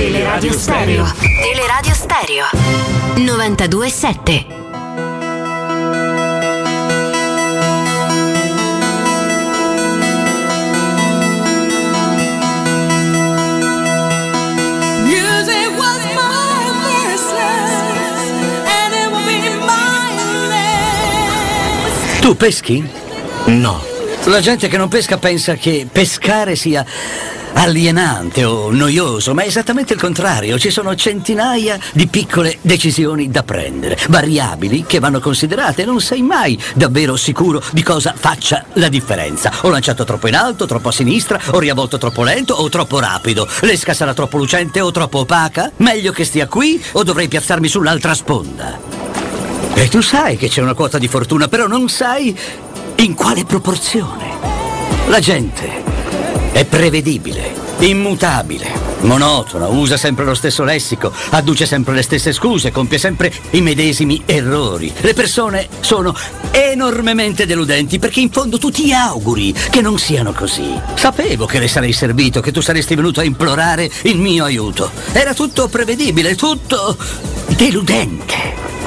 Teleradio Stereo. Teleradio Stereo. 92.7. Music was my first love, and it will be my last. Tu peschi? No. La gente che non pesca pensa che pescare sia alienante o noioso, ma è esattamente il contrario. Ci sono centinaia di piccole decisioni da prendere, variabili che vanno considerate e non sei mai davvero sicuro di cosa faccia la differenza. Ho lanciato troppo in alto, troppo a sinistra, ho riavolto troppo lento o troppo rapido. L'esca sarà troppo lucente o troppo opaca? Meglio che stia qui o dovrei piazzarmi sull'altra sponda? E tu sai che c'è una quota di fortuna, però non sai in quale proporzione. La gente è prevedibile, immutabile, monotona, usa sempre lo stesso lessico, adduce sempre le stesse scuse, compie sempre i medesimi errori. Le persone sono enormemente deludenti perché in fondo tu ti auguri che non siano così. Sapevo che le sarei servito, che tu saresti venuto a implorare il mio aiuto. Era tutto prevedibile, tutto deludente.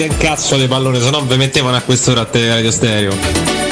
Capite un cazzo di pallone, se no vi mettevano a quest'ora a Teleradio Stereo.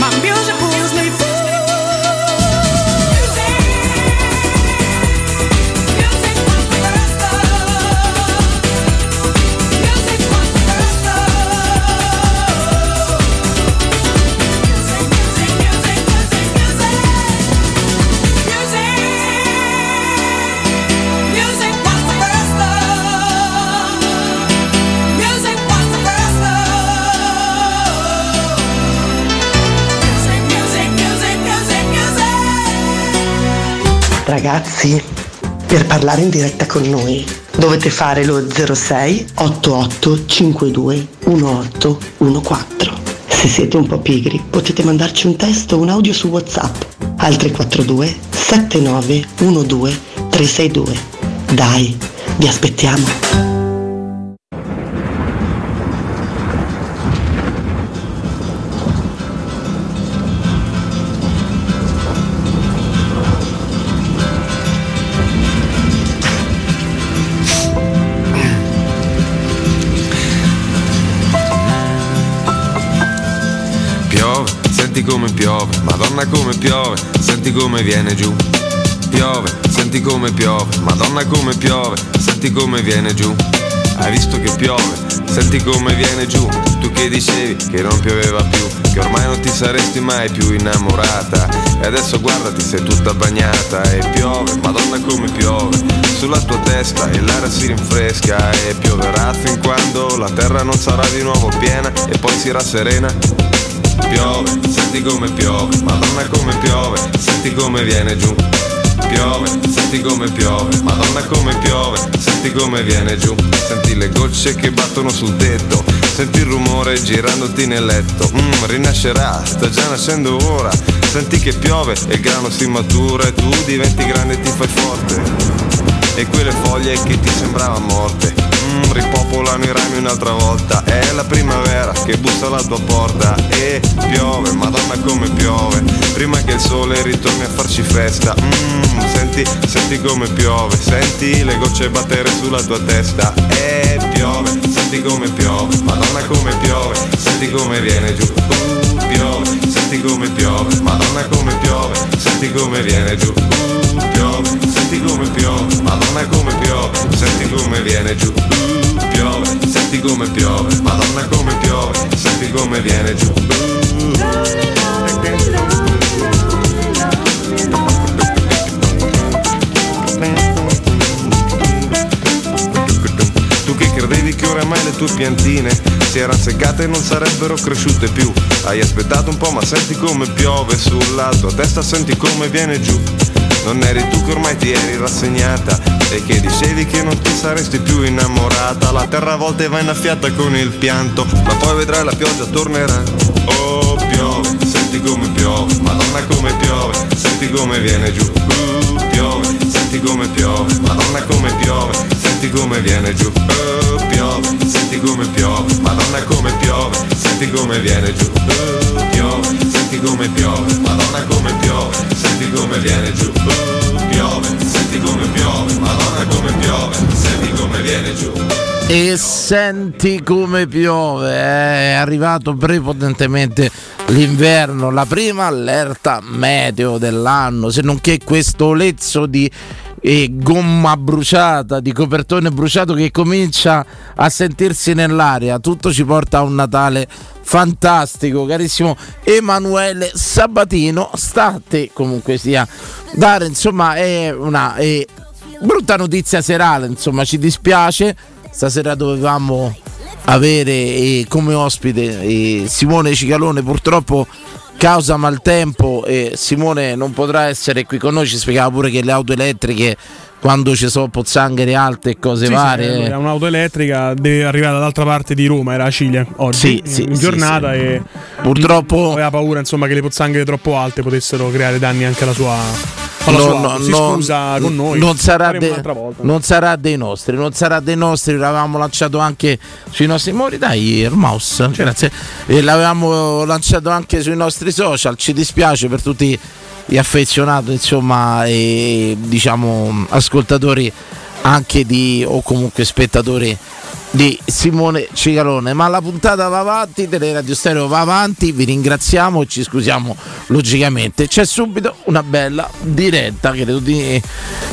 Mami Ragazzi, per parlare in diretta con noi dovete fare lo 06 88 52 1814. Se siete un po' pigri potete mandarci un testo o un audio su WhatsApp al 342 79 12 362. Dai, vi aspettiamo. Piove, madonna come piove, senti come viene giù. Piove, senti come piove, madonna come piove, senti come viene giù. Hai visto che piove, senti come viene giù. Tu che dicevi che non pioveva più, che ormai non ti saresti mai più innamorata. E adesso guardati, sei tutta bagnata e piove, madonna come piove. Sulla tua testa e l'aria si rinfresca e pioverà fin quando la terra non sarà di nuovo piena e poi si rasserena. Piove, senti come piove, madonna come piove, senti come viene giù. Piove, senti come piove, madonna come piove, senti come viene giù. Senti le gocce che battono sul tetto, senti il rumore girandoti nel letto. Mmm, rinascerà, sta già nascendo ora. Senti che piove e il grano si matura e tu diventi grande e ti fai forte. E quelle foglie che ti sembravano morte. Mm, Ripopolano i rami un'altra volta. È la primavera che bussa alla tua porta. E piove, madonna come piove. Prima che il sole ritorni a farci festa. Mm, Senti, senti come piove. Senti le gocce battere sulla tua testa. E piove, senti come piove. Madonna come piove. Senti come viene giù. Uh, Piove, senti come piove. Madonna come piove. Senti come viene giù. Uh, senti come piove Madonna come piove Senti come viene giù. Uh, Piove, senti come piove Madonna come piove Senti come viene giù. Tu che credevi che oramai le tue piantine si erano seccate e non sarebbero cresciute più. Hai aspettato un po' ma senti come piove sulla tua testa, senti come viene giù non eri tu che ormai ti eri rassegnata E che dicevi che non ti saresti più innamorata. La terra a volte va innaffiata con il pianto Ma poi vedrai la pioggia tornerà. Oh piove, senti come piove Madonna come piove, senti come viene giù. Uh, senti come piove Madonna come piove, senti come viene giù uh, Piove, senti come piove Madonna come piove, senti come viene giù uh, Piove, senti come piove Madonna come piove, senti come viene giù uh, Piove, senti come piove Madonna come piove, senti come viene giù E senti come piove, è arrivato prepotentemente l'inverno, la prima allerta meteo dell'anno, se non che questo lezzo di eh, gomma bruciata, di copertone bruciato che comincia a sentirsi nell'aria, tutto ci porta a un Natale fantastico, carissimo Emanuele Sabatino, state comunque sia. Dare, insomma, è una è brutta notizia serale, insomma, ci dispiace, stasera dovevamo avere eh, come ospite eh, Simone Cicalone purtroppo causa maltempo e Simone non potrà essere qui con noi ci spiegava pure che le auto elettriche quando ci sono pozzanghere alte e cose Sì, sì, varie era un'auto elettrica, deve arrivare dall'altra parte di Roma, era a Ciglia oggi, Sì, sì, in giornata sì. e purtroppo aveva paura insomma che le pozzanghere troppo alte potessero creare danni anche alla sua, alla No. Si no, scusa con noi. non sarà, de- non sarà dei nostri non sarà dei nostri l'avevamo lanciato anche sui nostri mori dai mouse grazie e l'avevamo lanciato anche sui nostri social ci dispiace per tutti gli affezionati insomma e diciamo ascoltatori anche di o comunque spettatori di Simone Cicalone ma la puntata va avanti Teleradio Stereo va avanti vi ringraziamo e ci scusiamo logicamente. C'è subito una bella diretta credo di,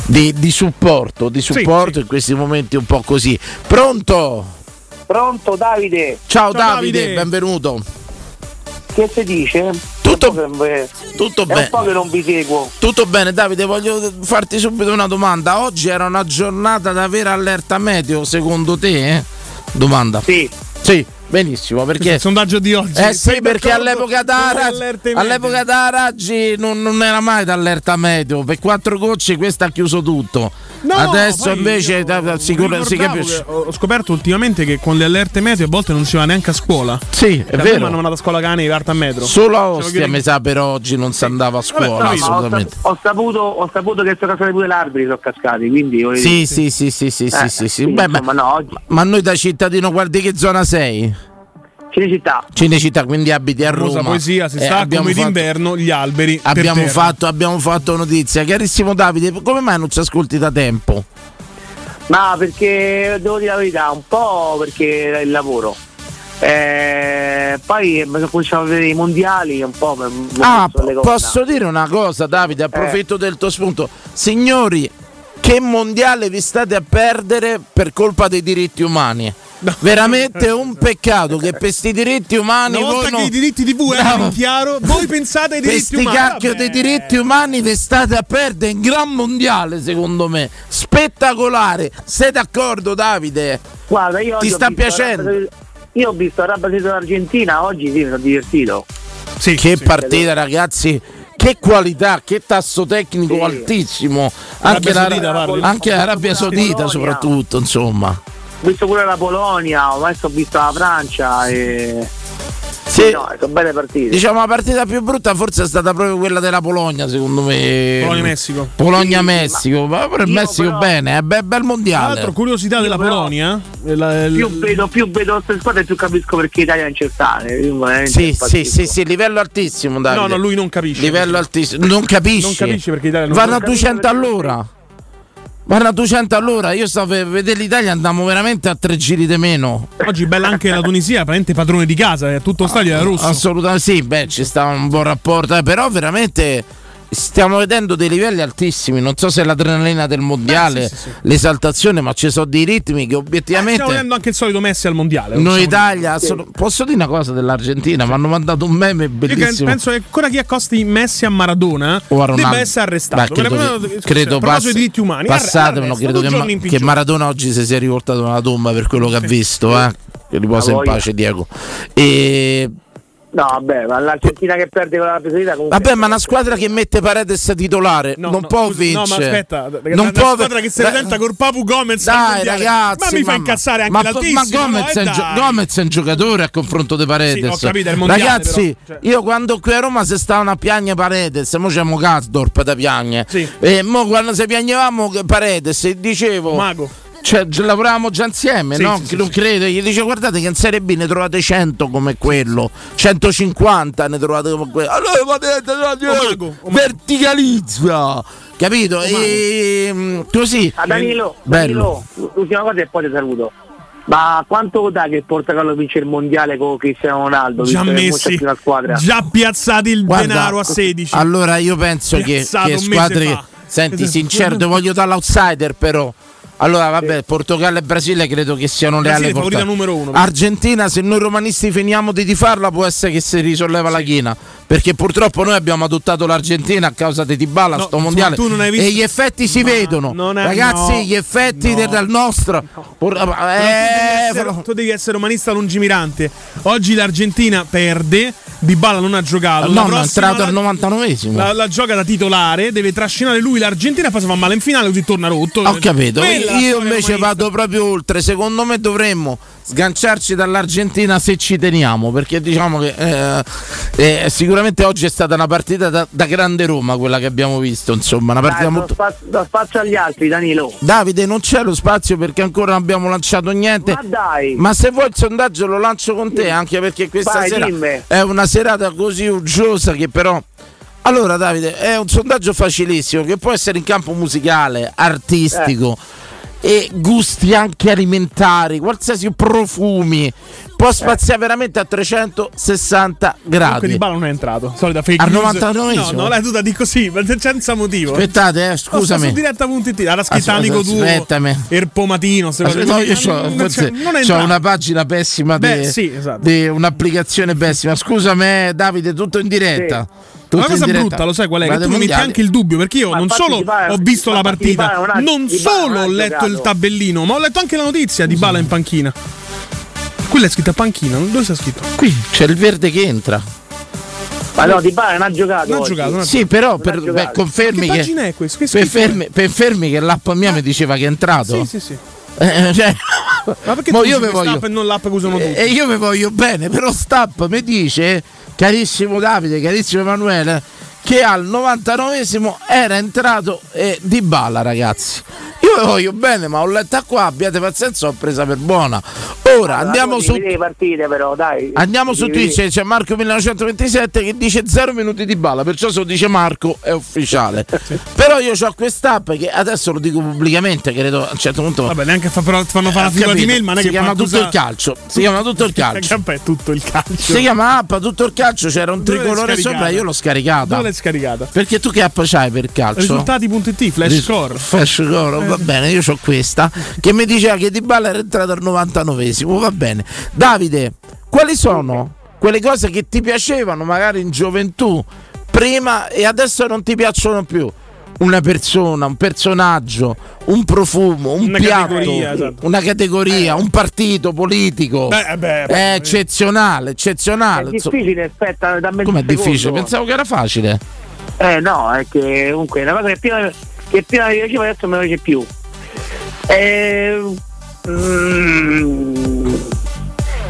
di- di supporto di supporto in questi momenti un po' così. Pronto? Pronto Davide? ciao, Ciao, Davide, Davide. benvenuto Che si dice? Tutto- che- tutto è bene un po' che non vi seguo. Tutto bene Davide, voglio farti subito una domanda. Oggi era una giornata da vera allerta meteo, secondo te? eh? Domanda. Sì. Sì, benissimo, perché... Il sondaggio di oggi. Eh sì, perché all'epoca da con le Raggi, allerte meteo? all'epoca da Raggi non, non era mai d'allerta meteo. Per quattro gocce questa ha chiuso tutto. No, Adesso invece io da- da- sicuro- si capisce. Ho scoperto ultimamente che con le allerte meteo a volte non si va neanche a scuola. Sì, è prima vero. hanno mandato a scuola cani di carta a metro. Solo a Ostia mi sa per oggi non si andava a scuola, Vabbè, No, ma ho, assolutamente. ho saputo, ho saputo che sono cascati pure l'arbitri, sono cascati, quindi sì, sì, sì, sì, sì, Eh, sì, sì. sì, Beh, insomma, ma, no, oggi- ma noi da cittadino guardi che zona sei? Cinecittà. Cinecittà, quindi abiti a Roma. poesia, si Eh, sta abbiamo come fatto- d'inverno gli alberi. Abbiamo fatto, abbiamo fatto notizia. Carissimo Davide, come mai non ci ascolti da tempo? Ma perché devo dire la verità, un po' perché il lavoro. Eh, poi mi sono cominciato a vedere i mondiali un po' Ah, posso dire una cosa, Davide? Eh. Approfitto del tuo spunto. Signori, che mondiale vi state a perdere per colpa dei diritti umani? Veramente un peccato che per questi diritti umani Una volta voi che non- i diritti TV erano Bravo. in chiaro, voi pensate ai diritti Questi umani. cacchio dei diritti umani vi state a perdere in gran mondiale, secondo me. Spettacolare. Sei d'accordo, Davide? Guarda, io Ti sta piacendo? Io ho visto Arabia Saudita d'Argentina, oggi sì, mi sono divertito. Sì, Che sì. partita, ragazzi! Che qualità, che tasso tecnico Sì. altissimo. Anche Arabia la, Saudita, anche l'Arabia Saudita, soprattutto, insomma. Ho visto pure la Polonia, adesso ho visto la Francia e. Sì, No, sono belle partite. diciamo la partita più brutta forse è stata proprio quella della Polonia, secondo me. Polonia-Messico. Polonia-Messico, ma per il Messico però- bene, è bel, bel Tra mondiale. l'altro, curiosità della però- Polonia. eh, la- il- più vedo, più vedo queste squadre più capisco perché Italia non c'è sta. Io veramente Sì, sì, sì, sì, livello altissimo, Davide. No, no, lui non capisce. Livello altissimo, non capisci. Non capisce perché Italia non Vanno a non capisce 200 perché- all'ora. Vanno a 200 all'ora. Io stavo a vedere l'Italia, andiamo veramente a tre giri di meno. Oggi bella anche la Tunisia, praticamente padrone di casa, è tutto stadio era rosso. Assolutamente sì, beh, ci sta un buon rapporto, eh, però veramente stiamo vedendo dei livelli altissimi. Non so se è l'adrenalina del mondiale, Eh, sì, sì, sì. l'esaltazione, ma ci sono dei ritmi che Stiamo obiettivamente. vedendo anche il solito Messi al mondiale. Noi possiamo Italia, sono- posso dire una cosa dell'Argentina? Mi hanno mandato un meme dire. Io bellissimo. penso che ancora chi accosti Messi a Maradona o a Ronaldo. debba essere arrestato. Beh, credo, che- scusa, credo pass- dei diritti umani. Passatemelo, credo che, in che. Maradona oggi si sia rivoltato nella tomba per quello che ha visto, eh. Che riposa in pace, Diego. E No, vabbè, ma l'Argentina che perde con l'Arabia Saudita comunque. Vabbè, ma una squadra che mette Paredes titolare No, non no, può vincere. No, ma aspetta, non una può squadra che si presenta col Papu Gomez Dai, ragazzi, ma mi fa incazzare anche ma, l'altissimo. ma Gomez, no? è Eh, gio-. Gomez è un giocatore a confronto di Paredes. Sì, ho capito, è il mondiale, Ragazzi, però, cioè. io quando qui a Roma si stavano a piagne Paredes, mo c'è Gasdorp da piagne. Sì. E mo quando si piagnevamo Paredes, dicevo Mago. Cioè, lavoravamo già insieme, Sì, no? sì, non sì. crede, gli dice guardate che in Serie B ne trovate 100 come quello, 150 ne trovate come quello. Allora potete Mago, o Mago. verticalizza, capito? E, mm, così. A Danilo, Bello. Danilo, l'ultima cosa e poi ti saluto. Ma quanto dà che il Portogallo vince il mondiale con Cristiano Ronaldo? Già che messi, già piazzati il Guarda, denaro a 16. Allora io penso che, Piazzato che mese squadre che- Senti, Esatto. sincero, voglio dall'outsider però. Allora, vabbè, Portogallo e Brasile credo che siano le Brasile alle numero uno. Argentina, se noi romanisti finiamo di tifarla, può essere che si risolleva la china. Perché purtroppo noi abbiamo adottato l'Argentina a causa di Dybala, No, sto mondiale. tu non hai visto- E gli effetti si Ma vedono. è- Ragazzi, no, gli effetti no. del, nostro. Por- Però tu, eh, devi essere, tu devi essere umanista lungimirante. Oggi l'Argentina perde, Dybala non ha giocato. no, no, è prossima entrato al la- 99esimo. La, la gioca da titolare, deve trascinare lui l'Argentina poi si fa male in finale così torna rotto. Ho capito, Quella io invece vado proprio oltre. Secondo me dovremmo sganciarci dall'Argentina se ci teniamo, perché diciamo che eh, eh, sicuramente oggi è stata una partita da, da grande Roma quella che abbiamo visto, insomma, una partita Dai, molto... spazio, do spazio agli altri, Danilo. Davide, non c'è lo spazio perché ancora non abbiamo lanciato niente. Ma dai. Ma se vuoi il sondaggio lo lancio con te, anche perché questa Vai, sera dimmi. è una serata così uggiosa che però. Allora, Davide, è un sondaggio facilissimo che può essere in campo musicale, artistico e gusti anche alimentari, qualsiasi profumi. Può spaziare veramente a 360 Comunque gradi. Dybala non è entrato. Solita fake Al news. 99esimo? No, no, l'hai tutta di così, ma senza motivo. Aspettate, eh, Oh, sta su scusami. diretta.it, era scritto Aspetta, amico tuo, aspettami. Erpomatino, cose Aspetta, no, io Non- c'ho, non forse c'è- non è c'ho una pagina pessima Beh, di, sì, esatto. di un'applicazione pessima. Scusami, eh, Davide, tutto in diretta. Tutto Una cosa brutta, lo sai qual è? Che Guarda tu i mi metti anche il dubbio, perché io Ma non solo Dybala- ho visto la partita, Dybala non solo ho letto giocato. il tabellino, ma ho letto anche la notizia di Bala in panchina. Quella è scritta panchina, dove sta scritto? Qui c'è il verde che entra. Ma no, Di Bala non ha giocato. Non ha giocato, non ha Sì, però per, beh, confermi Che che. pagina è questa? Che Per fermi, per fermi che l'app mia mi diceva che è entrato. Sì, sì, sì. Eh, cioè, Ma perché mo tu io questa voglio. e non l'app che usano tutti? E io vi voglio bene, però Stapp mi dice, carissimo Davide, carissimo Emanuele, che al 99esimo era entrato eh, Di Bala, ragazzi. Io voglio bene, ma ho letta qua, abbiate pazienza, l'ho presa per buona. Ora andiamo tu su. partite però, dai. Andiamo su Twitch, c'è Marco 1927 che dice 0 minuti di balla, perciò se lo dice Marco è ufficiale. Però io ho quest'app che adesso lo dico pubblicamente, credo a un certo punto... Vabbè, neanche fa, però fanno fare Ho la figura di mail, ma non è si che chiama tutto il accusa- calcio. Si chiama tutto il calcio. è tutto il calcio. Si chiama app tutto il calcio, c'era un Dove tricolore scaricata? sopra, io l'ho scaricato. Dove l'hai scaricata. Perché tu che app c'hai per calcio? Risultati.it, flash Ris- score. Flash score, va bene, io ho questa che mi diceva che Di Balla era entrato al 99esimo, va bene. Davide, quali sono quelle cose che ti piacevano magari in gioventù prima e adesso non ti piacciono più? Una persona, un personaggio, un profumo, un Una piatto, categoria, esatto. una categoria, un partito politico. Beh, beh, è eccezionale, È eccezionale. insomma. difficile, aspetta, dammi Com'è un secondo. difficile? Pensavo che era facile. Eh no, è che comunque è una cosa che prima, che prima mi piaceva adesso non mi piace più. Eh, mm,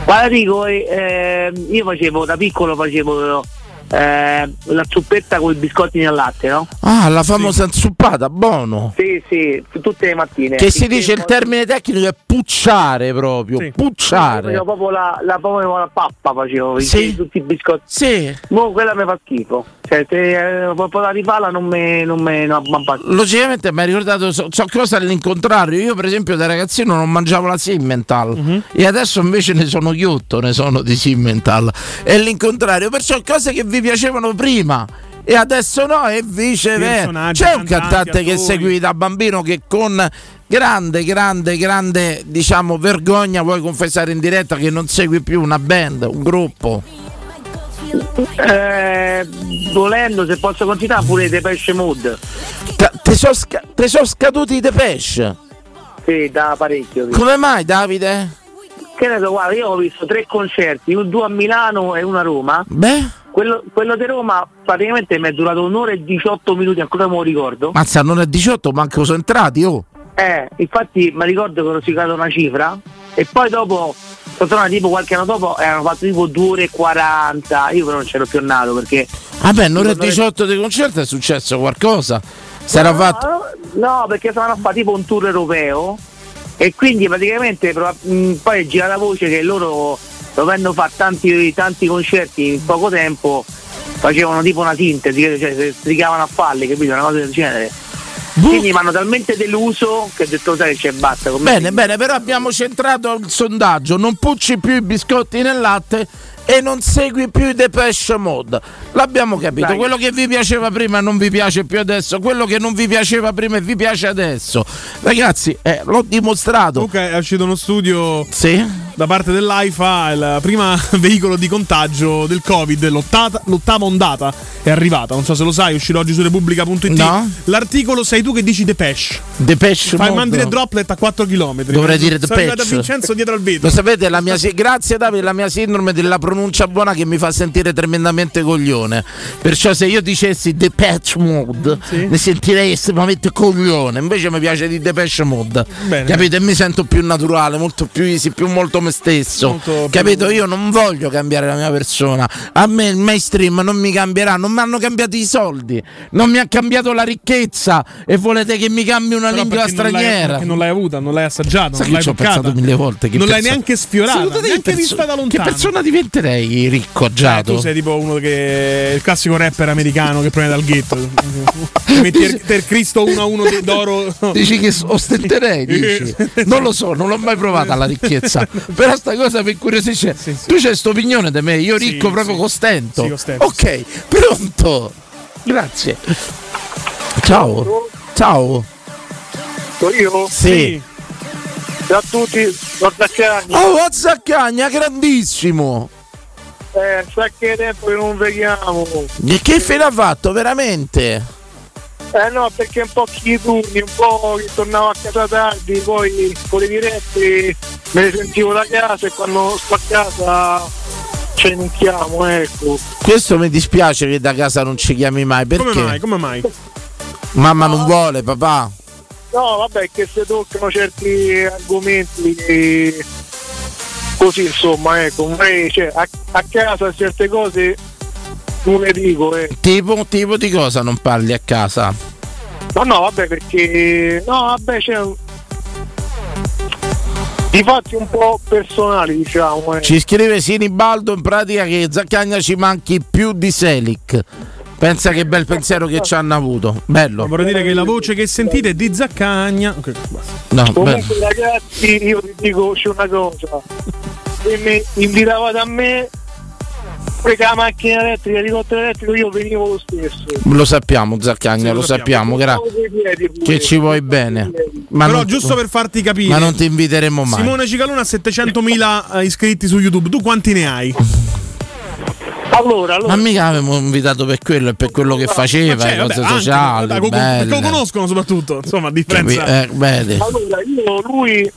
guarda dico, eh, io facevo da piccolo facevo eh, la zuppetta con i biscotti nel latte, no? Ah, la famosa inzuppata, buono. Sì, sì, tutte le mattine. Che si Il dice il termine tecnico è pucciare proprio, Sì. pucciare. Facevo proprio la, la, proprio la pappa facevo, Sì. tutti i biscotti. Sì, Mo quella mi fa schifo. Cioè, se eh, proprio la rifarla non mi non me abbassa. logicamente mi ha ricordato so, so cosa all'incontrario. Io, per esempio, da ragazzino non mangiavo la Simmental Mhm. e adesso invece ne sono chiotto, ne sono di Simmental. È l'incontrario, perciò cose che vi piacevano prima. E adesso no, e viceversa. C'è un cantante che seguivi da bambino che con grande, grande, grande, diciamo, vergogna vuoi confessare in diretta che non segui più una band, un gruppo. Eh, volendo, se posso continuare pure Depeche Mood. Ti sono scaduti i Depeche. Sì, da parecchio. sì. Come mai, Davide? Che ne so, guarda, io ho visto tre concerti, un- due a Milano e uno a Roma. Beh, Quello, quello di Roma praticamente mi è durato un'ora e 18 minuti, ancora me lo ricordo. mazza, non è 18, manco sono entrati, oh. Eh, infatti mi ricordo che ero citato una cifra e poi dopo sono tornato tipo qualche anno dopo e hanno fatto tipo 2 ore e 40. Io però non c'ero più nato perché. Vabbè, un'ora e Tipo, non è- 18 di concerto è successo qualcosa. Era no, fatto. no, perché stavano a fare tipo un tour europeo e quindi praticamente mh, poi gira la voce che loro dovendo fare tanti, tanti concerti in poco tempo facevano tipo una sintesi, cioè si strigavano a falle, capito? Una cosa del genere. Quindi mi hanno talmente deluso che ho detto sai che c'è basta. con me". Bene, bene, però abbiamo centrato il sondaggio. Non pucci più i biscotti nel latte e non segui più i Depeche Mode. L'abbiamo capito. Dai. Quello che vi piaceva prima non vi piace più adesso. Quello che non vi piaceva prima e vi piace adesso. Ragazzi, eh, l'ho dimostrato. Comunque è uscito uno studio Sì? Da parte dell'AIFA, il primo veicolo di contagio del Covid, l'ottata- l'ottava ondata è arrivata. Non so se lo sai, uscirà oggi su Repubblica.it. No. L'articolo sei tu che dici Depeche. Depeche Fai le droplet a 4 km. Dovrei dire Depeche. Vincenzo dietro al vetro. Lo sapete, la mia grazie Davide, la mia sindrome della pronuncia buona che mi fa sentire tremendamente coglione. Perciò se io dicessi Depeche Mode Sì. ne sentirei estremamente coglione. Invece mi piace di Depeche Mode. Bene. Capito? E mi sento più naturale, molto più easy, più molto me stesso. Capito? Io non voglio cambiare la mia persona. A me il mainstream non mi cambierà, non mi hanno cambiato i soldi, non mi ha cambiato la ricchezza e volete che mi cambi una Però lingua perché non l'hai- straniera. Non l'hai avuta, non l'hai assaggiata, Sai non l'hai toccata. pensato mille volte. Non l'hai perso- neanche sfiorata, neanche perso- vista da lontano. Che persona diventerei ricco Eh, agiato? tu sei tipo uno che il classico rapper americano che proviene dal ghetto. Ti metti ter Cristo 1 a 1 d'oro. Dici che ostenterei, dici? Non lo so, non l'ho mai provata la ricchezza. Però sta cosa mi incuriosisce. Sì, sì. Tu c'hai sto opinione di me, io Sì, ricco proprio sì. costento. Sì, costento, ok, pronto. Grazie. Ciao. Ciao. io? Sì. Ciao a tutti, sono Zaccagni. Oh, Zacchagna, grandissimo. Eh, sa che tempo che non vediamo. E che fine ha fatto, veramente? Eh no, perché un po' chi turni, un po' che tornavo a casa tardi, poi con le dirette me le sentivo da casa e quando sto a casa ce ne chiamo, ecco. Questo mi dispiace che da casa non ci chiami mai. Perché? Come mai? Come mai? Mamma non vuole, papà. No, vabbè, che se toccano certi argomenti e così insomma, ecco, magari, cioè, a, a casa certe cose non le dico, eh. Tipo, tipo di cosa non parli a casa? No, no, vabbè, perché no, vabbè, c'è un... di fatti un po' personali, diciamo, eh. Ci scrive Sinibaldo in pratica che Zaccagna ci manchi più di Selic. Pensa che bel pensiero che ci hanno avuto. Bello. Vorrei dire che la voce che sentite è di Zaccagna. Ok, basta. No, bello. Comunque ragazzi, io vi dico c'è una cosa. Se mi invitavate a me Perché la macchina elettrica, l'elicottero elettrico, io venivo lo stesso. Lo sappiamo, Zaccagna, lo sappiamo, gra- che ci vuoi bene. Ma Però non- giusto per farti capire. Ma non ti inviteremo mai. Simone Cicaluna ha 700.000 iscritti su YouTube. Tu quanti ne hai? Allora, allora. Ma mica avevamo invitato per quello e per quello che faceva, Cioè, le vabbè, cose anche, sociali. dai, con- perché lo conoscono soprattutto. Insomma, a Capi- differenza. eh, vedi. Allora, io lui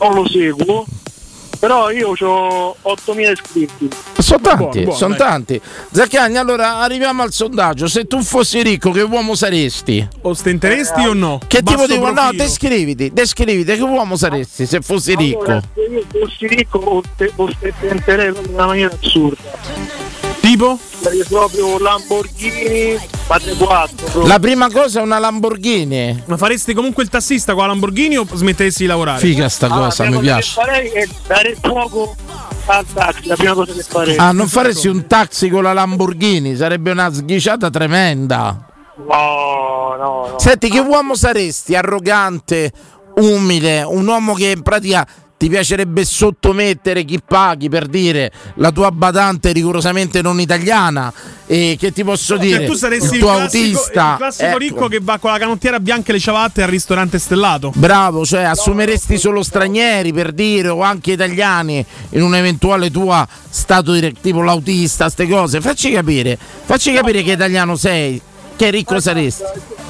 non lo seguo, però io ho 8.000 iscritti. Sono tanti, Buono, buono, sono dai. tanti. Zaccagni, allora arriviamo al sondaggio. Se tu fossi ricco, che uomo saresti? Ostenteresti o no? Che tipo Basso di uomo? No, descriviti, descriviti, che uomo saresti se fossi ricco? Allora, se io fossi ricco, ostenterei in una maniera assurda. Tipo? Sarei proprio Lamborghini, fate 4. La prima cosa è una Lamborghini. Ma faresti comunque il tassista con la Lamborghini o smetteresti di lavorare? Figa sta cosa, mi piace. farei è dare fuoco al taxi, la prima cosa che farei. Ah, non faresti un taxi con la Lamborghini, sarebbe una sghiciata tremenda. No, no, no. Senti, che uomo saresti? Arrogante, umile, un uomo che in pratica ti piacerebbe sottomettere chi paghi per dire la tua badante rigorosamente non italiana e che ti posso dire Cioè, tu saresti il il, tuo classico, autista il classico ecco. ricco che va con la canottiera bianca e le ciabatte al ristorante stellato. Bravo, cioè assumeresti solo stranieri per dire o anche italiani in un eventuale tua stato direttivo l'autista, ste cose. Facci capire, facci capire che italiano sei, che ricco saresti.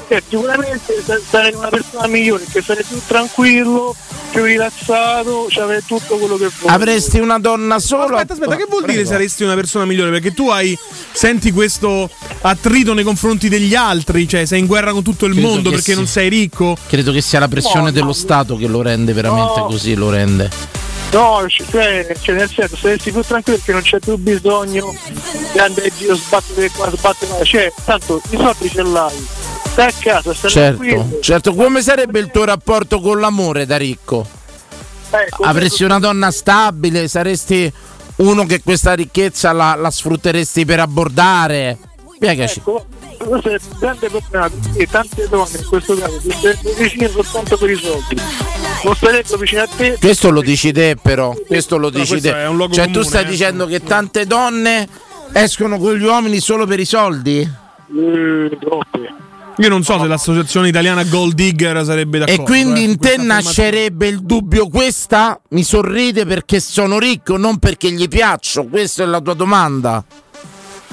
Eh, sicuramente sa- sarei una persona migliore, che sarei più tranquillo, più rilassato, cioè avrei tutto quello che voglio. Avresti una donna sola. Aspetta, aspetta, che vuol dire Prego. saresti una persona migliore? Perché tu hai senti questo attrito nei confronti degli altri, cioè sei in guerra con tutto il Credo mondo perché sì. non sei ricco. Credo che sia la pressione No, dello no. Stato che lo rende veramente No. così, lo rende. No, cioè, cioè, nel senso, saresti più tranquillo perché non c'è più bisogno di andare in giro, sbattere qua, sbattere là. Cioè, tanto i soldi ce l'hai. Stai a casa, stai Certo, tranquillo. certo. Come sarebbe il tuo rapporto con l'amore da ricco? Ecco, Avresti una donna stabile, saresti uno che questa ricchezza la, la sfrutteresti per abbordare. Spiegaci. Ecco, questo è il grande problema perché tante donne in questo caso ti vicine soltanto per i soldi. Non starebbero vicine a te. Questo lo dici te però, questo lo dici questo te. è un luogo Cioè tu comune, stai eh. dicendo che tante donne escono con gli uomini solo per i soldi? Eh, troppe. Io non so se l'associazione italiana Gold Digger sarebbe d'accordo. E quindi eh, in te nascerebbe il dubbio questa mi sorride perché sono ricco, non perché gli piaccio. Questa è la tua domanda.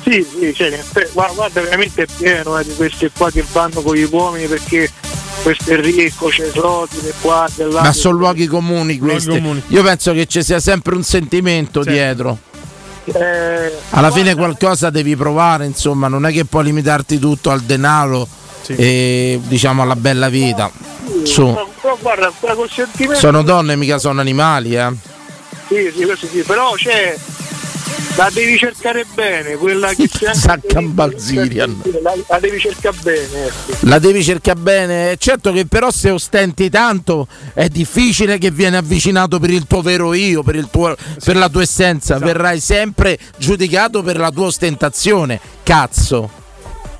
Sì, sì, cioè, guarda, guarda, veramente è pieno eh, di queste qua che vanno con gli uomini perché questo è ricco, c'è i soldi, di qua, di là. Ma sono luoghi comuni questi. comuni. Io penso che ci sia sempre un sentimento Sì. dietro. Eh, Alla fine qualcosa devi provare, insomma, non è che puoi limitarti tutto al denaro Sì. e diciamo alla bella vita. Su. però, però guarda, quella col sentimento. Sono donne, mica sono animali, eh. Sì, sì, questo sì, però c'è. La devi cercare bene, quella che c'è. Zaccan Balzirian. La, la devi cercare bene, ecco. La devi cercare bene. Certo che però se ostenti tanto è difficile che viene avvicinato per il tuo vero io, per, il tuo- per la tua essenza. Verrai sempre giudicato per la tua ostentazione. Cazzo.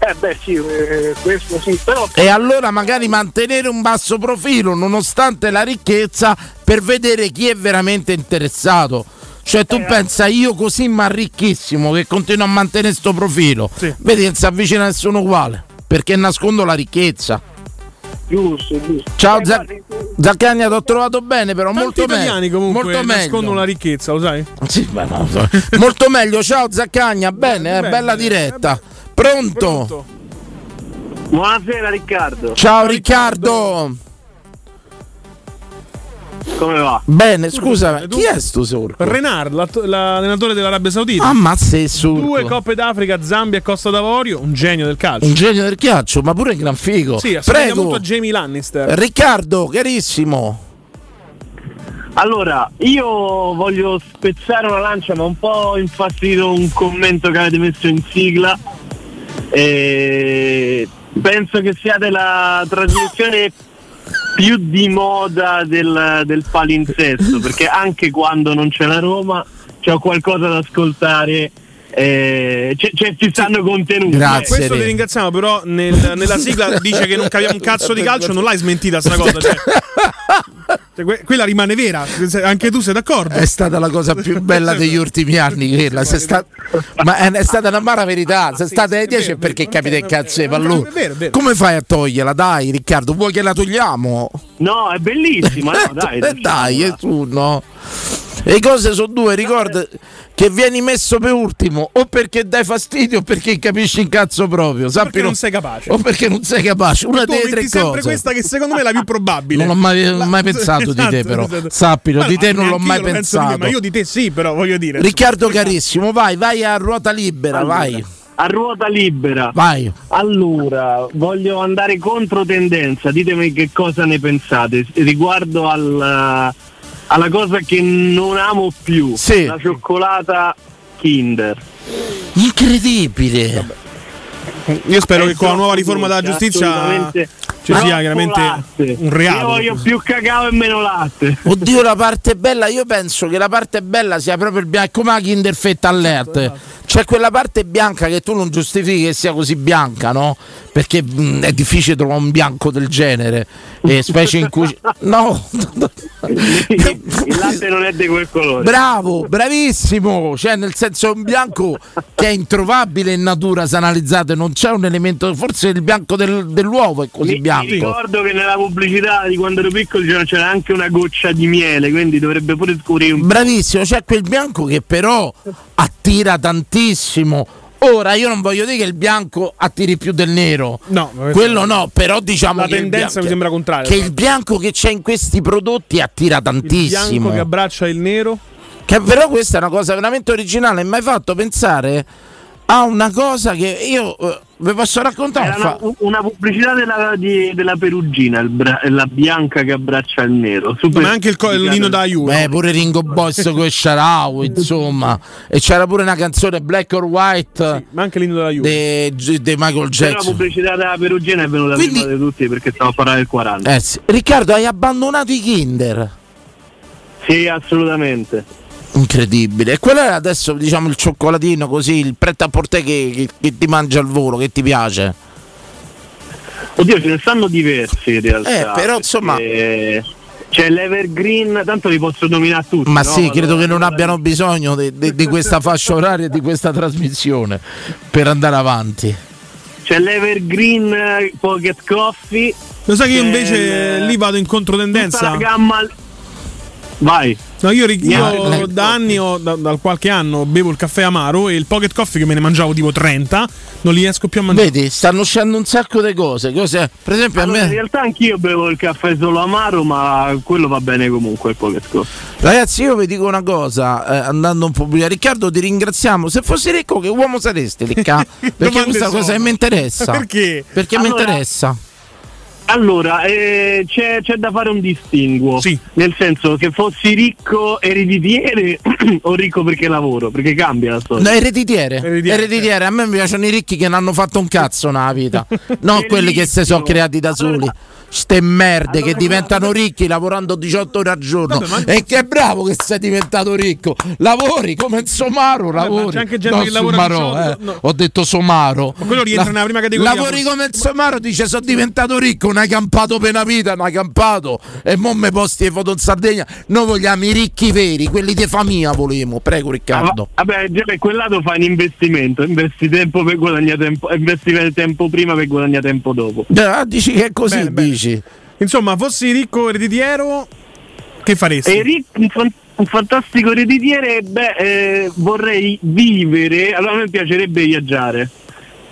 Eh beh sì, eh, questo sì, però E allora magari mantenere un basso profilo nonostante la ricchezza per vedere chi è veramente interessato. Cioè tu pensa io così ma ricchissimo che continuo a mantenere sto profilo. Sì. Vedi, non si avvicina nessuno uguale. Perché nascondo la ricchezza. giusto, giusto. Ciao Eh, Zac- guardi, Zaccagna, ti ho trovato bene, però Tanti molto italiani meglio. comunque Molto nascondono meglio. la ricchezza, lo sai? Sì, ma no, molto meglio. Ciao Zaccagna, bene, eh, bene, bella diretta. eh, Pronto? Pronto? Buonasera Riccardo, Ciao Riccardo. come va? Bene, scusa, e tu? chi è sto sorco? Renard, l'allenatore dell'Arabia Saudita. Ammazza il sorco. Due Coppe d'Africa, Zambia e Costa d'Avorio, un genio del calcio. Un genio del ghiaccio, ma pure in gran figo. Sì, assomiglia Prego. molto a Jamie Lannister. Riccardo, carissimo. Allora, io voglio spezzare una lancia, ma un po' infastidito un commento che avete messo in sigla. E penso che siate la trasmissione più di moda del, del palinsesto, perché anche quando non c'è la Roma c'ho qualcosa da ascoltare eh, ci stanno contenuti. Questo ti ringraziamo, però nel- nella sigla dice che non capiamo un cazzo di calcio, non l'hai smentita sta cosa. Cioè. Cioè, que- quella rimane vera, anche tu sei d'accordo? È stata la cosa più bella degli ultimi anni quella. Sta- Ma è, è stata una mara verità. Se state ai 10 è perché capite che cazzo è pallone. Come fai a toglierla? Dai, Riccardo, vuoi che la togliamo? No, è bellissima, no, dai. Eh, dai, è tu, no. Le cose sono due, ricorda che vieni messo per ultimo o perché dai fastidio o perché capisci in cazzo proprio. Sappilo. Perché non sei capace. O perché non sei capace. Una delle tre metti sempre cose. questa che secondo me è la più probabile. Non ho mai, mai pensato di te, Esatto, però. esatto. Sappilo, Ma di te non l'ho mai te, pensato. ma io di te sì, però voglio dire. Riccardo carissimo, vai, vai a ruota libera, Allora, vai. A ruota libera. Vai. Allora, voglio andare contro tendenza, ditemi che cosa ne pensate riguardo al, alla cosa che non amo più, la cioccolata Kinder. Incredibile. Io spero È che con la nuova riforma della giustizia. Ci sia chiaramente latte. un reato. Io voglio più cacao e meno latte. Oddio, la parte bella, io penso che la parte bella sia proprio il bianco, come la Kinder Fetta all'ert. C'è quella parte bianca che tu non giustifichi che sia così bianca, no? Perché mh, è difficile trovare un bianco del genere, e specie in cui. No! Il latte non è di quel colore. Bravo, bravissimo! Cioè, nel senso, è un bianco che è introvabile in natura se analizzate, non c'è un elemento, forse il bianco del- dell'uovo è così Mi, bianco. ricordo che nella pubblicità di quando ero piccolo c'era- c'era anche una goccia di miele, quindi dovrebbe pure scoprire un Bravissimo, c'è quel bianco che però attira tantissimo. Ora io non voglio dire che il bianco attiri più del nero. No, quello no, però diciamo La che il tendenza bianco- mi sembra contraria. Che il bianco che c'è in questi prodotti attira Il tantissimo. bianco che abbraccia il nero. Che però questa è una cosa veramente originale, mi hai fatto pensare a una cosa che io eh, vi posso raccontare. Una, una pubblicità della, di- della Perugina, il bra- la bianca che abbraccia il nero. Super Ma anche il, co- il Lino da Juve. Beh, pure Ringo Boss con Sharau, insomma. E c'era pure una canzone Black or White. ma anche Lino della Juve. Di Michael Però la Jackson. pubblicità della Perugina è venuta Quindi- prima di tutti perché stavo a parlare del 40. Eh sì. Riccardo, hai abbandonato i Kinder. Sì, assolutamente. Incredibile. E quello era adesso, diciamo, il cioccolatino così, il pret a porter che, che- che ti mangia al volo, che ti piace. Oddio, ce ne stanno diversi in realtà. Eh, però, insomma- perché C'è l'Evergreen, tanto li posso nominare tutti. Ma no? sì, credo che non Allora, abbiano bisogno di, di- di questa fascia oraria e di questa trasmissione per andare avanti. C'è l'Evergreen eh, Pocket Coffee. Lo sai che io invece lì vado in tutta controtendenza? la gamma. Vai. No, io, io da anni, ho, da, da qualche anno, bevo il caffè amaro e il pocket coffee che me ne mangiavo tipo 30, non li riesco più a mangiare. Vedi, stanno uscendo un sacco di cose. cose per esempio, Allora, a in me. realtà anch'io bevo il caffè solo amaro, ma quello va bene comunque il Pocket Coffee. Ragazzi, io vi dico una cosa, eh, andando un po' più. Riccardo, ti ringraziamo. Se fossi ricco, che uomo saresti, Ricca? Perché questa cosa sono. che mi interessa. Perché? Perché mi Allora- interessa. Allora, eh, c'è, c'è da fare un distinguo. Nel senso che fossi ricco ereditiere o ricco perché lavoro, perché cambia la storia. No, ereditiere. Ereditiere. A me mi piacciono i ricchi che non hanno fatto un cazzo nella vita, non quelli che si sono creati da soli. Ste merde che diventano ricchi lavorando 18 ore al giorno. E che bravo che sei diventato ricco. Lavori come il Somaro, lavori. c'è anche gente No, che lavora Somaro, 18, eh. no. Ho detto Somaro. Ma quello rientra nella prima categoria, Lavori come il Somaro, dice sono diventato ricco, non hai campato per una vita, non hai campato. E mo me posti le foto in Sardegna. Noi vogliamo i ricchi veri, quelli di famiglia volemo. Prego Riccardo. Vabbè, già per quel lato fai un investimento, investi tempo per guadagnare tempo, investi tempo prima per guadagnare tempo dopo. Ah, dici che è così, Bene, bene. Dici. Insomma, fossi ricco ereditiero, che faresti? E ricco, un, fan- un fantastico ereditiere, beh, eh, vorrei vivere, allora a me piacerebbe viaggiare.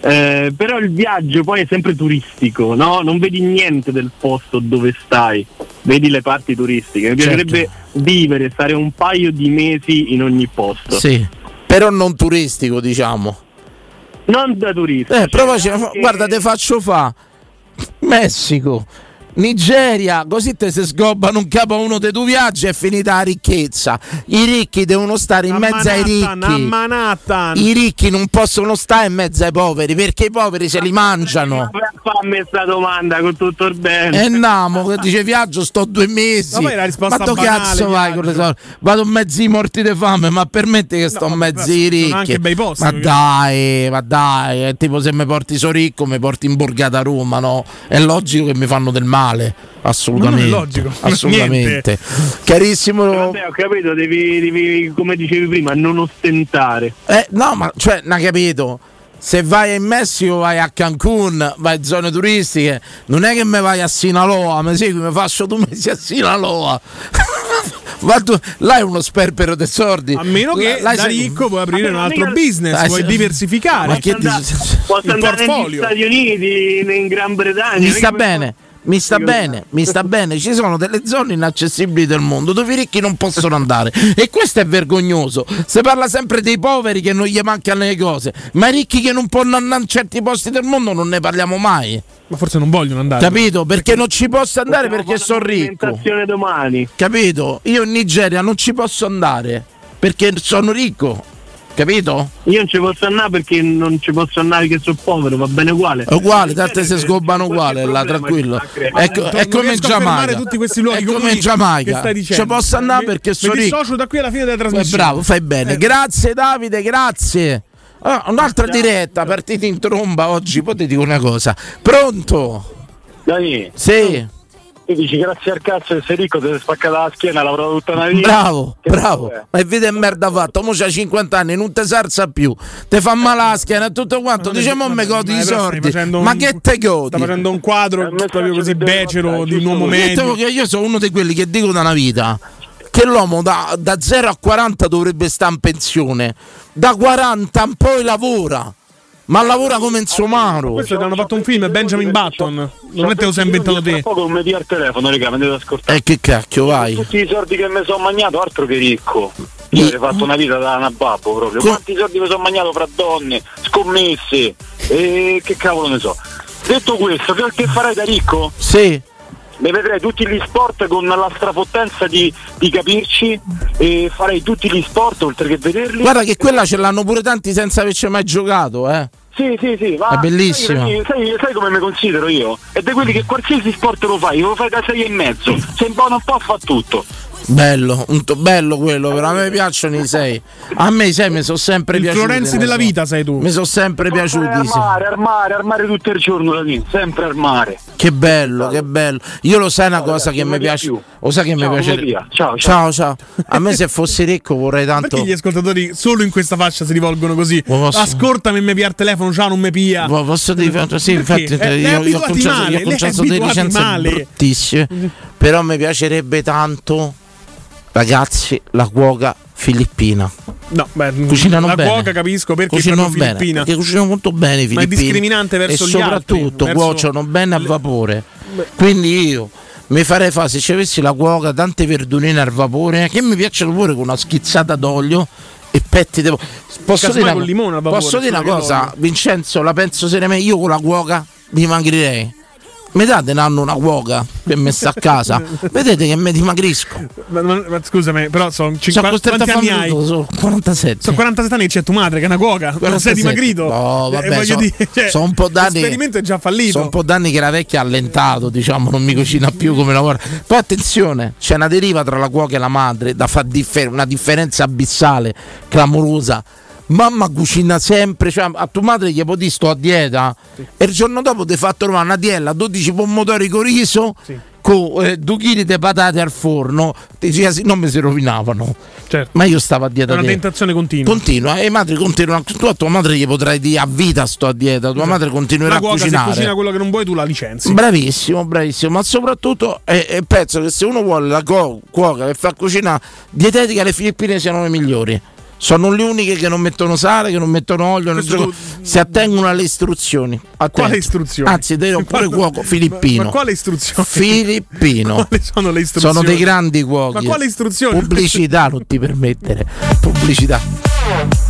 Eh, però il viaggio poi è sempre turistico, no? Non vedi niente del posto dove stai, vedi le parti turistiche. Mi Certo. piacerebbe vivere, stare un paio di mesi in ogni posto. Sì, però non turistico, diciamo. Non da turisti. Eh, provaci, guarda, te faccio fa Messico. Nigeria, così te se sgobbano un capo a uno dei tuoi viaggi è finita la ricchezza. I ricchi devono stare in A mezzo ai ricchi. Manhattan. I ricchi non possono stare in mezzo ai poveri perché i poveri se li mangiano. Fammi questa domanda con tutto il bene. E namo, che dice viaggio, sto due mesi. Ma poi la risposta ma tu banale, cazzo vai con le soldi? Vado mezzi morti di fame, ma permetti che sto vabbè, mezzi ricchi. anche bei posti, ma perché- dai, ma dai, è tipo se mi porti so ricco, mi porti in borgata a Roma, no? È logico che mi fanno del male. Assolutamente. Non è logico, Assolutamente. niente. Carissimo. Vabbè, ho capito, devi, devi, come dicevi prima, non ostentare. Eh, no, ma cioè, non capito. Se vai in Messico, vai a Cancun, vai in zone turistiche, non è che mi vai a Sinaloa, mi segui, mi faccio due mesi a Sinaloa. Tu, là è uno sperpero dei sordi. A meno che Là- da sei- ricco puoi aprire un altro mica- business, Dai, puoi se- diversificare. Ma che Posso andare- dici- Posso Il andare negli. Stati Uniti, in Gran Bretagna. Mi sta bene, mi sta bene, mi sta bene. Ci sono delle zone inaccessibili del mondo dove i ricchi non possono andare. E questo è vergognoso. Si parla sempre dei poveri che non gli mancano le cose, ma i ricchi che non possono andare in certi posti del mondo non ne parliamo mai. Ma forse non vogliono andare. Capito? Perché non ci posso andare Possiamo perché sono ricco. domani. Capito? Io in Nigeria non ci posso andare perché sono ricco. Capito? Io non ci posso andare perché non ci posso andare che sono povero, va bene uguale. È uguale, tante se sgobbano uguale, là, tranquillo. Ecco, è come in Giamaica. tutti questi luoghi È come in Giamaica. Ci posso andare Mi- perché mi sono ricco. dissocio da qui alla fine della Eh, trasmissione. bravo, fai bene. Eh, Grazie Davide, grazie. Ah, un'altra diretta, partita in tromba oggi. Poi ti dico una cosa. Pronto? Dai, Sì, tu dici grazie al cazzo che sei ricco, ti sei spaccata la schiena, lavorato tutta una vita. bravo, Che bravo. è? Ma è vita e merda fatta. Mo c'ha 50 anni, non ti sarza più. Ti fa male la schiena e tutto quanto. Diciamo me godi ma i sordi. Ma un- che te godi? Sta facendo un quadro proprio così becero di un uomo medio. che io sono uno di quelli che dico da una vita che l'uomo da, da 0 a 40 dovrebbe stare in pensione, da 40 in poi lavora, ma lavora come in somaro. Questo ti hanno fatto un film, Benjamin Button. Non è te lo sei inventato te. Poco non mi dia il telefono, raga, mi devo ascoltare. E che cacchio vai? Tutti i soldi che mi sono mangiato, altro che ricco. Io avrei fatto una vita da una babbo proprio. Quanti soldi mi sono mangiato fra donne, scommesse e che cavolo ne so. Detto questo, che, che farai da ricco? Sì, Mi vedrei tutti gli sport con la strapottenza di, di capirci e farei tutti gli sport oltre che vederli. guarda che quella ce l'hanno pure tanti senza averci mai giocato, eh. Sì, sì, sì, ma È bellissima. Sai, sai- sai come mi considero io? È di quelli che qualsiasi sport lo fai, lo fai da sei e mezzo. Sei buono un po' fa tutto. Bello, un to- bello quello, però a me piacciono i sei. A me i sei mi sono sempre Il piaciuti. Florenzi della so. vita sei tu. Mi sono sempre piaciuti. sì. Armare, armare, armare tutto il giorno da lì, sempre armare. Che bello, che bello. Io lo sai una cosa che non mi mi piace. più. Lo sai che mi Ciao, piace. Maria. Ciao, ciao, ciao. A me se fossi ricco vorrei tanto. Perché gli ascoltatori solo in questa fascia si rivolgono così? Posso- Ascoltami, mi pia il telefono, ciao, non mi pia. Ma Posso dire, sì, Perché? infatti, Eh, io, ho male, io ho conciato delle licenze bruttissime. Però mi piacerebbe tanto, ragazzi, la cuoca filippina. No, beh, Cucinano la bene. cuoca capisco perché Cucinano bene, filippina. perché cucinano molto bene i Ma è filippini. discriminante verso e gli altri, soprattutto verso- cuociono bene a vapore. Quindi io mi farei fare se ci avessi la cuoca, tante verdurine al vapore, che mi piacciono pure con una schizzata d'olio e petti de... Posso dire, una, limone vapore, posso dire una cosa. Vincenzo, la penso seriamente, io con la cuoca dimagrirei. Mi date un anno una cuoca per me sta a casa? Vedete che mi dimagrisco. Ma, ma- ma scusami, però sono Sono 50 costretto a quanti anni hai? sono 47. Sono 47 anni e c'è tua madre che è una cuoca. Non sei 47. dimagrito. No, Eh, vabbè, voglio so- dire, cioè, sono un po' d'anni. L'esperimento è già fallito. Sono un po' d'anni che la vecchia ha allentato, diciamo, non mi cucina più come lavora. Poi attenzione, c'è una deriva tra la cuoca e la madre, da far differ- una differenza abissale, clamorosa. Mamma cucina sempre, cioè a tua madre gli può dire sto a dieta e il giorno dopo ti fa trovare una diella, 12 pomodori con riso, con eh, due chili di patate al forno, ti dici, "Ah, sì, non mi si rovinavano. Certo. Ma io stavo a È dieta. una te. tentazione continua. Continua, e madre continua. Tu a tua madre gli potrai dire a vita sto a dieta, tua madre continuerà la a cuoca se cucinare. cucina quello che non vuoi tu la licenzi. Bravissimo, bravissimo, ma soprattutto eh, eh, penso che se uno vuole la cuoca che fa cucina dietetica, le Filippine siano le migliori. Sono le uniche che non mettono sale, che non mettono olio, non gioco- si attengono alle istruzioni. Attento. Quale istruzioni? Anzi, ho pure Quando- cuoco filippino. Ma, quale istruzione? Filippino. Quali sono le istruzioni? Sono dei grandi cuochi. Ma quale istruzioni? Pubblicità, non ti permettere. Pubblicità.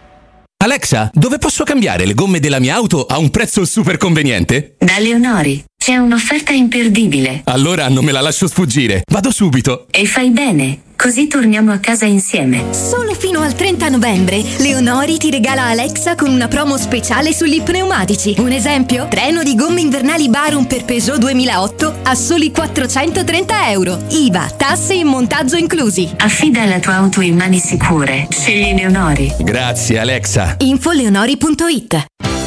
Alexa, dove posso cambiare le gomme della mia auto a un prezzo super conveniente? Da Leonori c'è un'offerta imperdibile. Allora non me la lascio sfuggire. Vado subito. E fai bene, così torniamo a casa insieme. Solo fino al 30 novembre, Leonori ti regala Alexa con una promo speciale sugli pneumatici. Un esempio? Treno di gomme invernali Barum per Peugeot 2008 a soli 430 euro. IVA, tasse e montaggio inclusi. Affida la tua auto in mani sicure. Scegli Leonori. Grazie Alexa. Infoleonori.it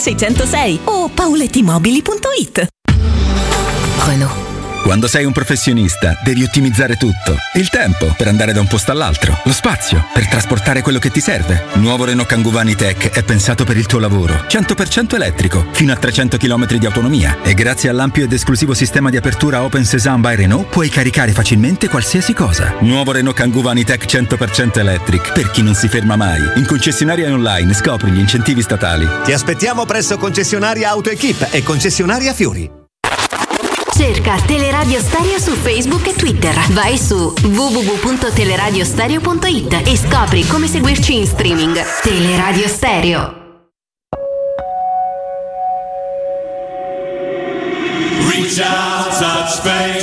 606 o paulettimobili.it. Renault. Quando sei un professionista devi ottimizzare tutto. Il tempo per andare da un posto all'altro, lo spazio per trasportare quello che ti serve. Nuovo Renault Kangoo Vanitech è pensato per il tuo lavoro. 100% elettrico, fino a 300 km di autonomia e grazie all'ampio ed esclusivo sistema di apertura Open Sesame by Renault puoi caricare facilmente qualsiasi cosa. Nuovo Renault Kangoo Vanitech 100% electric per chi non si ferma mai. In concessionaria online scopri gli incentivi statali. Ti aspettiamo presso concessionaria AutoEquip e concessionaria Fiori. Cerca Teleradio Stereo su Facebook e Twitter. Vai su www.teleradiostereo.it e scopri come seguirci in streaming. Teleradio Stereo. Reach out, touch faith.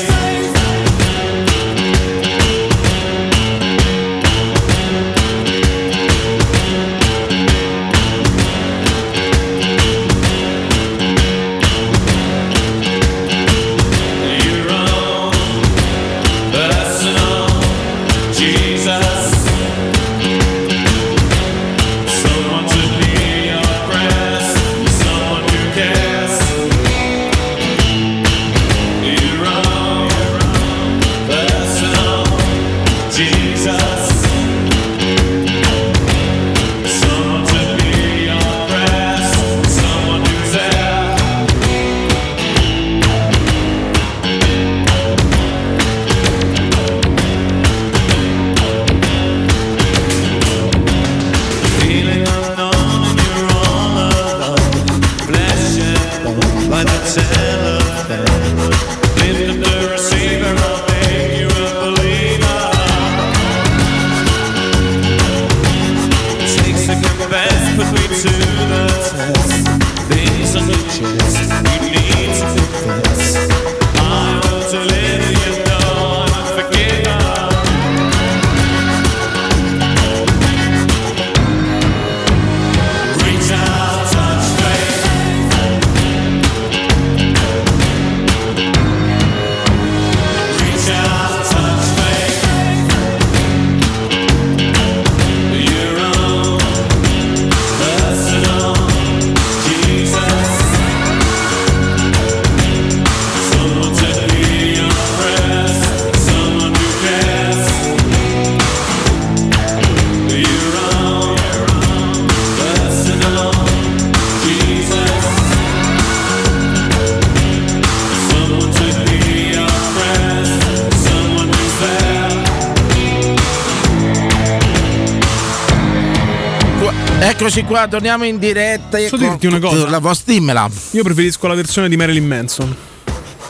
Eccoci qua, torniamo in diretta. Posso dirti una cosa? La posso dimmela. Io preferisco la versione di Marilyn Manson.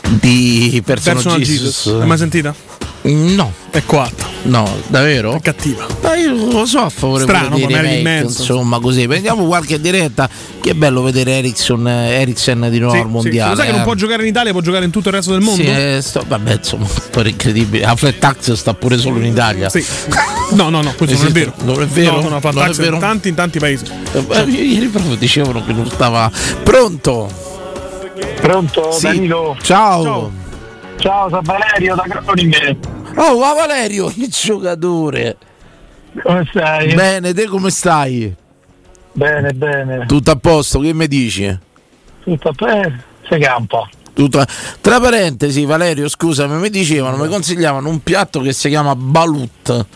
Di Personal, Personal Jesus. Jesus. L'hai mai sentita? No. È coatta. No, davvero? È cattiva. Ma io lo so a favore Strano, di remake, Manson. insomma così. Prendiamo qualche diretta. Che bello vedere Ericsson, Eriksen di nuovo Sì, al sì. mondiale. Lo sai che non eh. può giocare in Italia, può giocare in tutto il resto del mondo? Sì, eh, sto- vabbè, insomma, un po' incredibile. La flat tax sta pure solo in Italia. Sì. No, no, no, questo non è vero. Non è vero. No, no, no, è tax vero? in tanti, in tanti paesi. Eh, Ieri proprio dicevano che non stava pronto. Pronto, Sì. Danilo? Ciao. Ciao, Ciao sono Valerio da Groningen. Oh, ma Valerio, che giocatore. Come stai? Bene, te come stai? Bene, bene. Tutto a posto, che mi dici? Tutto bene? Si campa. Tutto- Tra parentesi, Valerio, scusami, mi dicevano, mi consigliavano un piatto che si chiama balut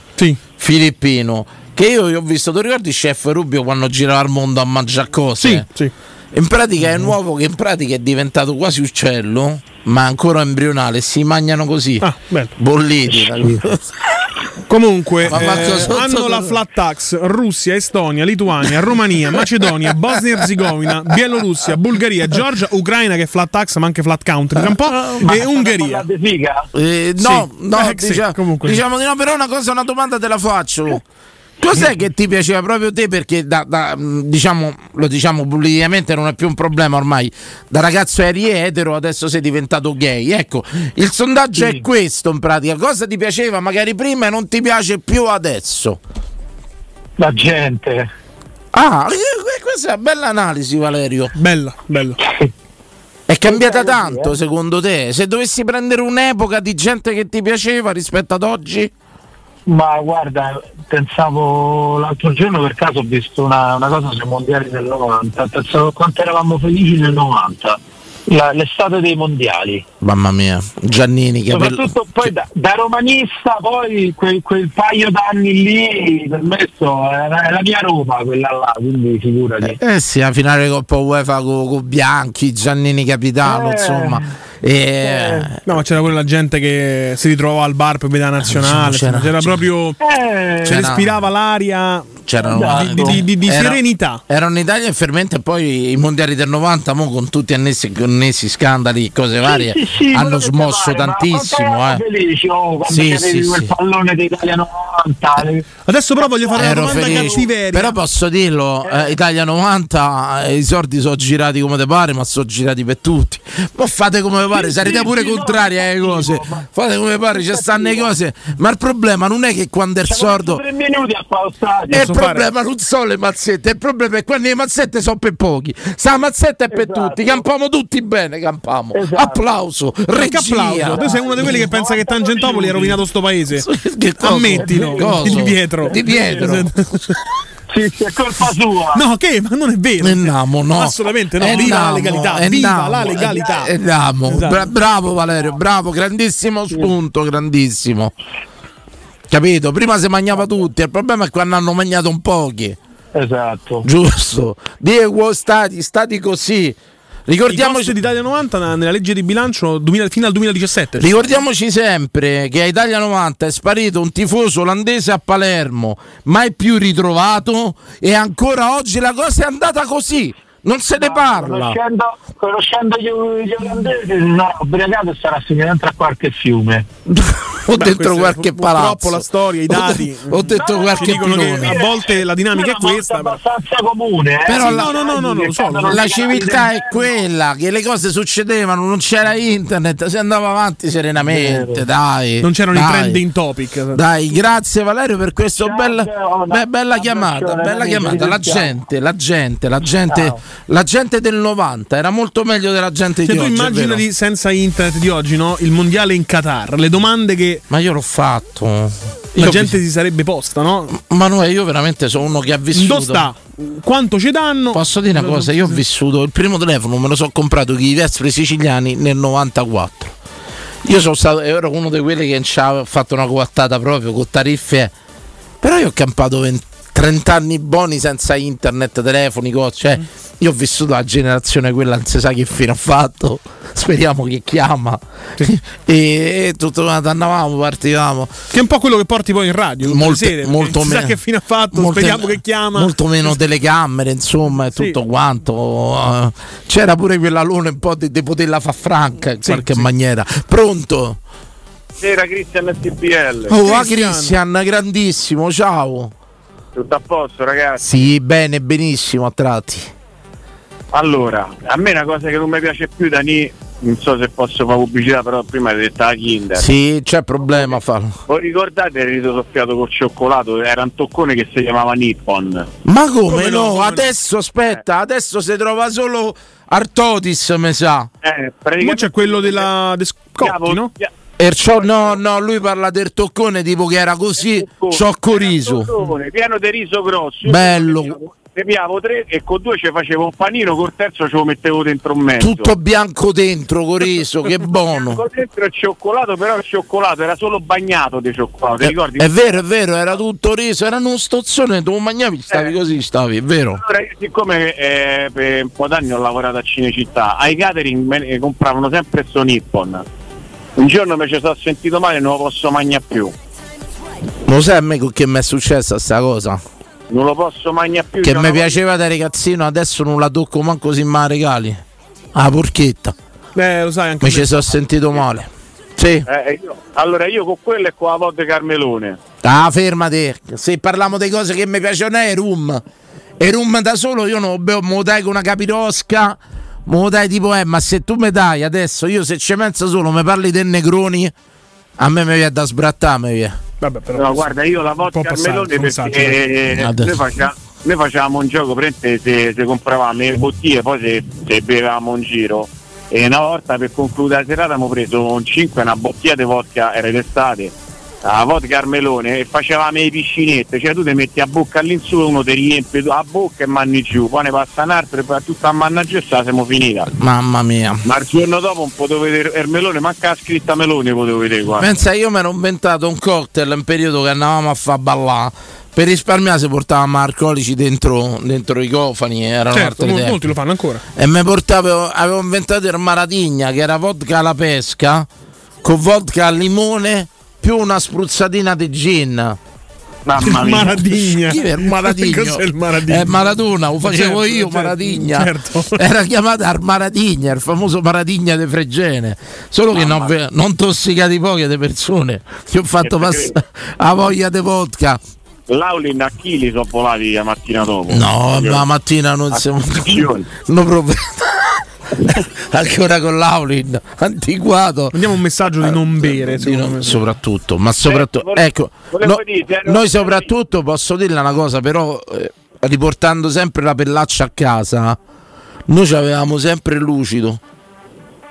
filippino. Che io ho visto, ti ricordi Chef Rubio quando girava al mondo a mangiare cose? Sì, sì. In pratica è nuovo che in pratica è diventato quasi uccello, ma ancora embrionale, si mangiano così. Ah. Bolliti. Comunque, Ma eh, sotto- hanno la flat tax Russia, Estonia, Lituania, Romania, Macedonia, Bosnia e Herzegovina, Bielorussia, Bulgaria, Georgia, Ucraina che è flat tax ma anche flat country tra un po' e Ungheria. Eh, no, Sì. no, Eh, sì, diciamo, comunque. diciamo di no, però una cosa, una domanda te la faccio. Cos'è che ti piaceva proprio te? Perché da, da, mh, diciamo, lo diciamo pubblicamente, non è più un problema ormai. Da ragazzo eri etero, adesso sei diventato gay. Ecco, il sondaggio è questo in pratica. Cosa ti piaceva magari prima e non ti piace più adesso? La gente. Ah, eh, questa è una bella analisi, Valerio. Bella, bella. È cambiata tanto secondo te? Se dovessi prendere un'epoca di gente che ti piaceva rispetto ad oggi? Ma guarda, pensavo l'altro giorno per caso ho visto una, una cosa sui mondiali del 90, pensavo quanto eravamo felici nel 90, La- l'estate dei mondiali. Mamma mia, Giannini, capello. Soprattutto poi da, da romanista, poi quel, quel paio d'anni lì, per me sto- è la, è la mia Roma quella là, quindi figurati. Eh sì, la finale Coppa UEFA con Bianchi, Giannini capitano, Eh. insomma. E... No, ma c'era pure la gente che si ritrovava al bar per vedere la nazionale. C'era- C'era, c'era- proprio. Eh, C'era- respirava l'aria C'erano di, di- di- di Era- serenità. Erano Italia e fermento e poi i mondiali del 90, mo con tutti annessi connessi scandali, cose varie, Sì, sì, hanno quello che smosso ma tantissimo. Eh. felici, oh, quando Sì, sì, quel sì. pallone d'Italia 90. le- Adesso però voglio fare una Ero domanda felice. cattiveria. Però posso dirlo, eh, Italia 90, eh, i soldi sono girati come te pare, ma sono girati per tutti. Ma fate come pare, sarete pure contrari alle cose. Fate come pare, ci stanno le cose. Ma il problema non è che quando è il sordo. E il problema non sono le mazzette, il problema è quando le mazzette sono per pochi. Sta mazzetta è per Esatto. tutti, campiamo tutti bene, campiamo. Applauso, Perché regia. applauso? Tu sei uno di quelli che pensa che Tangentopoli ha rovinato sto paese. Che? Ammettilo. Di Pietro. Di Pietro. Sì, sì, è colpa sua. No, che? Ma non è vero. Enamo, no. Assolutamente no. Viva la legalità. Enamo, Viva la legalità. Enamo. Esatto. Bra- bravo Valerio, bravo, grandissimo spunto, grandissimo. Capito? Prima si mangiava tutti, il problema è quando hanno mangiato un pochi. Esatto. Giusto. Diego stati, stati così. Ricordiamoci costi d'Italia 90 na- nella legge di bilancio 2000 fino al 2017. Ricordiamoci sempre che a Italia 90 è sparito un tifoso olandese a Palermo, mai più ritrovato e ancora oggi la cosa è andata così. Non se ne parla. Conoscendo, conoscendo gli, gli olandesi, no, ubriacato e sarà finito dentro a qualche fiume. Ho Beh, è qualche pur- purtroppo palazzo. la storia, i dati. Ho detto Ci qualche pilone. a volte la dinamica è questa. È abbastanza comune. Eh? Però Sì, la- no, no, no, no, no, lo so. La civiltà è quella che le cose succedevano, non c'era internet, si andava avanti serenamente, dai. Non c'erano dai. i trending topic. Dai, grazie Valerio per questo bella, bella chiamata, bella chiamata. La gente, la gente, la gente, Ciao. La gente del 90 era molto meglio della gente Cioè, di tu oggi. è immagina vero? di, senza internet di oggi, no? Il mondiale in Qatar, le domande che Ma io l'ho fatto. la Io gente si sarebbe posta, no? Manuele, io veramente sono uno che ha vissuto. Dove sta? Quanto ci danno? Posso dire una cosa? Io ho vissuto il primo telefono, me lo sono comprato con i Vespri siciliani nel 94. Io sono stato, ero uno di quelli che ha fatto una coattata proprio con tariffe. Però io ho campato 20 30 anni buoni senza internet, telefoni, cose. Cioè, io ho vissuto la generazione quella, non si sa che fine ha fatto. Speriamo che chiama. e, e tutto quanto andavamo, partivamo. Che è un po' quello che porti poi in radio. Molte- sere, molto non si sa meno- che fine ha fatto, molte- speriamo che chiama. Molto meno telecamere, insomma, e Sì. tutto quanto. c'era pure quell'alone un po' di, di poterla far franca in qualche maniera. Pronto? Sera Cristian SPL. Oh, ah, Cristian, grandissimo, ciao. Tutto a posto ragazzi. Sì, bene, benissimo a tratti. Allora, a me una cosa che non mi piace più da Ni, non so se posso fare pubblicità, però prima hai detto la Kinder. Sì, c'è problema a farlo. Voi ricordate il rito soffiato col cioccolato? Era un toccone che si chiamava Nippon. Ma come, Come no, come no. adesso aspetta, adesso si trova solo Artotis, mi sa. Eh, Mo c'è quello della De Scotti, no? Perciò no, no, lui parla del toccone tipo che era così, ciocco riso. Pieno di riso grosso. Bello. Ne piavo tre e con due ci facevo un panino, col terzo ce lo mettevo dentro in mezzo. Tutto bianco dentro, con riso, che buono. Con dentro il cioccolato, però il cioccolato era solo bagnato di cioccolato, ti ricordi? È vero, è vero, era tutto riso, era uno stozzone, tu mangiavi, stavi così, stavi, è vero. Allora, io siccome eh, per un po' d'anni ho lavorato a Cinecittà, ai catering me ne compravano sempre sto Nippon. Un giorno mi ci sono sentito male e non lo posso mangiare più. Lo sai a me che mi è successa sta cosa? Non lo posso mangiare più. Che mi piaceva da ragazzino, adesso non la tocco manco me la regali. Ah, porchetta. Beh, lo sai anche Mi ci sono sentito male. Sì. Eh, io- allora io con quello e con la vodka carmelone. Ah, fermati. Se parliamo di cose che mi piacciono è rum. E rum da solo io non lo bevo, me lo dai con una capirosca. Me lo dai tipo, eh, ma se tu mi dai adesso, io se ci penso solo, mi parli del Negroni, a me mi viene da sbrattare, mi viene. Vabbè, però. No, guarda, io la vodka carmelone messaggio, perché dai. eh, noi, faccia- noi facevamo un gioco, prende, se, se compravamo le bottiglie, poi se, se bevevamo in giro. E una volta per concludere la serata abbiamo preso un 5, una bottiglia di vodka, era d'estate, la vodka carmelone e facevamo le piscinette, cioè tu ti metti a bocca all'insù e uno ti riempie tu- a bocca e manni giù, poi ne passa un altro e poi tutta a manna giù e se la siamo finita. Mamma mia. Ma il giorno dopo un potevo vedere il melone, manca la scritta melone potevo vedere qua. Pensa, io mi ero inventato un cocktail in periodo che andavamo a far ballare. Per risparmiare si portavamo alcolici dentro, dentro i cofani, erano Certo, tempi. molti lo fanno ancora. E mi portavo, avevo inventato il Maradigna, che era vodka alla pesca, con vodka al limone, più una spruzzatina di gin. Mamma mia. Maradigna. Chi era il Maradigno? Cos'è il Maradigno? Eh, Maradona, lo facevo Certo, io, certo, Maradigna. certo. Era chiamata al Maradigna, il famoso Maradigna di Fregene. Solo che non, non tossicati poche le persone. Ti ho fatto passare la voglia di vodka. L'aulin a chili sono volati la mattina dopo. No, la mattina non siamo. Non proprio. Ancora con l'Aulin antiquato. Mandiamo un messaggio di non bere, secondo me. Soprattutto, ma soprattutto, volevo- ecco, no- dire, noi soprattutto posso dirle una cosa, però eh, riportando sempre la pellaccia a casa, noi ci avevamo sempre il lucido.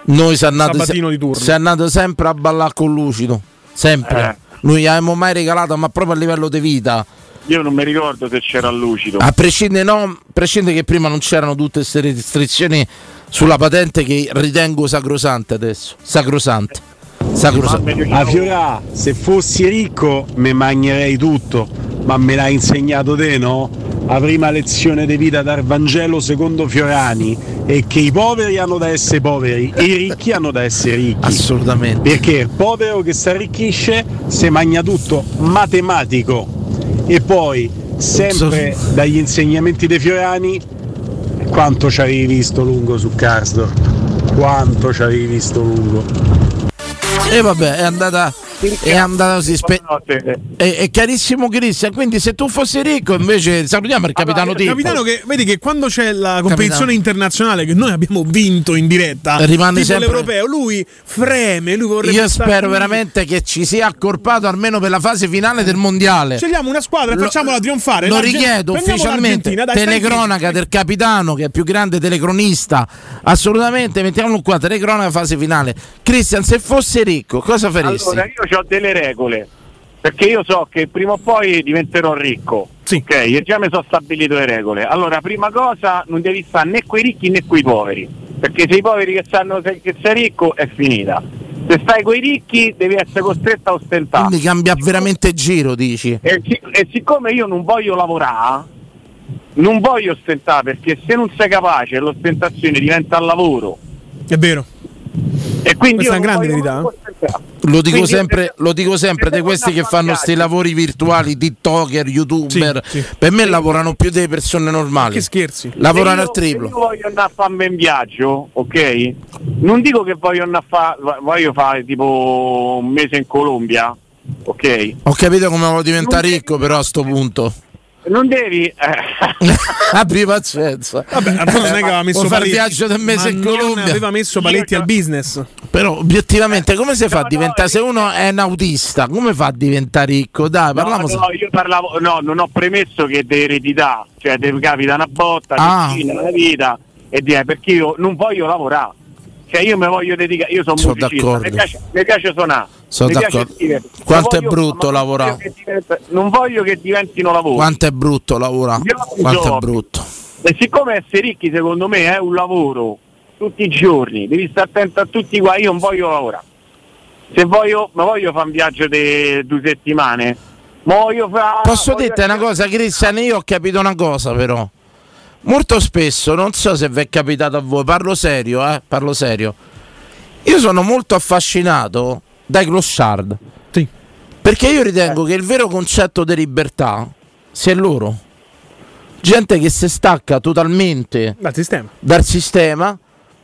Noi si è andato, Sabatino di turno. si è andato sempre a ballare con lucido, sempre. Eh. Non gli avevamo mai regalato, ma proprio a livello di vita. Io non mi ricordo se c'era il lucido. A prescindere, no, a prescindere che prima non c'erano tutte queste restrizioni sulla patente che ritengo sacrosante adesso. Sacrosante. Sacrosante. A Fiorà, se fossi ricco mi mangerei tutto, ma me l'hai insegnato te, no? La prima lezione di vita dal Vangelo secondo Fiorani è che i poveri hanno da essere poveri e i ricchi hanno da essere ricchi. Assolutamente. Perché il povero che si arricchisce si mangia tutto matematico. E poi, sempre dagli insegnamenti dei Fiorani, quanto ci avevi visto lungo su Karsdorp? Quanto ci avevi visto lungo? E vabbè, è andata. È andata così. spe- è, è carissimo Cristian. Quindi, se tu fossi ricco, invece salutiamo il capitano Il Tippo. capitano che vedi che quando c'è la competizione Capitano. internazionale che noi abbiamo vinto in diretta, Rimane tipo sempre- l'europeo, lui freme, lui vorrebbe Io spero qui. veramente che ci sia accorpato almeno per la fase finale del mondiale. Scegliamo una squadra e facciamola trionfare. Lo richiedo ufficialmente. dai, telecronaca del capitano, che è il più grande telecronista. Assolutamente, mettiamolo qua. Telecronaca fase finale. Cristian, se fossi ricco, cosa faresti? Allora, io ho delle regole. Perché io so che prima o poi diventerò ricco. Ok, e già mi sono stabilito le regole. Allora, prima cosa, non devi stare né quei ricchi né quei poveri. Perché se i poveri che sanno che sei ricco è finita. Se stai coi ricchi devi essere costretto a ostentare. Quindi cambia veramente giro, dici? E, e siccome io non voglio lavorare, non voglio ostentare perché se non sei capace l'ostentazione diventa lavoro. È vero. E quindi Questa è io una grande verità. Lo dico Quindi sempre, lo dico sempre di questi che fanno questi lavori virtuali, TikToker, YouTuber. Per me lavorano più delle persone normali. Che scherzi. Lavorano Se al io- triplo. Se io voglio andare a farmi in viaggio, ok? Non dico che voglio andare a fare, voglio fare tipo un mese in Colombia, ok? Ho capito come voglio diventare ricco, però a sto punto. Non devi... eh, Abbi pazienza. Vabbè, non è che aveva messo fare il paletti. viaggio del mese in Colombia. aveva messo paletti al business. Però obiettivamente come si fa a diventare se uno è un autista, come fa a diventare ricco? Dai, parliamo no, no, io parlavo, no, non ho premesso che di eredità, cioè ti capita una botta, Ah. ti la vita e di- perché io non voglio lavorare. Cioè io mi voglio dedicare, io sono Sono musicista, d'accordo. mi piace, mi piace suonare. Sono d'accordo. Quanto è voglio- brutto ma non lavorare. voglio che diventa- Non voglio che diventino lavoro. Quanto è brutto lavorare. Quanto è giochi. brutto. E siccome essere ricchi secondo me è un lavoro tutti i giorni, devi stare attento a tutti qua, io non voglio lavorare. Se voglio, ma voglio fare un viaggio di due settimane, fare... Posso dirti una cosa, Cristian? Io ho capito una cosa, però. Molto spesso, non so se vi è capitato a voi, parlo serio, eh, parlo serio. Io sono molto affascinato dai clochard. Sì. Perché io ritengo che il vero concetto di libertà sia loro. Gente che si stacca totalmente Dal sistema. dal sistema,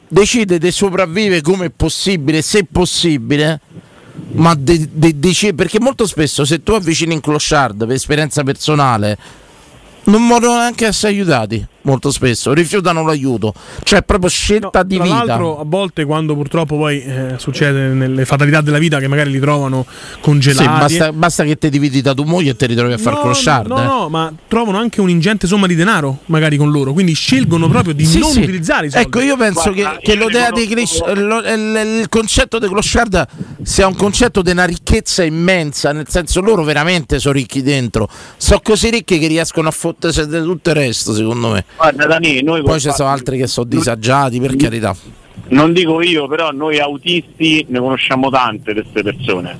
decide di sopravvivere come è possibile, se possibile, ma de- de- dice- perché molto spesso se tu avvicini in clochard per esperienza personale, non vogliono neanche essere aiutati, molto spesso, rifiutano l'aiuto, cioè proprio scelta di Tra vita. l'altro, a volte quando purtroppo poi eh, succede nelle fatalità della vita che magari li trovano congelati. Sì, basta, basta che ti dividi da tua moglie e ti ritrovi a far No, clochard. No, eh. no, ma trovano anche un'ingente somma di denaro magari con loro, quindi scelgono proprio di Sì, non sì. utilizzare i soldi. Ecco, io penso che, che l'idea di clis- lo- il, il concetto di clochard sia un concetto di una ricchezza immensa, nel senso loro veramente sono ricchi dentro, sono così ricchi che riescono a fottersi di tutto il resto, secondo me. Guarda Dani, noi Poi ci sono altri che sono disagiati, per carità. Non dico io, però noi autisti ne conosciamo tante di queste persone.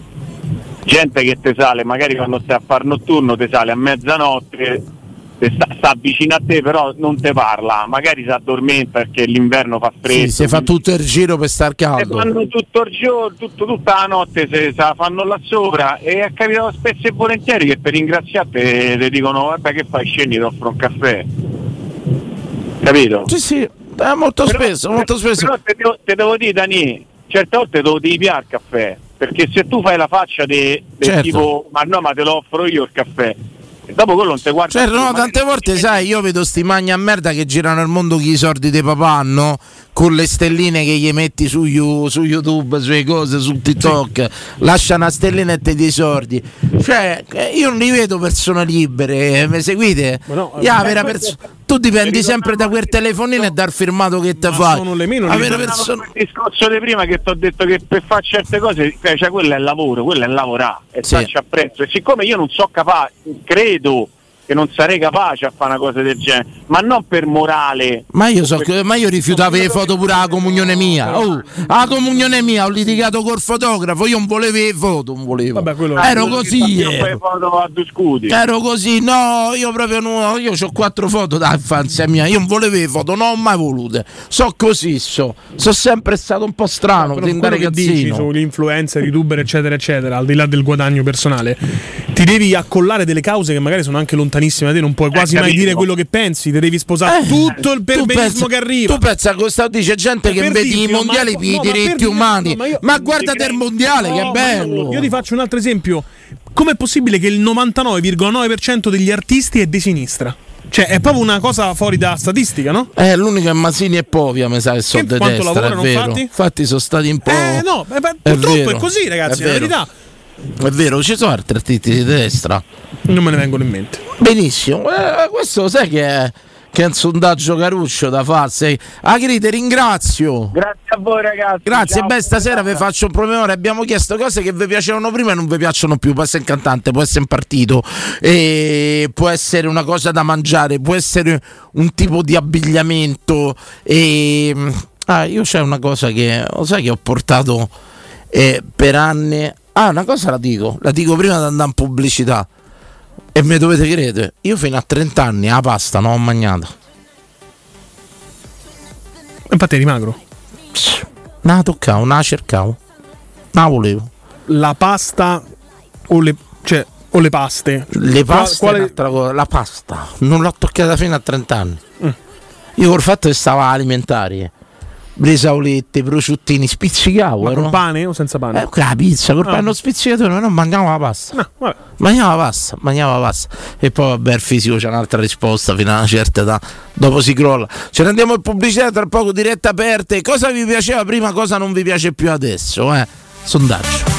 Gente che te sale, magari quando stai a far notturno ti sale a mezzanotte, te sta, sta vicino a te però non te parla, magari si addormenta perché l'inverno fa freddo. Sì, si fa tutto il giro per star E caldo. fanno tutto il giorno, tutto- tutta la notte se, se la fanno là sopra e è capitato spesso e volentieri che per ringraziarti ti dicono vabbè che fai scendi ti offro un caffè capito? Sì sì, eh, molto spesso, molto spesso. Però te devo, te devo dire Dani, certe volte devo devi piare il caffè, perché se tu fai la faccia di Certo. tipo ma no ma te lo offro io il caffè, e dopo quello non ti guarda Certo, più, no, tante volte, sai, io vedo sti magni a merda che girano il mondo con i soldi dei papà, no? Con le stelline che gli metti su, You- su YouTube, sulle cose, su TikTok. Lascia una stellina e te dei soldi. Cioè, eh, io non li vedo persone libere, eh, mi seguite? no, Ya, eh, vera perso- tu dipendi sempre da quel telefonino e dal firmato che te fai. sono le meno La vera persona- il discorso di prima che ti ho detto che per fare certe cose cioè, cioè, quello è il lavoro, quello è lavorare e Sì. starci apprezzo e siccome io non so capace credo che non sarei capace a fare una cosa del genere ma non per morale Ma io, so, che- ma io rifiutavo le foto pure alla comunione mia. Oh, alla comunione mia ho litigato col fotografo, io non volevo le foto, non volevo. Ero così. ero. fai foto a Ero così, no, io proprio no, io ho quattro foto da infanzia mia, io non volevo le foto, non ho mai volute. So così, so. Sono sempre stato un po' strano, Però da quello che dici sugli influencer, youtuber, eccetera, eccetera, al di là del guadagno personale, ti devi accollare delle cause che magari sono anche lontanissime da te, non puoi quasi mai dire quello che pensi, ti devi sposare tutto il perbenismo che arriva. Tu pensa che sta dice gente che vedi i mondiali per i diritti umani. ma io- ma guardate il mondiale, che bello! Io, ti faccio un altro esempio. Com'è possibile che il 99,9% degli artisti è di sinistra? Cioè, è proprio una cosa fuori da statistica, no? Eh, l'unico è Masini e Povia, mi sa che sono di quanto destra, lavorano, è vero. infatti? Infatti sono stati un po'. Eh, no, beh, È purtroppo è, vero, così, ragazzi, è è la verità. È vero, ci sono altri artisti di destra. Non me ne vengono in mente. Benissimo, eh, questo sai che è, che è un sondaggio caruccio da farsi. Agri, ti ringrazio. grazie a voi ragazzi Grazie, ciao. beh, stasera vi faccio un promemoria. Abbiamo chiesto cose che vi piacevano prima e non vi piacciono più. Può essere un cantante, può essere un partito, e può essere una cosa da mangiare, può essere un tipo di abbigliamento. E... Ah, io c'è una cosa che lo sai che ho portato eh, per anni. Ah, una cosa la dico, la dico prima di andare in pubblicità. E mi dovete credere, io fino a 30 anni la pasta non ho mangiata. Infatti eri magro. Non la toccavo, non la cercavo. Non la volevo. La pasta o le, cioè, o le paste? Le paste è quale- un'altra cosa. La pasta non l'ho toccata fino a 30 anni. Mm. Io col fatto che stavo alimentari, eh. Bresaolette, prosciuttini, spizzicavo. Ma con pane o senza pane? Eh, la pizza, col Ah. pane spizzicatore, ma non mangiavo la pasta. No, vabbè. Mangiavo la pasta, mangiavo la pasta. E poi vabbè il fisico c'è un'altra risposta fino a una certa età. Dopo si crolla. Ce ne andiamo in pubblicità, tra poco dirette aperte. Cosa vi piaceva prima, cosa non vi piace più adesso? Eh? Sondaggio.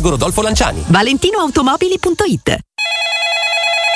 Rodolfo Lanciani. valentinoautomobili.it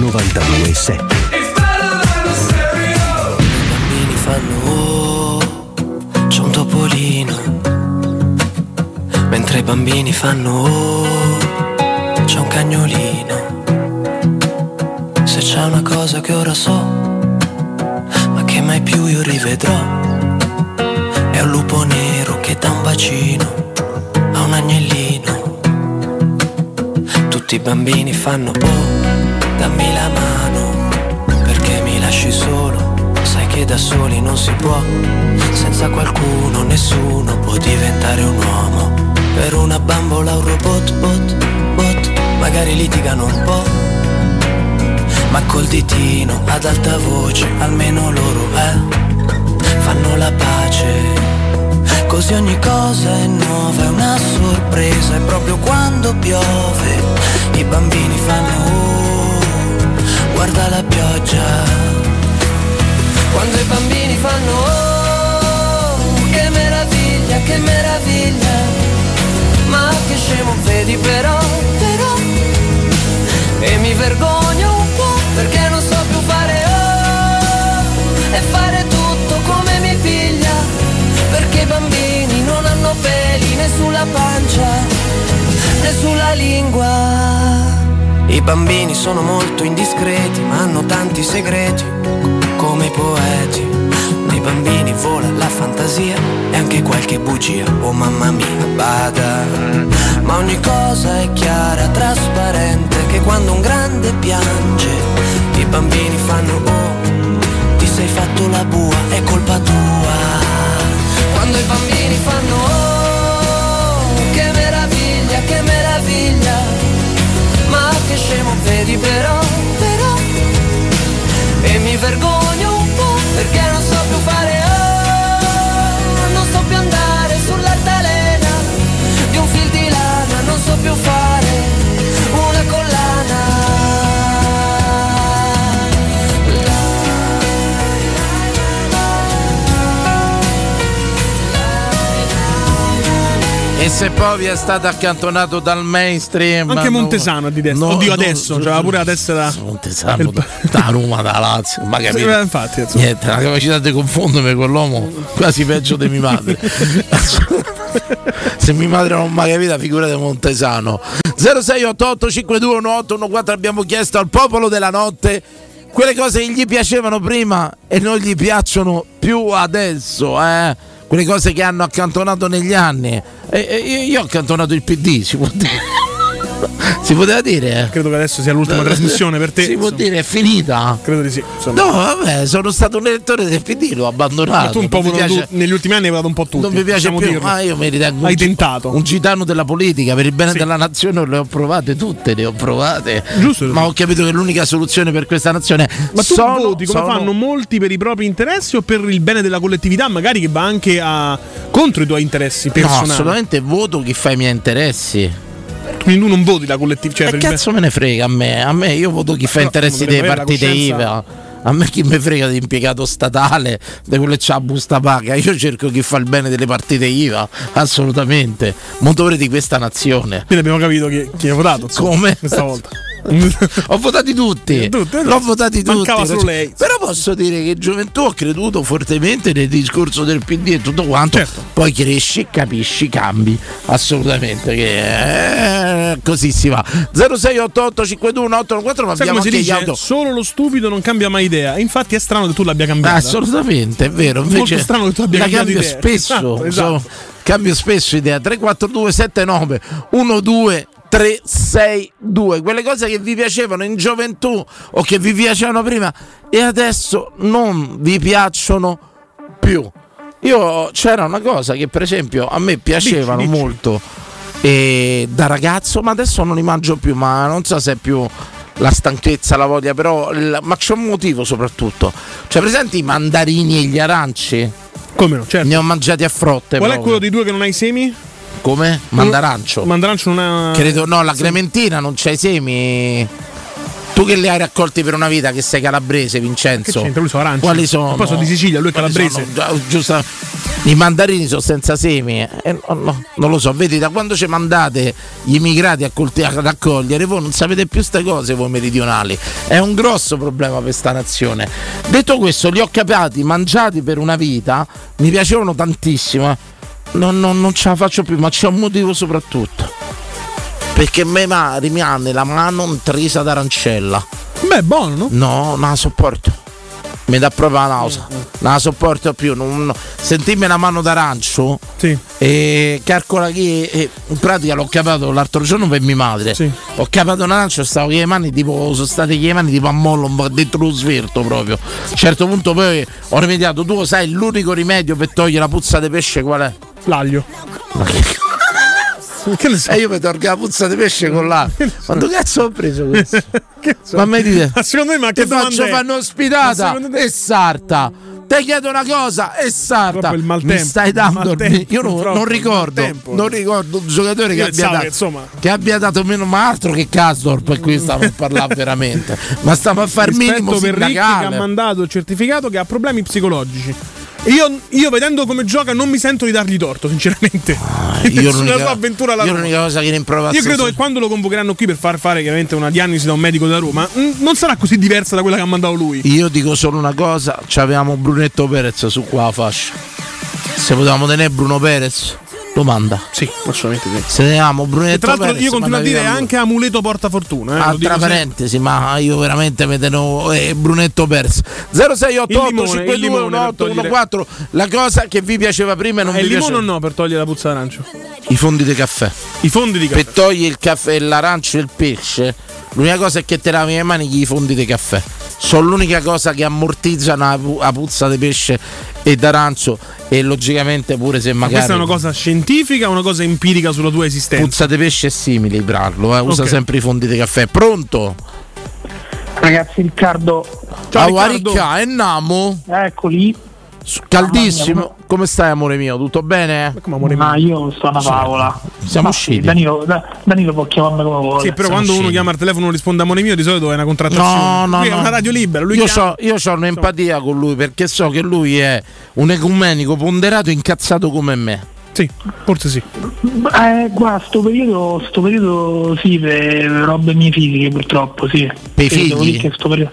92.7 bambini fanno oh, c'è un topolino. Mentre i bambini fanno oh, c'è un cagnolino. Se c'è una cosa che ora so, ma che mai più io rivedrò, è un lupo nero che dà un bacino a un agnellino. Tutti i bambini fanno oh, dammi la mano, perché mi lasci solo. Sai che da soli non si può, senza qualcuno nessuno può diventare un uomo. Per una bambola un robot, bot, bot, magari litigano un po'. Ma col ditino ad alta voce, almeno loro, eh, fanno la pace. Così ogni cosa è nuova, è una sorpresa, e proprio quando piove bambini fanno oh, guarda la pioggia. Quando i bambini fanno oh, che meraviglia, che meraviglia, ma che scemo vedi però, però, e mi vergogno un po' perché non so più fare oh, e fare tutto come mi piglia, perché i bambini non hanno peli né sulla pancia né sulla lingua. I bambini sono molto indiscreti, ma hanno tanti segreti, come i poeti. Nei bambini vola la fantasia e anche qualche bugia, oh mamma mia, bada. Ma ogni cosa è chiara, trasparente, che quando un grande piange, i bambini fanno oh, ti sei fatto la bua, è colpa tua. Quando i bambini fanno oh, vedi però, però, e mi vergogno un po' perché non so più fare oh, non so più andare sull'altalena di un fil di lana, non so più fare E se poi vi è stato accantonato dal mainstream. Anche no- Montesano di destra. no- Oddio, no- adesso, c'aveva pure la tessera. Montesano Il- da, da Roma, da Lazio, ma Sì, capito? beh, infatti, insomma. Niente, la capacità di confondermi con l'uomo quasi peggio di mia madre. Se mia madre non mi capito, figurate Montesano. 0688 521814 abbiamo chiesto al popolo della notte quelle cose che gli piacevano prima e non gli piacciono più adesso, eh? Quelle cose che hanno accantonato negli anni. E, io ho accantonato il PD, si può dire. Si poteva dire? Credo che adesso sia l'ultima trasmissione per te. Si può insomma. dire è finita? Credo di sì. insomma. No, vabbè, sono stato un elettore del PD, l'ho abbandonato. Ma tu un po' piace, negli ultimi anni hai votato un po' tutti. non mi piace più, dirlo. ma io mi ritengo Hai un, tentato. un gitano della politica per il bene Sì. della nazione, le ho provate tutte, le ho provate. Giusto. Ma ho capito che l'unica soluzione per questa nazione Ma tu sono, voti come sono- fanno molti per i propri interessi o per il bene della collettività, magari che va anche a- contro i tuoi interessi No, personali? assolutamente voto chi fa i miei interessi. Quindi tu non voti la collettività. Cioè Che cazzo me ne frega a me? A me io voto chi fa Però interessi la coscienza- IVA. A me chi mi frega di impiegato statale, di quello che c'ha la busta paga. Io cerco chi fa il bene delle partite IVA, assolutamente. Motore di questa nazione. Quindi abbiamo capito chi, chi ha votato. insomma, Come? Questa volta. Ho votati tutti. L'ho votati tutti. Mancava solo lei. Però posso dire che gioventù ho creduto fortemente nel discorso del PD e tutto quanto. Certo. Poi cresci, capisci, cambi. Assolutamente. Che eh, così si va. 0688 521 814 ma Sai abbiamo anche auto. Solo lo stupido non cambia mai idea. Infatti è strano che tu l'abbia cambiata. Assolutamente, è vero. Invece Molto strano che tu abbia cambiato cambio idea. spesso. Esatto, esatto. insomma, cambio spesso idea. 342 79 12 362 quelle cose che vi piacevano in gioventù o che vi piacevano prima e adesso non vi piacciono più. Io c'era una cosa che per esempio a me piacevano Dici, dici. molto eh, da ragazzo, ma adesso non li mangio più, ma non so se è più la stanchezza, la voglia, però il- ma c'è un motivo soprattutto. Cioè, presenti i mandarini e gli aranci? Come no, certo. Ne ho mangiati a frotte. Qual è proprio. quello dei due che non ha i semi? Come? Mandarancio. Mandarancio non ha. Credo no, la Clementina non c'ha i semi. Tu che li hai raccolti per una vita, che sei calabrese, Vincenzo. Che? Lui sono aranci. Quali sono? Poi sono di Sicilia, lui è calabrese. sono? Giusta- I mandarini sono senza semi. eh, no, no, non lo so, vedi, da quando ci mandate gli immigrati a, colti- a raccogliere, voi non sapete più queste cose, voi meridionali. È un grosso problema per sta nazione. Detto questo, li ho capati, mangiati per una vita, mi piacevano tantissimo. Non, non- non ce la faccio più, ma c'è un motivo soprattutto. Perché me ma rimane la mano intrisa d'arancella. Beh, è buono, no? La sopporto. Mi dà proprio la nausea. Non la sopporto più. Non, no. Sentirmi la mano d'arancio. Sì. E calcola che in pratica l'ho capato l'altro giorno per mia madre. Ho capato un arancio, stavo con le mani tipo. Sono state con le mani tipo a mollo, un po' dentro lo sverto proprio. A un certo punto poi ho rimediato. Tu sai l'unico rimedio per togliere la puzza di pesce qual è? L'aglio. E io mi tolgo la puzza di pesce con l'aglio. Quando cazzo ho preso questo? Ma mi dite? Ma secondo me, ma che faccio un'ospitata secondo te- e sarta. Ti chiedo una cosa e sarta. Mi stai dando Io non, non ricordo, non ricordo un giocatore che abbia, dato, che, insomma- che abbia dato meno ma altro che Casdorp e qui stiamo a parlare veramente. Ma stiamo a fare il minimo Rispetto per Rick che ha sindacale. mandato il certificato che ha problemi psicologici. Io, io vedendo come gioca non mi sento di dargli torto, sinceramente. Io Sulla sua avventura alla io Roma. l'unica cosa che rimprovazzo Io credo che quando lo convocheranno qui per far fare chiaramente una diagnosi da un medico da Roma, mh, non sarà così diversa da quella che ha mandato lui. Io dico solo una cosa, avevamo Brunetto Perez su qua la fascia. Se potevamo tenere Bruno Perez, lo manda. Sì, assolutamente sì. Se teniamo Brunetto E tra l'altro Perez, io continuo a dire anche amuleto porta fortuna. Eh, Altra sempre. parentesi, ma io veramente mi tenevo eh, Brunetto Perez 0688 Il limone, il limone per togliere- 521 la cosa che vi piaceva prima e non Eh, vi il limone piaceva o no per togliere la puzza d'arancio? i fondi di caffè I fondi di caffè. per togliere il caffè l'arancio e il pesce l'unica cosa è che te lavi le mani i fondi di caffè sono l'unica cosa che ammortizzano la, pu- la puzza di pesce e d'arancio e logicamente pure se Ma magari questa è una cosa scientifica o una cosa empirica sulla tua esistenza? puzza di pesce è simile Brarlo eh, usa Ok. sempre i fondi di caffè pronto? Ragazzi, Riccardo, Ciao Ricca, e Namo? Eccoli. Caldissimo. Come stai, amore mio? Tutto bene? Ma io sto una favola. Siamo Ma sì, usciti. Danilo, Da- Danilo può chiamarmi come vuole. Sì, però Siamo quando uno usciti. chiama al telefono e non risponde a amore mio, di solito è una contrattazione. No, no, Qui è no. una radio libera. Lui io chiama- ho io c'ho un'empatia con lui perché so che lui è un ecumenico ponderato incazzato come me. Sì, forse sì. Eh, guarda, sto periodo, sto periodo sì, per robe mie fisiche purtroppo, sì. Per i figli? che sto periodo-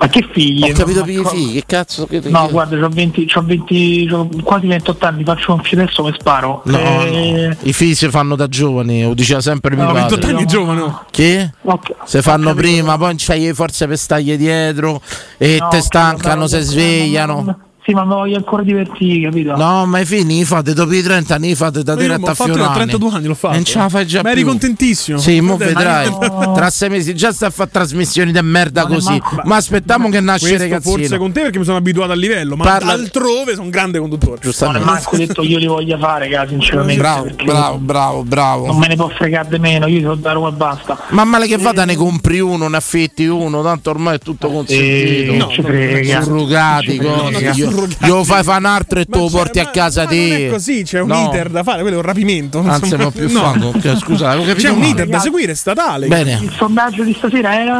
Ma che figli? Ho capito per i co- figli, che cazzo che No, guarda, ho 20, c'ho 20 c'ho quasi 28 anni, faccio un adesso mi sparo. No, Eh, no, i figli si fanno da giovani, lo diceva sempre mio No, padre. 28 anni giovane. Che? Ok, Se fanno prima, poi non c'hai le forze per stargli dietro e No, te stancano, si svegliano. Sì, ma mi voglio ancora divertire, capito? No, ma i figli fate dopo i 30 anni, fate da Ma diretta a Fiorani. 32 anni, l'ho fatto. Non ce la fai già Ma eri più. contentissimo. Sì, mo vedrai. ma- Tra sei mesi già sta a fare trasmissioni di merda Ma così. manco- Ma aspettiamo che nasce Questo ragazzino. forse con te perché mi sono abituato al livello, ma Parla- altrove sono un grande conduttore. Non è manco detto io li voglia fare, cara, sinceramente. Bravo, bravo, bravo, bravo. Non me ne può fregare di meno, io sono da Roma e basta. Ma male che vada ne compri uno, ne affitti uno, tanto ormai è tutto consentito. Eh, no, ci frega. frega. cose. Ma io fai fa un altro e te lo Ma porti c'è- a casa ma non te. è così, c'è un No. iter da fare, quello è un rapimento. non Anzi, ma più no. fango. Scusate, avevo capito C'è un male. iter da seguire statale. Bene. Il sondaggio di stasera era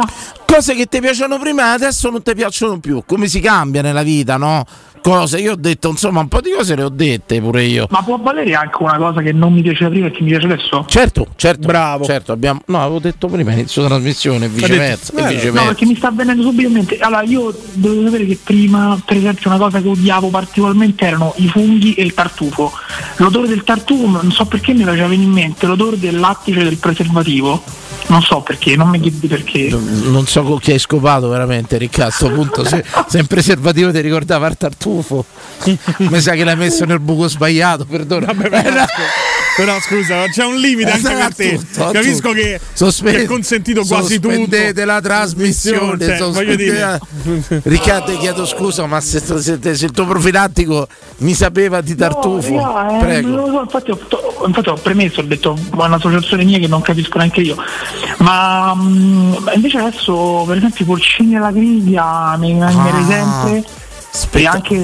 Cose che ti piacciono prima e adesso non ti piacciono più. Come si cambia nella vita, no? Cose, io ho detto, insomma, un po' di cose le ho dette pure io. Ma può valere anche una cosa che non mi piaceva prima e che mi piace adesso? Certo, certo. Bravo. Certo, abbiamo. No, avevo detto prima inizio trasmissione, e viceversa. detto, e viceversa. No, perché mi sta avvenendo subito in mente. Allora, io devo sapere che prima, per esempio, una cosa che odiavo particolarmente erano i funghi e il tartufo. L'odore del tartufo, non so perché mi faceva venire in mente l'odore del lattice del preservativo. Non so perché, non mi chiedi perché. Non so con chi hai scopato veramente, Riccardo. A sto punto, se, se in preservativo ti ricordava il tartufo, mi sa che l'hai messo nel buco sbagliato, perdona. Però, però scusa, c'è un limite anche per te. Tutto, tutto. Capisco che, Sospe- è consentito quasi tutto. sospendete la trasmissione. Cioè, voglio dire. sospendete- Riccardo, chiedo scusa, ma se, se- se il tuo profilattico mi sapeva di tartufo, No, raga, eh, prego. non lo so, infatti, ho, to- infatti ho premesso, ho detto ma è un'associazione mia che non capisco neanche io. Ma mm, invece adesso, per esempio, i porcini alla griglia mi mangerei Ah, sempre. E anche,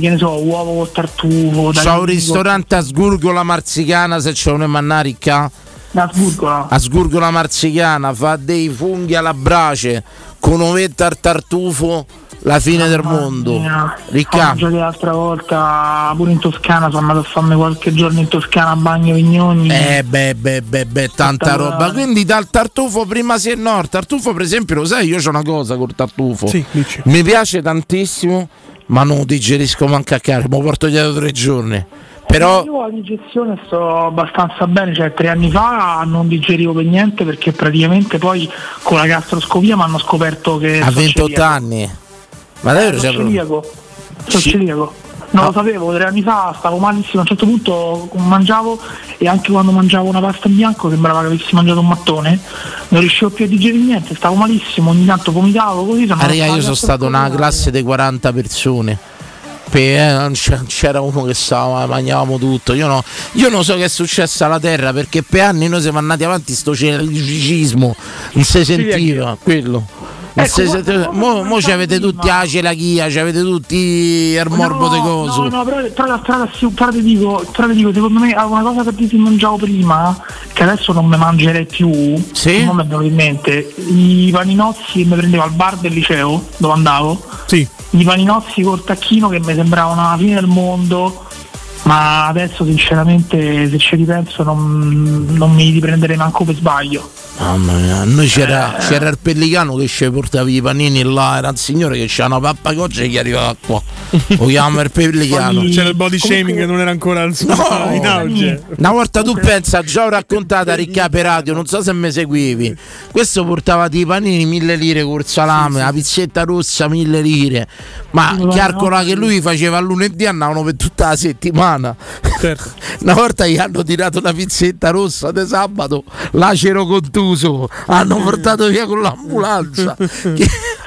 che ne so, uovo col tartufo. C'è un ristorante a Sgurgola Marzicana, se c'è un mannarica. A Sgurgola. A Sgurgola Marzicana fa dei funghi alla brace con ovetta al tartufo, la fine del mondo. Riccardo. l'altra volta pure in Toscana, sono andato a farmi qualche giorno in Toscana a Bagno Vignoni. Eh beh, beh, beh, beh, tanta Tutta roba. la- Quindi dal tartufo prima sì e no. Il tartufo, per esempio, lo sai, io ho una cosa col tartufo. Sì. Mi piace tantissimo, ma non lo digerisco manco a caro. Mi porto dietro tre giorni. Però Io la digestione sto abbastanza bene, cioè tre anni fa non digerivo per niente perché praticamente poi con la gastroscopia mi hanno scoperto che a sono 28 celiaco. anni. Ma davvero c'è Sono celiaco. Sono Ci- celiaco. Non lo sapevo, tre anni fa stavo malissimo, a un certo punto mangiavo e anche quando mangiavo una pasta in bianco sembrava che avessi mangiato un mattone, non riuscivo più a digerire niente, stavo malissimo, ogni tanto vomitavo così. sono Ah, andato io sono stato una classe di 40 persone. Pe- eh, non c'era uno che stava, mangiavamo tutto. Io, no, io non so che è successo alla terra perché per anni noi siamo andati avanti sto celiacismo, non si sentiva quello. Ecco, sentiva- come mo, mo ci avete tutti la celachia, ci avete tutti il morbo di coso. No, no, però, però, però, sì, però ti dico, però ti dico, secondo me ah, una cosa che ti mangiavo prima, che adesso non mi mangerei più, Sì? non mi è venuto in mente, i paninozzi che mi prendevo al bar del liceo, dove andavo, Sì. i paninozzi col tacchino che mi sembravano la fine del mondo, ma adesso sinceramente se ci ripenso non, non mi riprenderei manco per sbaglio. Mamma mia, a noi c'era, Eh. c'era il pellicano che ci portava i panini là, era un signore che c'era una pappa goccia e gli arrivava qua. Lo chiama il pellicano. C'era il body shaming che non era ancora al suo No. in auge. Una volta tu pensa, già ho raccontato a Ricca per radio, non so se mi seguivi. Questo portava i panini mille lire col salame, la pizzetta rossa mille lire. Ma Sì, calcola no. che lui faceva il lunedì andavano per tutta la settimana. Certo. Una volta gli hanno tirato una pizzetta rossa di sabato, lacero contuso, hanno portato via con l'ambulanza.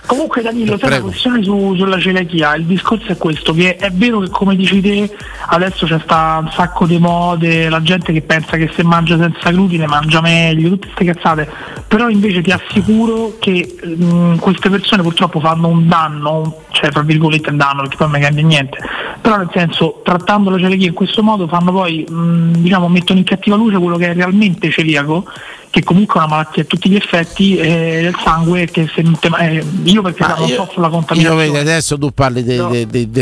Comunque Danilo, sai la questione su- sulla celiachia, il discorso è questo, che è vero che come dici te adesso c'è sta un sacco di mode, la gente che pensa che se mangia senza glutine mangia meglio, tutte queste cazzate, però invece ti assicuro che mh, queste persone purtroppo fanno un danno, cioè tra virgolette un danno perché poi non mi cambia niente, però nel senso trattando la celiachia in questo modo fanno poi, mh, diciamo, mettono in cattiva luce quello che è realmente celiaco che comunque è una malattia a tutti gli effetti eh, del sangue che se non te- eh, io perché Ma non io- soffro la Io contaminazione vedi, adesso tu parli di No.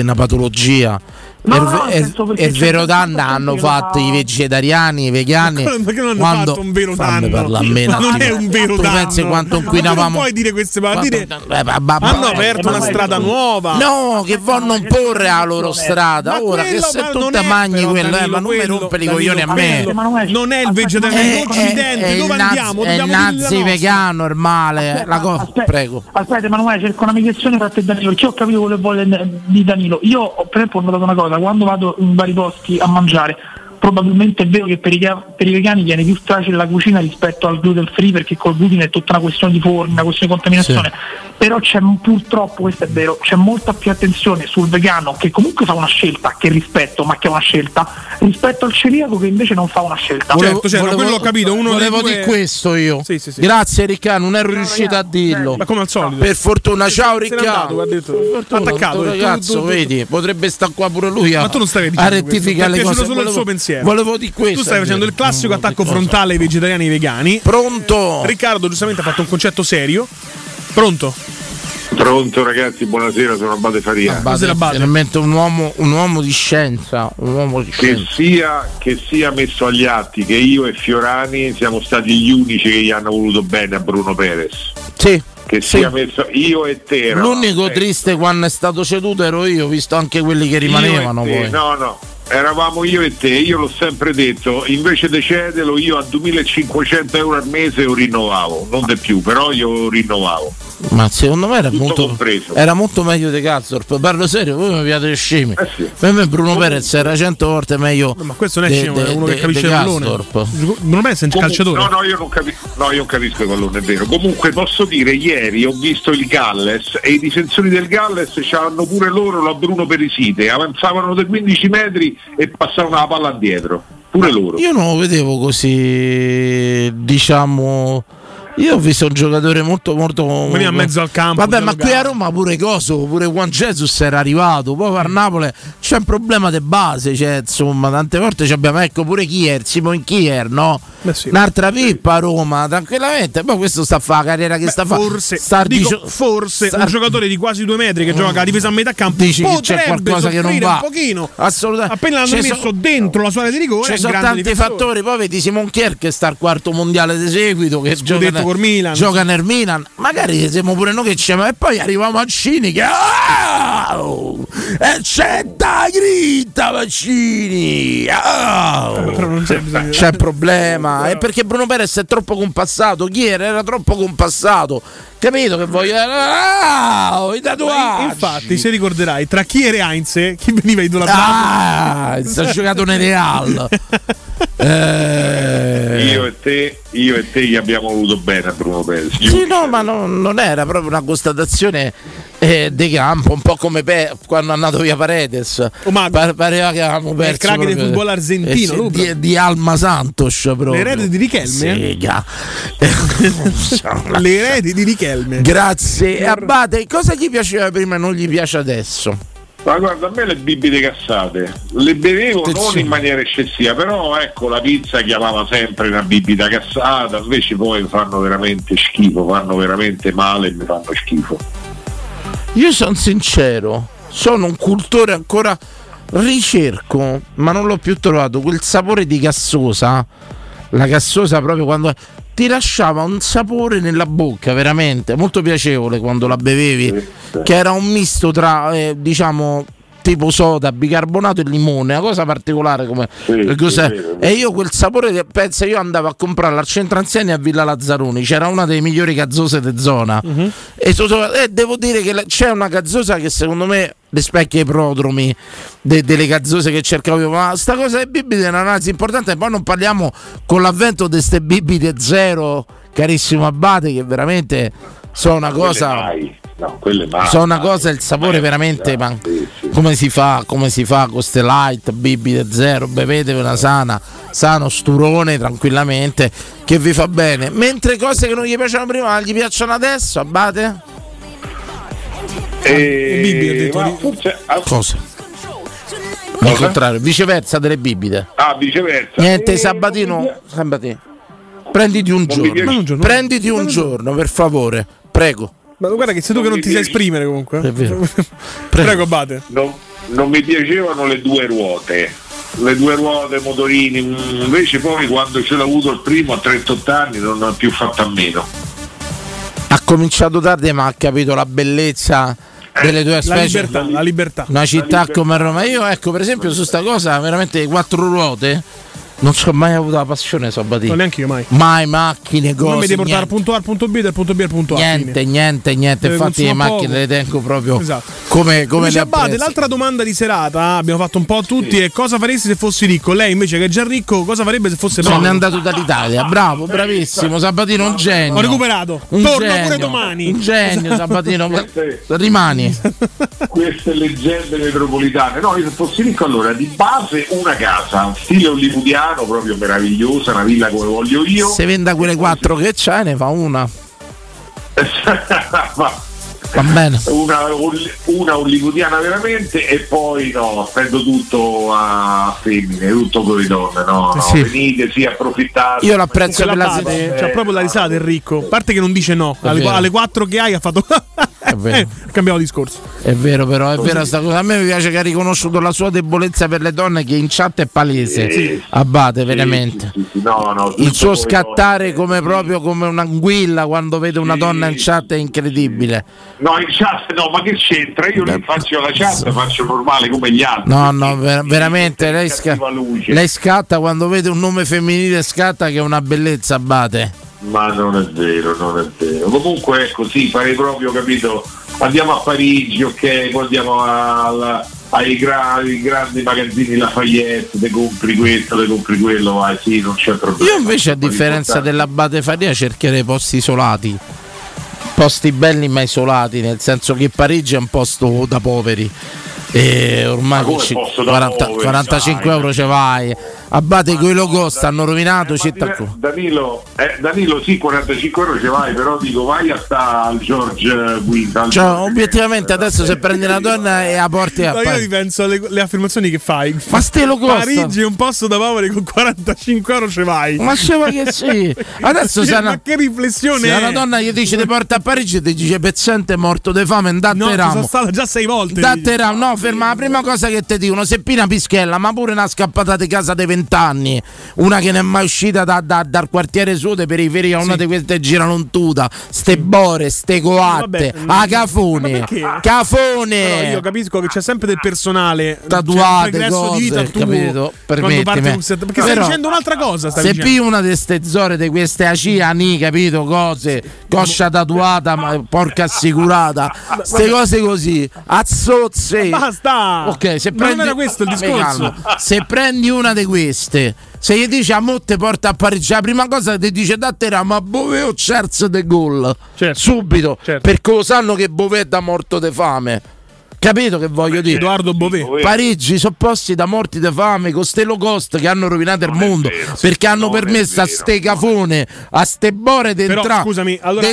una patologia No, il, no, il c'è vero danno hanno fatto fa- i vegetariani, i vegani. Ma perché non hanno quando, fatto un vero fammi danno? parlare a me un Ma non attimo. è un vero tu danno. pensi quanto inquinavamo? non puoi dire queste parole. Hanno aperto una strada nuova. No, che vogliono imporre la loro strada. Ora che se ma tu non te è- magni quello, eh, ma non mi rompere i coglioni a me. Non è il vegetariano occidente. Dove andiamo? è il nazi vegano, il male. Aspetta, la co- aspetta, Prego. Aspetta, Emanuele, cerco una mediazione tra te e Danilo, perché ho capito quello che vuole di Danilo. Io ho- per esempio ho notato una cosa, quando vado in vari posti a mangiare, probabilmente è vero che per i, per i vegani viene più facile la cucina rispetto al gluten free, perché col glutine è tutta una questione di forno, una questione di contaminazione. Però c'è purtroppo, questo è vero, c'è molta più attenzione sul vegano che comunque fa una scelta, che rispetto, ma che è una scelta, rispetto al celiaco che invece non fa una scelta. Certo, certo, quello ho capito. Uno volevo dei dire due- questo io. Sì, sì, sì. Grazie Riccardo, non ero riuscito a dirlo. Ma come al solito. Per fortuna, ciao Riccardo. Attaccato, ragazzo, tu- tu- vedi, potrebbe stare qua pure lui a, Ma tu non stavi a dicendo rettificare questo, le cose. solo il suo Volevo- pensiero. Volevo di questo. Tu stai facendo il classico attacco frontale ai vegetariani e ai vegani. Pronto? Riccardo giustamente ha fatto un concetto serio. Pronto? Pronto ragazzi, buonasera, sono Abate Faria. Abate, finalmente un uomo, un uomo di scienza, un uomo di Che scienza. sia, che sia messo agli atti che io e Fiorani siamo stati gli unici che gli hanno voluto bene a Bruno Perez. Sì. Che sia messo io e te. L'unico triste quando è stato ceduto ero io, visto anche quelli che rimanevano poi. No, no, eravamo io e te, io l'ho sempre detto, invece di cederlo io a 2500 euro al mese lo rinnovavo, non di più, però io lo rinnovavo. Ma secondo me era molto, compreso. era molto meglio di Cazzorp. Parlo serio, voi mi piate scemi. Eh Per me Bruno Perez era cento volte meglio. Ma questo non è de- scemo, è de- uno de- che capisce il pallone. Karsdorp. Non pensa un Comunque- calciatore. No, no, io non, capi- no, io non capisco il pallone, è vero. Comunque posso dire, ieri ho visto il Galles e i difensori del Galles hanno pure loro la Bruno Perisite, avanzavano dei 15 metri e passavano la palla indietro. Pure loro. Io non lo vedevo così, diciamo. Io ho visto un giocatore molto molto. Veniva in mezzo al campo, Vabbè, ma qui a Roma pure Coso, pure Juan Jesus era arrivato. Poi per Napoli c'è un problema di base. Cioè, insomma, tante volte ci abbiamo, ecco, pure Kier, Simon Kier, no? Un'altra pippa a Roma, tranquillamente. Poi questo sta a fare la carriera che sta a fare. Forse, Sta dico, dicio- forse sta- un giocatore di quasi due metri che gioca a difesa a metà campo Dici che c'è qualcosa che non va. un pochino. Assolutamente. Appena l'hanno Ci messo sono- dentro la sua area di rigore, Ci sono tanti difensore. fattori, poi vedi Simon Kier che sta al quarto mondiale di seguito, che Scudetto gioca, col Milan. gioca nel Milan. Magari siamo pure noi che ci e poi arriviamo a Cini che ah! e c'è da gritta Vaccini. Ah! C'è problema, è perché Bruno Perez è troppo compassato, Kier era troppo compassato. Capito che voglio ah, i tatuaggi. Infatti, se ricorderai, tra Kier e Heinz, chi veniva idolatrato? Ah, si è giocato nel Real. Eh. Io e te, io e te gli abbiamo voluto bene a Bruno Perez. Sì, no, ma non, non era proprio una constatazione eh, di campo, un po' come Pe- quando è andato via Paredes. Pa- pareva che avevamo perso. crack del proprio- football argentino, eh sì, di, di Alma Santos proprio. L'erede di Richelme? Sega. Le eredi di Richelme. Grazie. Abate, cosa gli piaceva prima e non gli piace adesso? Ma guarda, a me le bibite cassate le bevevo non in maniera eccessiva, però ecco la pizza chiamava sempre una bibita cassata, invece poi fanno veramente schifo, fanno veramente male e mi fanno schifo. Io sono sincero, sono un cultore ancora ricerco, ma non l'ho più trovato quel sapore di gassosa. La gassosa proprio quando ti lasciava un sapore nella bocca, veramente molto piacevole quando la bevevi, che era un misto tra eh, diciamo tipo soda, bicarbonato e limone, una cosa particolare come cos'è? sì. E io quel sapore, pensa, io andavo a comprarla al centro anziani a Villa Lazzaroni, c'era una delle migliori gazzose di zona. E, so- e devo dire che la- c'è una gazzosa che secondo me rispecchia i prodromi de- delle gazzose che cercavo io. Ma sta cosa delle bibite è un'analisi importante. Poi non parliamo con l'avvento di queste bibite zero, carissimo Abate, che veramente sono una cosa. Quelle mai, no, quelle mai. Sono una cosa, il sapore veramente. ma come si fa? Come si fa con queste light, bibite zero? Bevetevi una sana, sano sturone tranquillamente che vi fa bene. Mentre cose che non gli piacevano prima, gli piacciono adesso, Abate? E... ma forse- ah, Cosa? Al contrario, viceversa delle bibite. ah, viceversa. Niente, Eh, Sabatino, Sabatino. Prenditi un Non giorno. piace- Prenditi un giorno, per favore. Prego. Ma guarda che sei tu che non ti sai esprimere comunque. È vero. Prego, Abate. Non, non mi piacevano le due ruote. Le due ruote, motorini, mm, invece poi quando ce l'ho avuto il primo a 38 anni non ho più fatto a meno. Ha cominciato tardi, ma ha capito la bellezza delle due La specie. libertà, la libertà. Una città come Roma. Io, ecco, per esempio, su sta cosa, veramente quattro ruote. Non ci ho mai avuto la passione, Sabatino. Non neanche io mai. Mai macchine, cose. Non mi devi portare dal punto A al punto B, dal punto B al punto A. Niente, fine. niente, niente. Eh, Infatti, le macchine poco. le tengo proprio Esatto. come, come le apprezzo. l'altra domanda di serata, abbiamo fatto un po' a tutti, è cosa faresti se fossi ricco? Lei invece che è già ricco, cosa farebbe se fosse Se povero? n'è andato dall'Italia, bravo, bravissimo. Sabatino, un genio. Ho recuperato. Un Torno genio. pure domani. Un genio, Sabatino. Rimani. Queste leggende metropolitane. No, io se fossi ricco allora di base una casa, stile hollywoodiano, proprio meravigliosa, una villa come voglio io. Se venda quelle quattro che c'hai, ne fa una. Ma- Va bene. una, una hollywoodiana veramente e poi no, spendo tutto a femmine, tutto con le donne, no, no, Sì. venite, sì, approfittate. Io l'apprezzo la l'Abate, sede- c'ha proprio la risata del ricco. A parte che non dice no, alle, alle 4 che hai ha fatto. cambiamo discorso. È vero, però, è sta cosa. A me mi piace che ha riconosciuto la sua debolezza per le donne, che in chat è palese. Sì. Abate, veramente. Sì, sì, no, no, Il suo scattare come proprio come un'anguilla quando vede una donna in chat è incredibile. No, in chat no, ma che c'entra? Io lì faccio la chat, faccio normale come gli altri. No, no, ver- veramente lei, sca- lei scatta quando vede un nome femminile, scatta che è una bellezza, Abate. Ma non è vero, non è vero. Comunque ecco, sì, farei proprio, capito? Andiamo a Parigi, ok, poi andiamo al- ai, gra- ai grandi magazzini Lafayette, te compri questo, te compri quello, vai, sì, non c'è problema. Io invece, a differenza dell'Abate Faria, cercherei posti isolati. Posti belli ma isolati, nel senso che Parigi è un posto da poveri. E ormai Ma come con ci- posto da 40 poveri, 45 sai? euro ce vai. Abate coi logo stanno rovinato città. Eh, Danilo, eh, Danilo, sì, 45 euro ce vai, però dico vai a sta al George Winton. Cioè, obiettivamente adesso se prendi una donna e la porti a No, io Parigi. ripenso alle alle affermazioni che fai. Ma ste lo costa. Parigi è un posto da poveri con 45 euro ce vai. Ma c'è ma che sì. Adesso Che- se ma una, che riflessione se è? una donna gli dice ti porta a Parigi e ti dice pezzente morto di fame andate No, ci sono ramo. stato già sei volte. Date ramo, no, ferma, la prima cosa che ti dicono, se pina pischella, ma pure una scappata di casa dei vent'anni, una che non è mai uscita da- da- dal quartiere sud periferia, una di queste tuta, ste bore, ste coatte, Vabbè, a ma cafone, cafone. Io capisco che c'è sempre del personale un regresso cose, di vita capito? Permettimi. un set- perché stai Però, dicendo un'altra cosa stai Se pigli una di queste zore di queste ACI, capito? Cose, coscia tatuata, ma porca assicurata, queste cose così, azzozze. Basta! Ok, se prendi, non era questo il discorso. Se prendi una di queste, se gli dici a mo te porta a Parigi, la prima cosa che ti dice da te era ma Bove o Cerz de gol. Certo. Subito, perché lo sanno che Bove è da morto di fame. Capito che voglio dire? Edoardo Bové. Parigi sono posti da morti di fame con ste cost che hanno rovinato il mondo perché hanno permesso a ste cafone, a ste bore di entrare allora-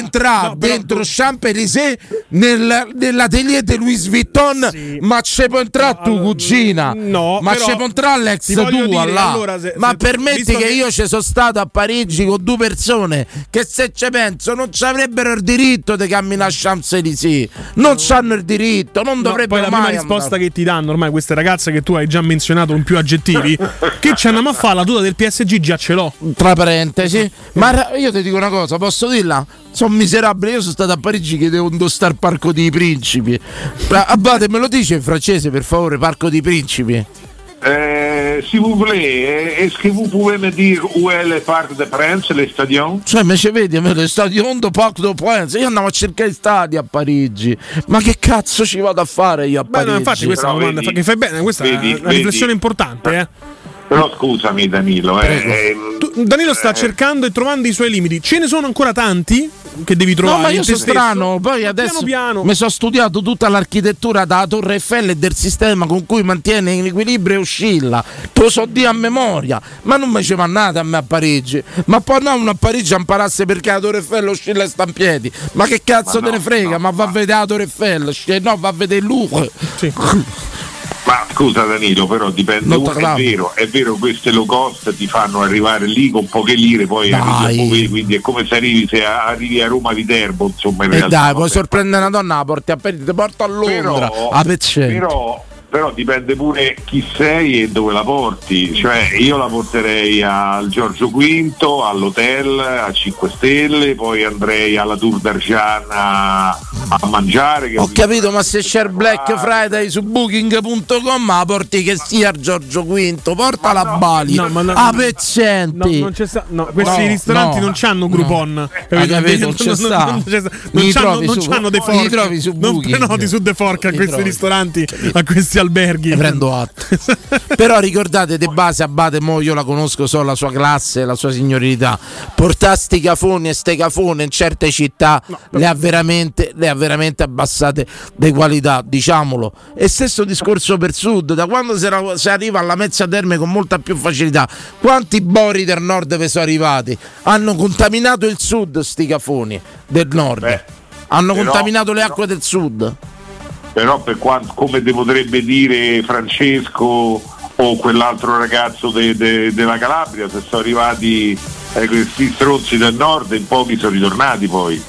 no, dentro Champs-Élysées nel, nell'atelier di Louis Vuitton, ma c'è può entrare tu cugina, no, ma c'è può entrare l'ex tua dire, là. allora, se- ma se- permetti che, che- io ci sono stato a Parigi con due persone che se ci penso non ci avrebbero il diritto di camminare a Champs-Élysées, non c'hanno il diritto, non No, dovrebbero poi la prima risposta andare. che ti danno ormai queste ragazze che tu hai già menzionato con più aggettivi che ci andiamo a fare? La tuta del PSG già ce l'ho. Tra parentesi ma io ti dico una cosa posso dirla? Sono miserabile io sono stato a Parigi che devo andare al parco dei principi. Abate me lo dice in francese per favore parco dei principi Euh, S'il vous plaît, est-ce que vous pouvez me dire où est le Parc des Princes, le stadion? Cioè ci vedi lo stadio Hondo Parc de Prince? Io andavo a cercare i stadi a Parigi. Ma che cazzo ci vado a fare io a Beh, Parigi no, infatti questa è una domanda vedi- che fai bene questa vedi- è una vedi- riflessione importante eh. Però scusami Danilo, eh, ehm, Tu- Danilo sta cercando e trovando i suoi limiti ce ne sono ancora tanti che devi trovare No, ma io in te sono stesso. strano. Poi Ma adesso piano piano mi sono studiato tutta l'architettura della Torre Eiffel e del sistema con cui mantiene in equilibrio e oscilla. Te lo so dire a memoria. Ma non mi ci andate a me a Parigi. Ma poi no, uno a Parigi imparasse perché la Torre Eiffel oscilla e sta in piedi. Ma che cazzo Ma te no, ne frega? no, ma va a vedere la Torre Eiffel. No, va a vedere il Louvre. Ma scusa Danilo, però dipende, Non è vero, è vero queste low cost ti fanno arrivare lì con poche lire, poi Dai. arrivi a Bovè, quindi è come se arrivi, se arrivi a Roma Viterbo, insomma in E realtà. dai, puoi sorprendere una donna, la porti a Parigi, ti porto a Londra, Però- a Peccente. però, però dipende pure chi sei e dove la porti. Cioè, io la porterei al Giorgio V, all'hotel, a 5 Stelle, poi andrei alla Tour d'Argiana a mangiare. Che Ho capito, ma se c'è il Black Friday su booking.com, ma porti che sia il Giorgio V, porta la Bali, No, ma no- a No, Peccenti. non c'è sta- no, questi No, ristoranti no, non c'hanno Groupon. Hai capito? Non c'è sta. Non, non non su- c'hanno dei fork. non prenoti su The Fork a questi ristoranti, a questi alberghi. Ne prendo atto. Però ricordate, De Base Abate, mo io la conosco, so la sua classe, la sua signorilità. Portare sti cafoni e ste cafone in certe città le, ha veramente, le ha veramente abbassate di qualità, diciamolo. E stesso discorso per sud, da quando si, era- si arriva alla Mezza Terme con molta più facilità. Quanti bori del nord vi sono arrivati? Hanno contaminato il sud sti cafoni del nord. Hanno però- contaminato le acque del sud. Però per quanto, come potrebbe dire Francesco o quell'altro ragazzo de- de- della Calabria, se sono arrivati eh, questi stronzi del nord, in pochi sono ritornati poi.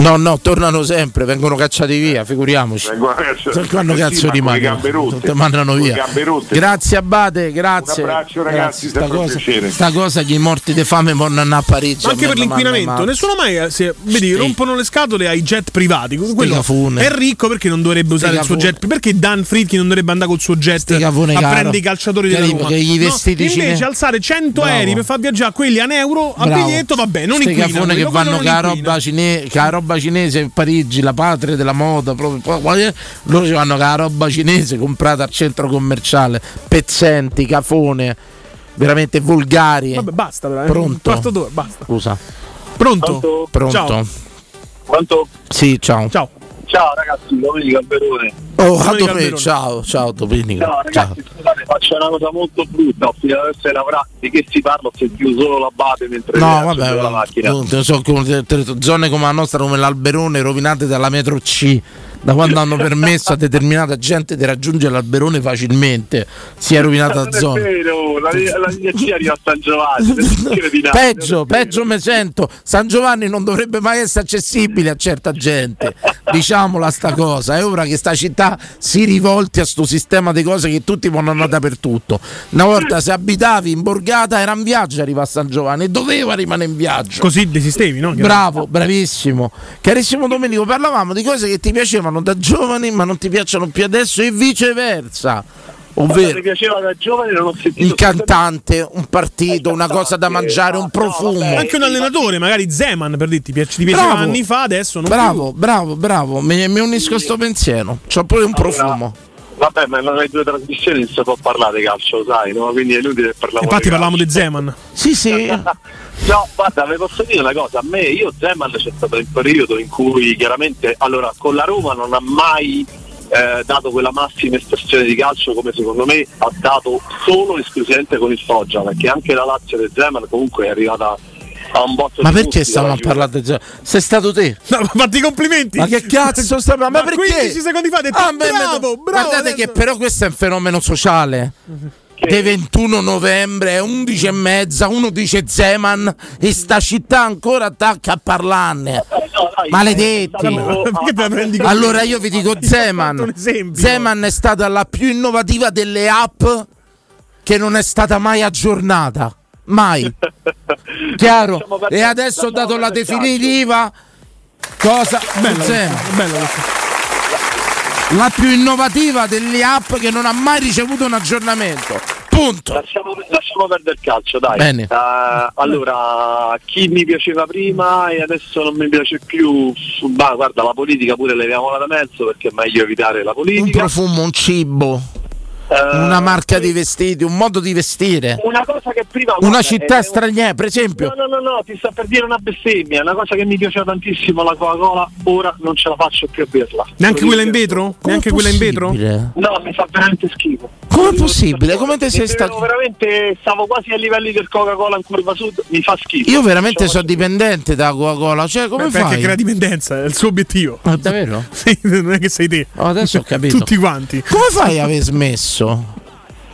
No, no, tornano sempre, vengono cacciati via, figuriamoci. Vengono cacciati- Quando sì, cazzo ma ti con le mandano? gambe rotte. Ti mandano via. Grazie Abate, grazie. Un abbraccio, ragazzi, Sta sempre un cosa, sta cosa che i morti di fame vanno a Parigi. Ma anche a per non l'inquinamento, nessuno mai eh, si- vedi, rompono le scatole ai jet privati. Quello cafone. è ricco perché non dovrebbe usare il suo jet. Perché Dan Friedkin non dovrebbe andare col suo jet a cafone caro. prendere i calciatori della Roma? che gli No, vestiti invece alzare 100 Bravo. aerei per far viaggiare quelli a un euro a Bravo. biglietto, vabbè, non Sti inquina. cafone che quello, vanno quello non inquina. roba, cine- con la roba cinese a Parigi, la patria della moda, proprio, poi- loro ci vanno con la roba cinese comprata al centro commerciale, pezzenti, cafone, veramente volgari. Vabbè, basta, eh. Pronto? Quarto d'ora, basta. Scusa. Pronto? Pronto? Ciao. Quanto? Sì, ciao. Ciao. Ciao ragazzi, Domenica Alberone. Oh, Alberone. ciao, ciao Domenica. Ciao ragazzi, scusate, faccio una cosa molto brutta, ho finito di essere lavorato, di che si parla? Ho sentito solo l'abate mentre No, vabbè, la macchina. tu so, come zone come la nostra, come l'Alberone, rovinate dalla metro C. Da quando hanno permesso a determinata gente di raggiungere l'Alberone facilmente, si è rovinata la è zona. vero, la, la linea C arriva a San Giovanni, è. Peggio, peggio mi sento. San Giovanni non dovrebbe mai essere accessibile a certa gente. Diciamola sta cosa. È ora che sta città si rivolti a sto sistema di cose che tutti vanno andare dappertutto. Una volta se abitavi in borgata era un viaggio arrivare a San Giovanni e doveva rimanere in viaggio. Così desistevi, no? Bravo, bravissimo. Carissimo Domenico, parlavamo di cose che ti piacevano da giovani ma non ti piacciono più adesso e viceversa. Guarda, Ovvero mi piaceva da giovane, non ho sentito un cantante, un partito, una cosa da mangiare, un profumo. Anche un allenatore, magari Zeman per dirti, ti piace- ti piaceva Bravo. anni fa, adesso non Bravo, bravo, bravo. Mi, mi unisco a sto pensiero. C'ho pure un profumo. Vabbè, ma nelle due trasmissioni non si può parlare di calcio, sai, no? Quindi è inutile parlare più. Infatti parlavamo di Zeman. Sì, sì. No, guarda, vi posso dire una cosa, a me, io Zeman c'è stato il periodo in cui chiaramente, allora, con la Roma non ha mai eh, dato quella massima espressione di calcio come secondo me ha dato solo e esclusivamente con il Foggia, perché anche la Lazio di Zeman comunque è arrivata a un botto Ma di perché stiamo a parlare di gioco? Sei stato te? No, ma fatti i complimenti. Ma che cazzo sta Ma, Ma perché? 15 secondi fa ha detto, Ah, bravo, bravo, Guardate adesso- che però questo è un fenomeno sociale. Dei 21 novembre, 11 e mezza, uno dice Zeman e sta città ancora attacca a parlarne. Maledetti. Perché te la prendi con- Allora io vi dico Zeman. Zeman è stata la più innovativa delle app che non è stata mai aggiornata. Mai. Chiaro? E adesso ho dato la definitiva. Cosa? Bello, Zeman. bello. La più innovativa delle app che non ha mai ricevuto un aggiornamento. Punto. Lasciamo, lasciamo perdere il calcio, dai. Bene. Eh, allora, chi mi piaceva prima e adesso non mi piace più, bah, guarda, la politica pure leviamola da mezzo perché è meglio evitare la Un politica. profumo, un cibo, una marca di vestiti, un modo di vestire. Una cosa che prima Una guarda, città è- straniera, per esempio. No, no, no, no, ti sta per dire una bestemmia, una cosa che mi piaceva tantissimo la Coca-Cola, ora non ce la faccio più a berla. Neanche quella in vetro? Neanche quella in vetro? No, mi fa veramente schifo. Com'è possibile? Come te sei stato? veramente stavo quasi ai livelli del Coca-Cola in curva sud, mi fa schifo. Io veramente sono dipendente da Coca-Cola, cioè come Beh, perché fai? crea dipendenza, è il suo obiettivo. Ma davvero? Sì, non è che sei te. Oh, adesso ho capito. Tutti quanti. Come fai a aver smesso?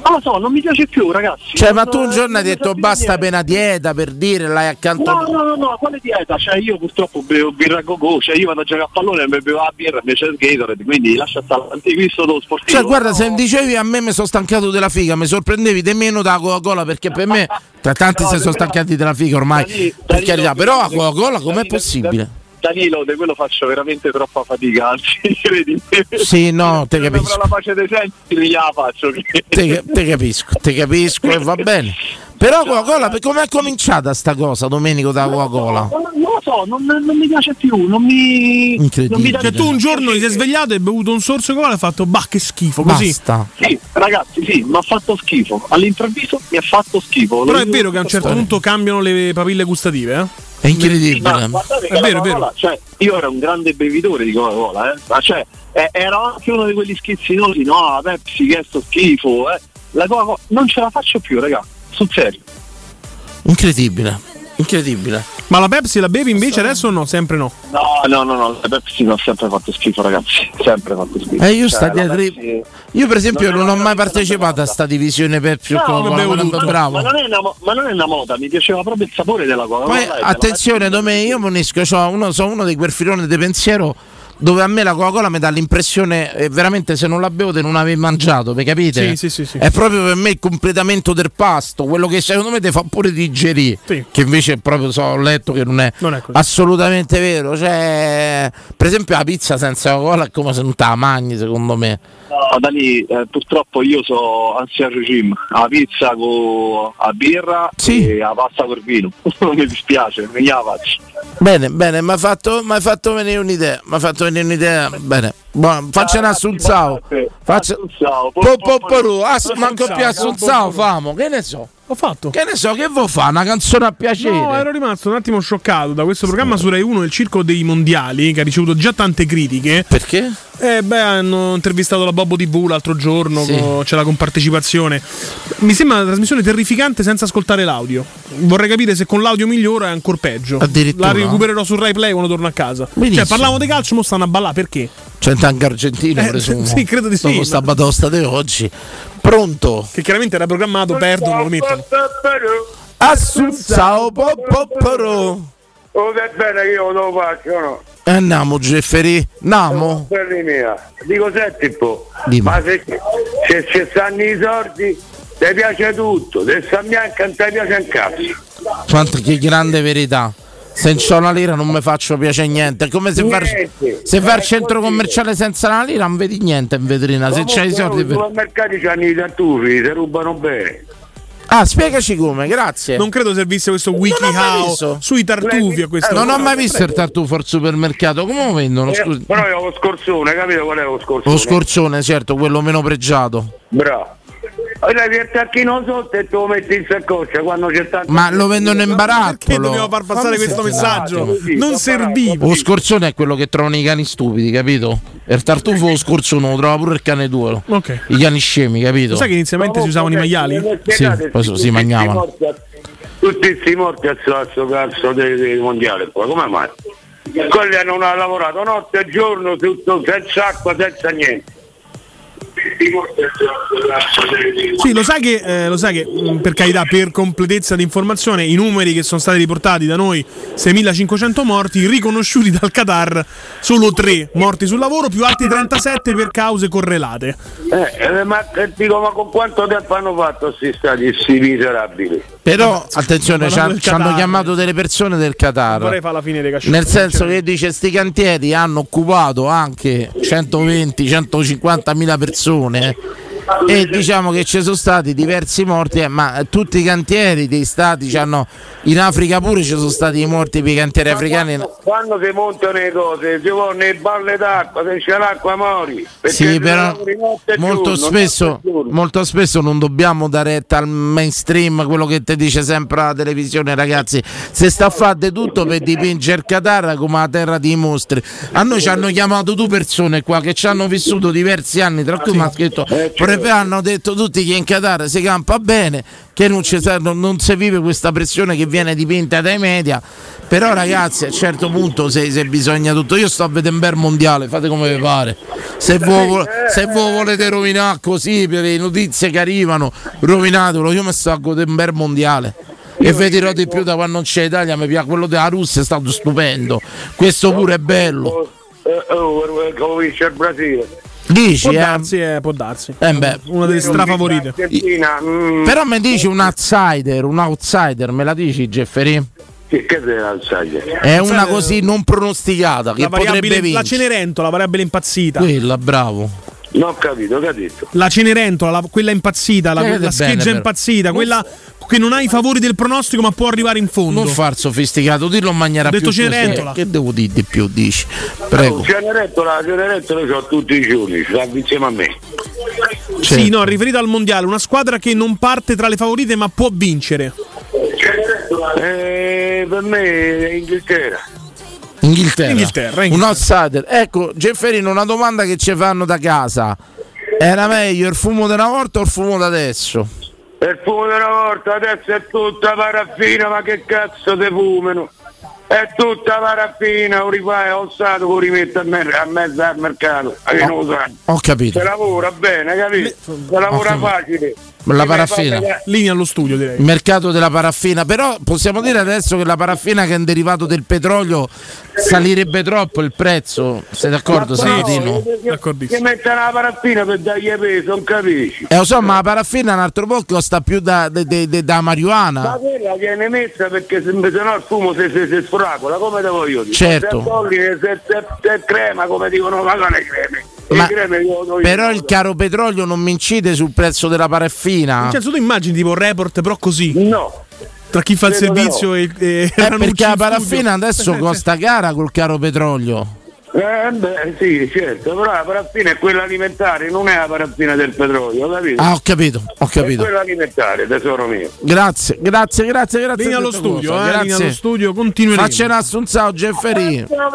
Non lo so, non mi piace più, ragazzi. Cioè, ma tu un giorno hai mi detto basta appena dieta per dire, l'hai accanto No, no, no, no, quale dieta? Cioè io purtroppo bevo birra a go cioè io vado a giocare a pallone e mi bevo la birra invece del Gatorade, quindi lascia stare l'antiquisto dello sportivo. Cioè, guarda, se dicevi a me mi sono stancato della figa, mi sorprendevi di meno dalla Coca-Cola perché per me, tra tanti si sono stancati della figa ormai, per carità, però la Coca-Cola com'è possibile? Danilo, di quello faccio veramente troppa fatica, anzi, credi. Sì, no, te capisco. avrò la pace dei sensi, gliela faccio. Te, te capisco, te capisco e va bene. Però Coca-Cola, per- com'è cominciata sta cosa, Domenico, da Coca-Cola? Non, non lo so, non, non mi piace più, non mi... Non mi dà Cioè, tu un giorno ti sei svegliato e hai bevuto un sorso di cola e hai fatto, bah, che schifo, così. Basta. Sì, ragazzi, sì, mi ha fatto schifo. All'improvviso mi ha fatto schifo. Però è vero che a un certo storia. punto cambiano le papille gustative, eh? È incredibile. Ma guardate che È vero, è vero. Cioè, io ero un grande bevitore di Coca-Cola, eh? Ma cioè, eh, ero anche uno di quelli schizzinosi, no, Pepsi che è sto schifo, eh. La Coca-Cola non ce la faccio più, raga, sul serio. Incredibile, incredibile. Ma la Pepsi la bevi invece adesso o no? Sempre no. No, no, no, no, la Pepsi mi ha sempre fatto schifo, ragazzi. Sempre fatto schifo. Eh, io Cioè, dietro. Pepsi- Io, per esempio, Non è non ho mai partecipato a sta divisione Pepsi No, Coca-Cola. bevo ma non- tutto. bravo. Ma non, è una, ma non è una moda, mi piaceva proprio il sapore della e della attenzione, Dome, io Monisco, c'ho uno, sono uno di quel filone di pensiero dove a me la Coca-Cola mi dà l'impressione, eh, veramente se non la bevo, di non aver mangiato, vi capite? Sì, sì, sì, sì. È proprio per me il completamento del pasto, quello che secondo me ti fa pure digerire, Sì. che invece proprio so, ho letto che non è, Non è così. assolutamente vero. Cioè, per esempio la pizza senza Coca-Cola è come se non te la mangi, secondo me. No, da lì eh, purtroppo io so ansia regime, la pizza con la birra e la pasta col vino. mi dispiace, mi. Bene, bene, mi ha fatto, fatto venire un'idea. Mi ha fatto venire un'idea. Bene, buono, faccia un assunzao. Faccia. Po, po, po, ru. Ass- manco più assunzao, famo. Che ne so? Ho fatto. Che ne so, che vuoi fare? Una canzone a piacere. No, ero rimasto un attimo scioccato da questo programma su Rai 1, il Circo dei Mondiali, che ha ricevuto già tante critiche. Perché? Eh, beh, hanno intervistato la Bobo TV l'altro giorno, Sì. co- c'è la compartecipazione. Mi sembra una trasmissione terrificante senza ascoltare l'audio. Vorrei capire se con l'audio migliore è ancora peggio. Addirittura? La recupererò su Rai Play quando torno a casa. Benissimo. Cioè, parlavamo di calcio, mo stanno a ballare perché? C'è anche argentino, Eh, presumo. sì, credo di sì, Dopo ma- sta batosta di oggi. Pronto? Che chiaramente era programmato, perdono, lo mettono. Assunzao, po, po, Oh, che bene che io lo faccio, no? E andiamo, Gefferì. Andiamo. Belli mia. Dico senti un po', ma se, se ci stanno i soldi, ti piace tutto, se sta bianca non ti piace un cazzo. Quanto che grande verità. Se c'ho una lira non mi faccio piacere niente. È come se va, Niente. se va al Eh, centro commerciale senza la lira non vedi niente in vetrina. Se c'hai i soldi. I supermercati c'hanno i tartufi, si rubano bene. Ah, spiegaci come, grazie. Non credo servisse questo WikiHow sui tartufi a questo non ho mai visto il tartufo al supermercato. Come lo vendono? Eh, Scusi. però io ho lo scorzone, capito qual è lo scorzone? Lo scorcione, certo, quello meno pregiato. Bravo. Ora ti attacchino sotto e te lo metti in saccoccia quando c'è tanto. Ma lo vendono in barattolo. Perché dobbiamo far passare questo messaggio? Non serviva. Lo scorcione è quello che trovano i cani stupidi, capito? E il tartufo lo scorcione lo trova pure il cane tuo. Ok. I cani scemi, capito? Sai che inizialmente si usavano i maiali? Sì, poi si mangiavano. Tutti questi morti a questo cazzo del, del mondiale qua, come mai? Quelli hanno lavorato notte e giorno tutto senza acqua, senza niente. Sì, lo sai che, eh, lo sai che mh, per carità, per completezza di informazione, i numeri che sono stati riportati da noi, 6.500 morti, riconosciuti dal Qatar, solo 3 morti sul lavoro, più altri 37 per cause correlate. Eh, eh, ma eh, dico, ma con quanto tempo hanno fatto questi stati, questi miserabili? Però attenzione, ci, hanno chiamato delle persone del Vorrei Qatar. fare la fine dei cascioni. Nel senso che dice sti cantieri hanno occupato anche 120-150 mila persone 呢。E diciamo che ci sono stati diversi morti, eh, ma tutti i cantieri dei stati c'hanno in Africa pure ci sono stati i morti per i cantieri africani. Quando si montano le cose, si vanno le balle d'acqua, se c'è l'acqua mori. Sì, però molto giorno, spesso, molto spesso non dobbiamo dare retta al mainstream, quello che ti dice sempre la televisione, ragazzi. Se sta a fare tutto per dipingere il Qatar come la terra dei mostri. A noi ci hanno chiamato due persone qua che ci hanno vissuto diversi anni, tra cui mi ha scritto Eh, ci "Pre- poi hanno detto tutti che in Qatar si campa bene, che non, non- non si vive questa pressione che viene dipinta dai media. Però ragazzi a un certo punto se, se bisogna tutto, io sto a vedere un bel mondiale, fate come vi pare. Se voi, vo- se voi volete rovinare così per le notizie che arrivano, rovinatelo, io mi sto a godere un bel mondiale. E vi dirò di più da quando non c'è Italia, mi piace quello della Russia, è stato stupendo. Questo pure è bello. Eh, oh, come vince il Brasile. Dici, Può eh? darsi, eh, può darsi. Eh beh. Una delle strafavorite. Mm, Però mi dici un outsider, un outsider, me la dici Jeffrey? che, che deve alzare? È una così non pronosticata che La, potrebbe variabile, la vincere. Cenerentola, la variabile impazzita. Quella, bravo. Non ho capito, che ha detto? La Cenerentola, la- quella impazzita, la, Chiedete la bene, scheggia però. impazzita, quella che non ha i favori del pronostico ma può arrivare in fondo. Non far sofisticato, dirlo in maniera Ho detto più così. Cenerentola. Che devo dire di più, dici? Prego. Oh, Cenerentola, Cenerentola c'ho tutti i giorni, sta insieme a me. Certo. Sì, no, riferito al mondiale, una squadra che non parte tra le favorite ma può vincere. Eh, per me è Inghilterra. Inghilterra. Inghilterra, Un outsider. Ecco, Gefferino, una domanda che ci fanno da casa. Era meglio il fumo della volta o il fumo da adesso? Il fumo della volta adesso è tutta paraffina, ma che cazzo te fumano? È tutta paraffina, o rifai ho stato, lo rimette a, mer- a mezzo al mercato, ma che non lo sanno. Ho capito. Se lavora bene, capito? Se lavora facile. La paraffina. Linea allo studio, direi. Il mercato della paraffina, però possiamo dire adesso che la paraffina che è un derivato del petrolio salirebbe troppo il prezzo. Sei d'accordo, Ma bravo, Sabatino? che- mettono la paraffina per dargli peso, non capisci? Eh, lo so, ma la paraffina un altro po' costa più da, de- de- de- da Ma marijuana. quella viene messa perché se, se no il fumo si, si, si sfragola, come devo io dire? Certo. Se se, se, se crema, come dicono, ma non è creme. Ma-. Però il caro petrolio non mi incide sul prezzo della paraffina. Cioè, tu immagini tipo un report, però così. No. Tra chi fa il servizio e, e Eh, perché la paraffina adesso costa cara col caro petrolio. Eh beh, sì, certo, però la paraffina è quella alimentare, non è la paraffina del petrolio, capito? Ah, ho capito, ho È capito. quella alimentare, tesoro mio. Grazie, grazie, grazie, grazie. Linea allo studio, cosa. eh, linea grazie. allo studio, continueremo. Faccia un assunzao, Jeffrey. Ciao,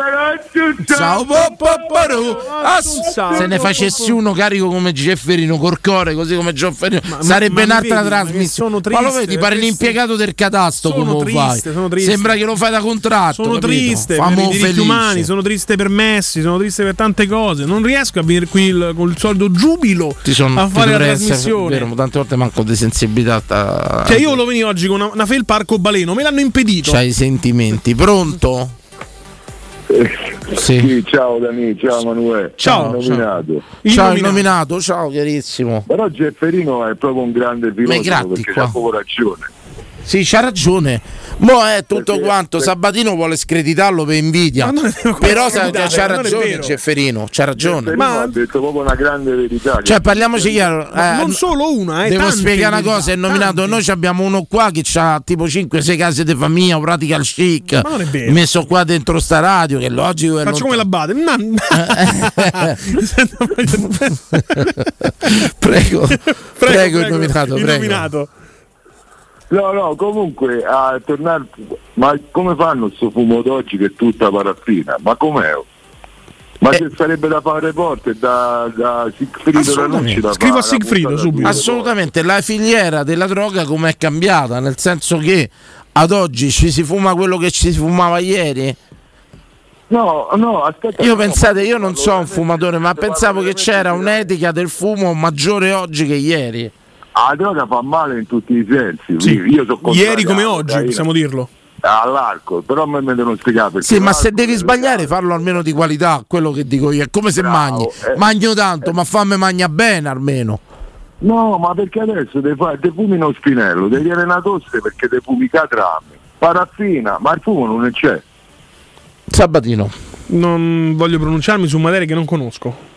Ciao, po- po- paru. Ass- Se ne facessi uno carico come Gefferino, Corcore, così come Giofferino, sarebbe un'altra trasmissione. sono Ma lo vedi, pare questi- l'impiegato del catasto Sono come lo fai. triste, sono triste. Sembra che lo fai da contratto. Sono capito? triste Famo per i diritti felice. umani, sono triste per Messi, sono triste per tante cose. Non riesco a venire qui il- con il solito giubilo Ti sono, a ti fare la dovrei essere- trasmissione. vero, tante volte manco di sensibilità. ta- Cioè, io lo veni oggi con una, una felpa arcobaleno, me l'hanno impedito. C'hai i sentimenti. Pronto? Sì. ciao Dani, ciao Emanuele. Ciao, nominato. Ciao, il nominato, ciao, chiarissimo. Però Gefferino è proprio un grande filosofo perché qua. ha proprio ragione. Sì, c'ha ragione. Mo è tutto quanto. Sabatino vuole screditarlo per invidia. Però c'ha ragione vero. Gefferino, c'ha ragione. Gefferino ha detto proprio una grande verità. Cioè, parliamoci chiaro. Ma eh, non solo una, eh, Devo tante spiegare una cosa: è nominato. Noi ci abbiamo uno qua che ha tipo 5-6 case di famiglia, un radical chic. Ma non è vero. Messo qua dentro sta radio, che è logico. È Faccio come la bade. prego, prego, il prego, nominato. il prego. nominato. No, no, comunque a tornare. Ma come fanno questo fumo d'oggi che è tutta paraffina? Ma com'è? Ma se sarebbe da fare porte da, da Sigfrido Ranucci da fare la puntata su- Assolutamente, la filiera della droga com'è cambiata? Nel senso che ad oggi ci si fuma quello che ci si fumava ieri? No, no, aspetta. Io no, pensate, io non sono un fumatore, ma pensavo che c'era un'etica del fumo maggiore oggi che ieri. La droga fa male in tutti i sensi. Sì. Io sono Ieri come oggi, possiamo dirlo. All'alcol, però a me mi devono spiegare perché. Sì, ma se devi sbagliare, farlo almeno di qualità, quello che dico io. È come se Bravo, magni. eh. Magno tanto, ma fammi magna bene almeno. No, ma perché adesso te, fai, te fumi uno spinello, ti viene una tosse perché te fumi catrame, paraffina, ma il fumo non c'è. Sabatino. Non voglio pronunciarmi su materie che non conosco.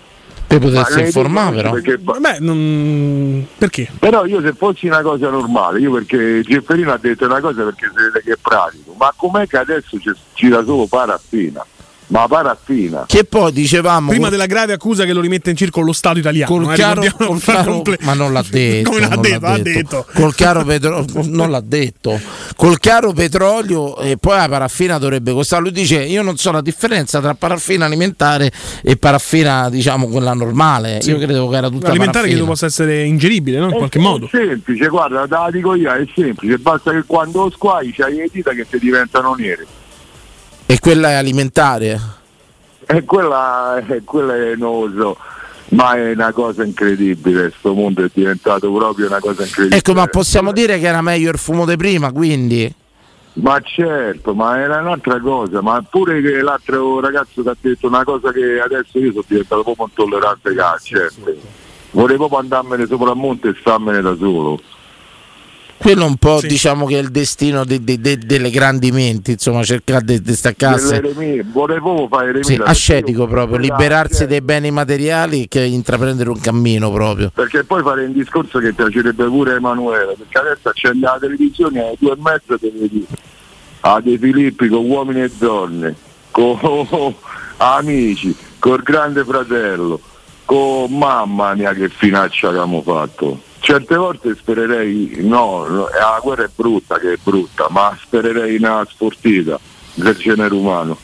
Potresti lei informare, però. perché- Beh, non... perché? Però io se fossi una cosa normale, io perché Gefferino ha detto una cosa perché si vede che è pratico, ma com'è che adesso ci gira solo paraffina? Ma paraffina. Che poi dicevamo Prima della grave accusa che lo rimette in circolo lo Stato italiano. col eh, chiaro, col chiaro- comple- ma non l'ha detto, Come l'ha non detto? l'ha Ha detto. detto. col chiaro petro- non l'ha detto col chiaro petrolio e poi la paraffina dovrebbe costare lui dice io non so la differenza tra paraffina alimentare e paraffina diciamo quella normale io credevo che era tutta Alimentare paraffina credo possa essere ingeribile, no? In qualche è, modo. È semplice, guarda, te la dico io, è semplice, basta che quando lo squai c'hai le dita che ti diventano nere. E quella è alimentare E quella, quella è, non lo so, ma è una cosa incredibile, sto mondo è diventato proprio una cosa incredibile. ecco ma possiamo dire che era meglio il fumo di prima quindi Ma certo, ma era un'altra cosa, ma pure che l'altro ragazzo ti ha detto una cosa che adesso io sono diventato proprio intollerante ha, certo. Volevo proprio andarmene sopra il monte e starmene da solo. Quello un po' diciamo che è il destino de- de- de- delle grandi menti insomma cercare di Delle staccarsi eremie, volevo fare. Sì, ascetico io- proprio, liberarsi dei beni materiali che intraprendere un cammino proprio. Perché poi fare un discorso che piacerebbe pure a Emanuele, perché adesso accende la televisione alle due e mezza te vedi a De Filippi con uomini e donne, con amici, col grande fratello, con mamma mia che finaccia che abbiamo fatto. Certe volte spererei, no, la guerra è brutta che è brutta, ma spererei una sportiva del genere umano.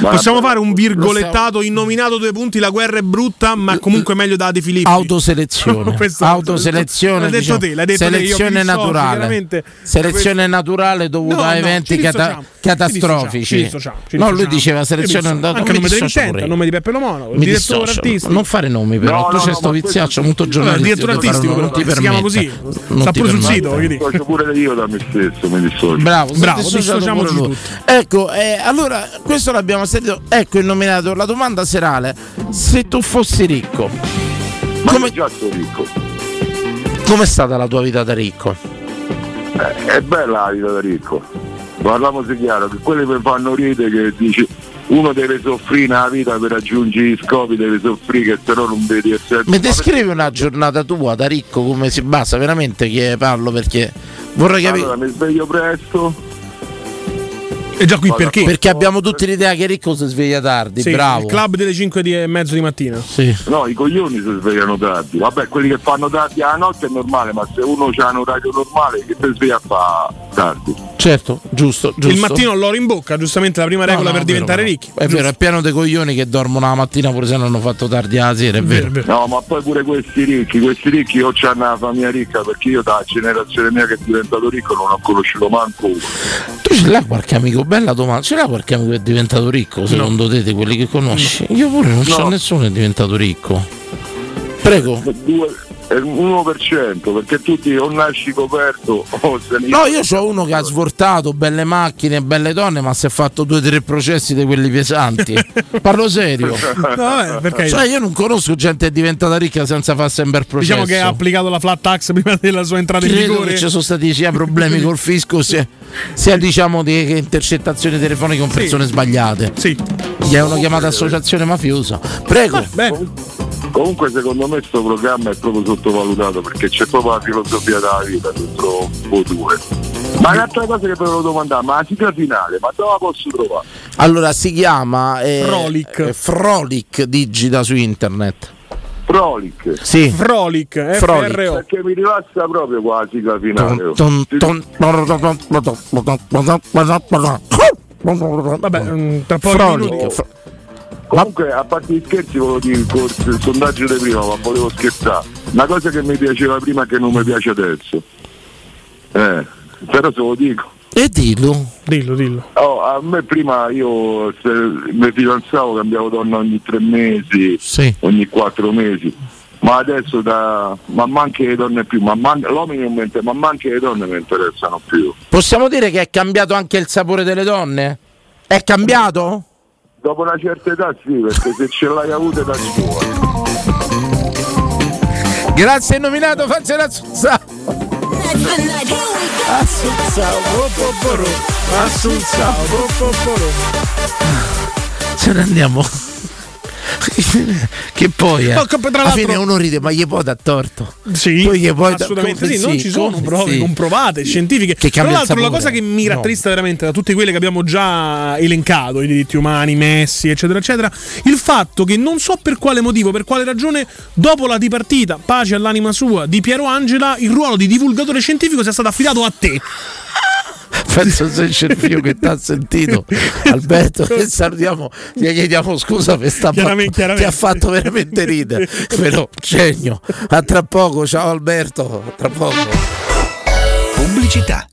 Ma- Possiamo fare un virgolettato innominato due punti, la guerra è brutta, ma comunque meglio da De Filippi. Autoselezione, autoselezione, L'hai detto diciamo, te, l'hai detto te, selezione dissocio, naturale, chiaramente. selezione naturale dovuta No, a no, eventi ci cata- catastrofici. ci dissociamo, ci no, lui diceva selezione naturale. Anche a mi nome a nome di Peppe Lomono, il direttore dissocio. artistico. Non fare nomi però, No, tu no, sei no, sto viziaccio, molto No, il giornalistico. direttore artistico, non ti si chiama così. permette. Sta pure sul sito, Mi dissocio pure io da me stesso, mi dissocio. Bravo, Bravo, dissociamoci. Ecco, eh, allora questo l'abbiamo sentito. Ecco il nominato, la domanda serale. Se tu fossi ricco, Ma io già sono ricco. com'è stata la tua vita da ricco? Eh, è bella la vita da ricco. Parliamoci chiaro, che quelli che fanno ride che dici uno deve soffrire nella vita per raggiungere gli scopi, deve soffrire che se no non vedi senso. Mi descrivi una giornata tua da ricco come si basa veramente che parlo perché vorrei capire. Allora mi sveglio presto. E già qui perché? Perché abbiamo tutti l'idea che ricco si sveglia tardi, Sì, bravo. Il club delle 5 di- e mezzo di mattina. Sì. No, i coglioni si svegliano tardi. Vabbè, quelli che fanno tardi alla notte è normale, ma se uno ha un orario normale che si sveglia a fa tardi. Certo, giusto, giusto. Il mattino l'oro in bocca, giustamente la prima No, regola no, per è vero, diventare ricchi. È vero, è pieno dei coglioni che dormono la mattina pure se non hanno fatto tardi alla sera, è vero. No, ma poi pure questi ricchi, questi ricchi o c'hanno una famiglia ricca perché io da generazione mia che è diventato ricco non ho conosciuto manco uno. Tu ce l'hai qualche amico, bella domanda, ce l'hai qualche amico che è diventato ricco, secondo te, di quelli che conosci? Io pure non so No. nessuno che è diventato ricco. Prego. Due, è il 1% perché tutti o nasci coperto o se ne No, io ho uno che ha svortato belle macchine, belle donne, ma si è fatto due o tre processi di quelli pesanti. Parlo serio. Vabbè, perché Cioè, io non conosco gente che è diventata ricca senza farsi un bel processo. diciamo che ha applicato la flat tax prima della sua entrata in Credo vigore. che ci sono stati sia problemi col fisco sia, sia, diciamo di che intercettazioni telefoniche con persone sbagliate. Sì. Gli è una chiamata associazione mafiosa. Prego. Comunque secondo me questo programma è proprio sottovalutato perché c'è proprio la filosofia della vita dentro voi due. Ma un'altra cosa che volevo domandare, ma la sigla finale, ma dove la posso trovare? Allora si chiama eh, Frolic. eh, Frolic digita su internet. Frolic. Sì. Frolic, Frolic. FRO. Perché mi rilassa proprio qua la sigla finale. oh. Ton, ton, ton- Vabbè, mm, tra pochi Frolic. minuti. Fro- Comunque, a parte gli scherzi, volevo dire il, corso- il sondaggio di prima, ma volevo scherzare. Una cosa che mi piaceva prima e che non mi piace adesso. Eh, però se lo dico. E dillo. Dillo, dillo. Oh, a me prima io se mi fidanzavo cambiavo donna ogni tre mesi, ogni quattro mesi. Ma adesso da. ma manche le donne più, ma man- l'uomo non mente, ma manche le donne mi interessano più. Possiamo dire che è cambiato anche il sapore delle donne? È cambiato? Dopo una certa età sì, perché se ce l'hai avuto da scuola. Grazie nominato, faccia la zuzza. Assunzao, Assunzao. Ce ne andiamo. Che poi eh, No, alla fine uno ride, ma gli può dar torto. Sì, Poi gli dar- assolutamente come- sì, non ci sono prove sì. comprovate, scientifiche. Che Tra l'altro, la cosa che mi No. rattrista veramente da tutte quelle che abbiamo già elencato, i diritti umani, Messi, eccetera, eccetera, il fatto che non so per quale motivo, per quale ragione, dopo la dipartita, pace all'anima sua, di Piero Angela, il ruolo di divulgatore scientifico sia stato affidato a te. Penso se c'è il figlio che ti ha sentito Alberto che salutiamo gli chiediamo scusa per sta Chiaramente, battuta. ti ha fatto veramente ridere però genio a tra poco ciao Alberto a tra poco Pubblicità.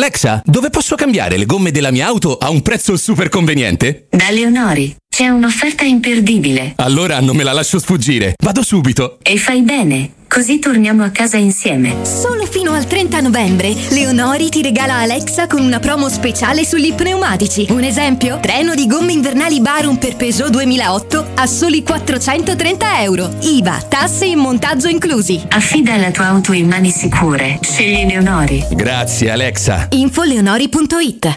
Alexa, dove posso cambiare le gomme della mia auto a un prezzo super conveniente? Da Leonori c'è un'offerta imperdibile Allora non me la lascio sfuggire. Vado subito. e fai bene, così torniamo a casa insieme. Solo fino al 30 novembre, Leonori ti regala Alexa con una promo speciale sugli pneumatici. Un esempio? Treno di gomme invernali Barum per Peugeot 2008 a soli 430 euro. IVA, tasse e montaggio inclusi. Affida la tua auto in mani sicure. Scegli Leonori. Grazie Alexa. Infoleonori.it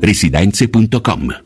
residenze.com.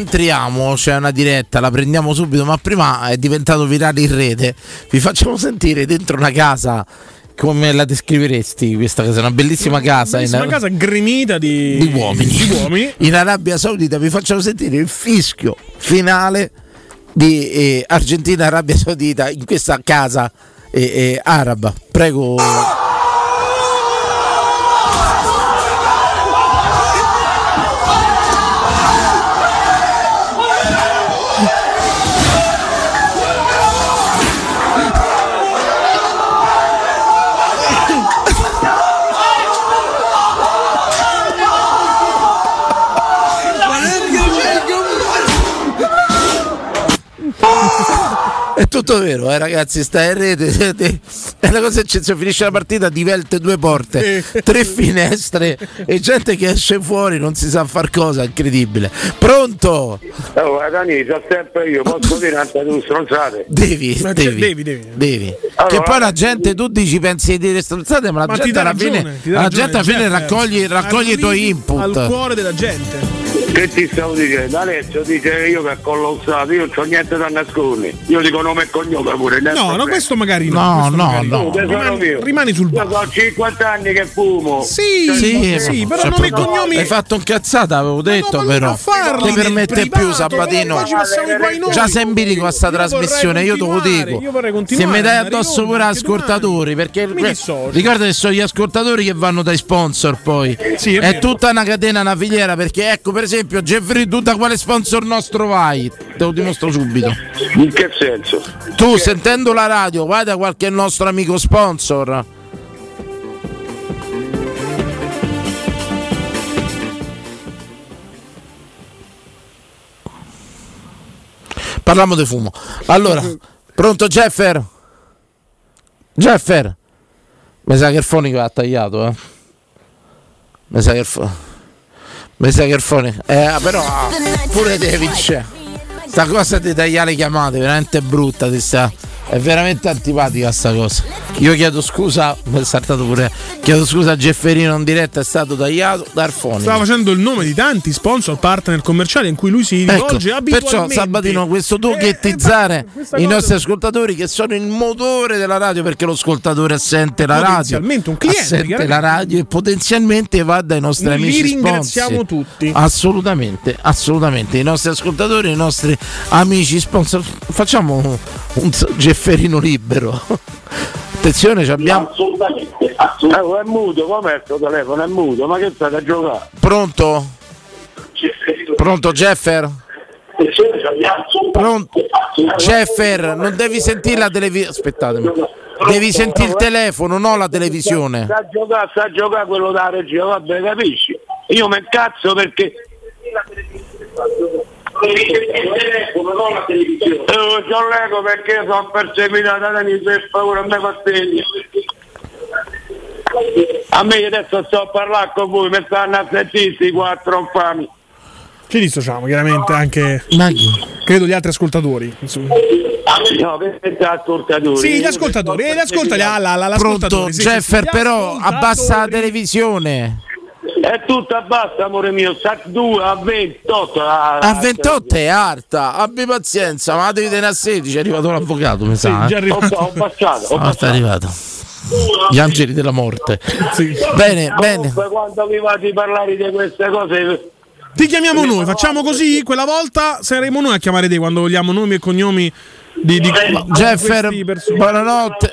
Allora, rientriamo, c'è una diretta, la prendiamo subito, ma prima è diventato virale in rete. Vi facciamo sentire dentro una casa come la descriveresti questa casa? Una bellissima casa in, Una casa gremita di, di uomini. di uomini. in Arabia Saudita. Vi facciamo sentire il fischio finale di eh, Argentina-Arabia Saudita in questa casa eh, eh, araba. Prego. Tutto vero, eh, ragazzi. Sta in rete. È una cosa eccezionale. Finisce la partita, diverte due porte, tre finestre e gente che esce fuori, non si sa far cosa. Incredibile. Pronto? Oh, Dani, c'ho sempre io, posso dire anche tu stronzate. Devi, devi, devi, devi. devi. Allora, che poi la gente, tu dici pensi di dire stronzate, ma la Ma gente alla fine, la gente alla fine raccoglie, raccoglie i tuoi input. Al cuore della gente. Che ti stavo dicendo? Alessio dice io che collo usato, io non ho niente da nascondere. Io dico nome e cognome pure. No, no, questo magari no. No, no, no. Rimani, rimani sul Io ho 50 anni che fumo. Sì, Sì, sì, ma- però cioè, nome e cognomi. Hai fatto un cazzata, avevo detto, ma non però. farli Ti permette più, Sabatino. poi ci passiamo qua in noi. Già sei in bilico a sta trasmissione, io te lo dico. io vorrei Se mi dai addosso pure ascoltatori, perché ricorda che sono gli ascoltatori che vanno dai sponsor poi. Sì, è tutta una catena, una filiera, perché ecco per esempio Jeffrey, tu da quale sponsor nostro vai? Te lo dimostro subito. In che senso? Tu sentendo la radio, vai da qualche nostro amico sponsor. Parliamo di fumo. Allora, pronto Jeffer? Jeffer? Mi sa che il fonico ha tagliato, eh. Mi sa che il fonico. Mi sa che il fonico. Eh, però pure David Sta cosa di tagliare le chiamate veramente brutta, ti sta- è veramente antipatica sta cosa. Io chiedo scusa, mi è saltato pure. Chiedo scusa a Gefferino in diretta, è stato tagliato dal fonico. Stava facendo il nome di tanti sponsor, partner commerciali in cui lui si Ecco, rivolge perciò abitualmente. Sabatino, questo Eh, tochettizzare questa i nostri ascoltatori che sono il motore della radio perché lo ascoltatore assente la radio, un cliente, assente la radio e potenzialmente va dai nostri Noi li amici ringraziamo sponsor. tutti. Assolutamente, assolutamente. I nostri ascoltatori, i nostri amici sponsor. Facciamo un, un Gefferino libero. Attenzione, ci abbiamo. Assolutamente. Eh, è muto, com'è il tuo telefono? È muto, ma che state a giocare? Pronto? Pronto Jeffer? Pronto? Jeffer, non devi sentire la televisione. Aspettatemi. Devi sentire il telefono, non la televisione. Sta a giocare, sta a giocare quello da regia, vabbè, capisci? Io mi incazzo perché. Eh, ci allego perché sono perseguitato da mi per paura a me fastidio. A me adesso sto a parlare con voi, mi stanno a sentire quattro infami. Ci dissociamo chiaramente anche. Credo gli altri ascoltatori. insomma. No, che ascoltatori. Sì, gli ascoltatori, eh, gli ascoltatori, ah, la, la, Pronto sì, sì, Jeffer, sì, gli però abbassa la televisione. È tutta bassa, amore mio, sta 2 a 28. A, A 28 è alta, abbi pazienza, ma la devi tenere a 16, è arrivato l'avvocato, mi sa. già eh. arrivato. Ho, ho passato, ho Ah, sta passato. arrivato. Gli angeli della morte. Bene, bene. Comunque, quando vi va di parlare di queste cose, Ti chiamiamo noi, facciamo così, quella volta saremo noi a chiamare te quando vogliamo nomi e cognomi di, di Jeffer, questi person- buonanotte.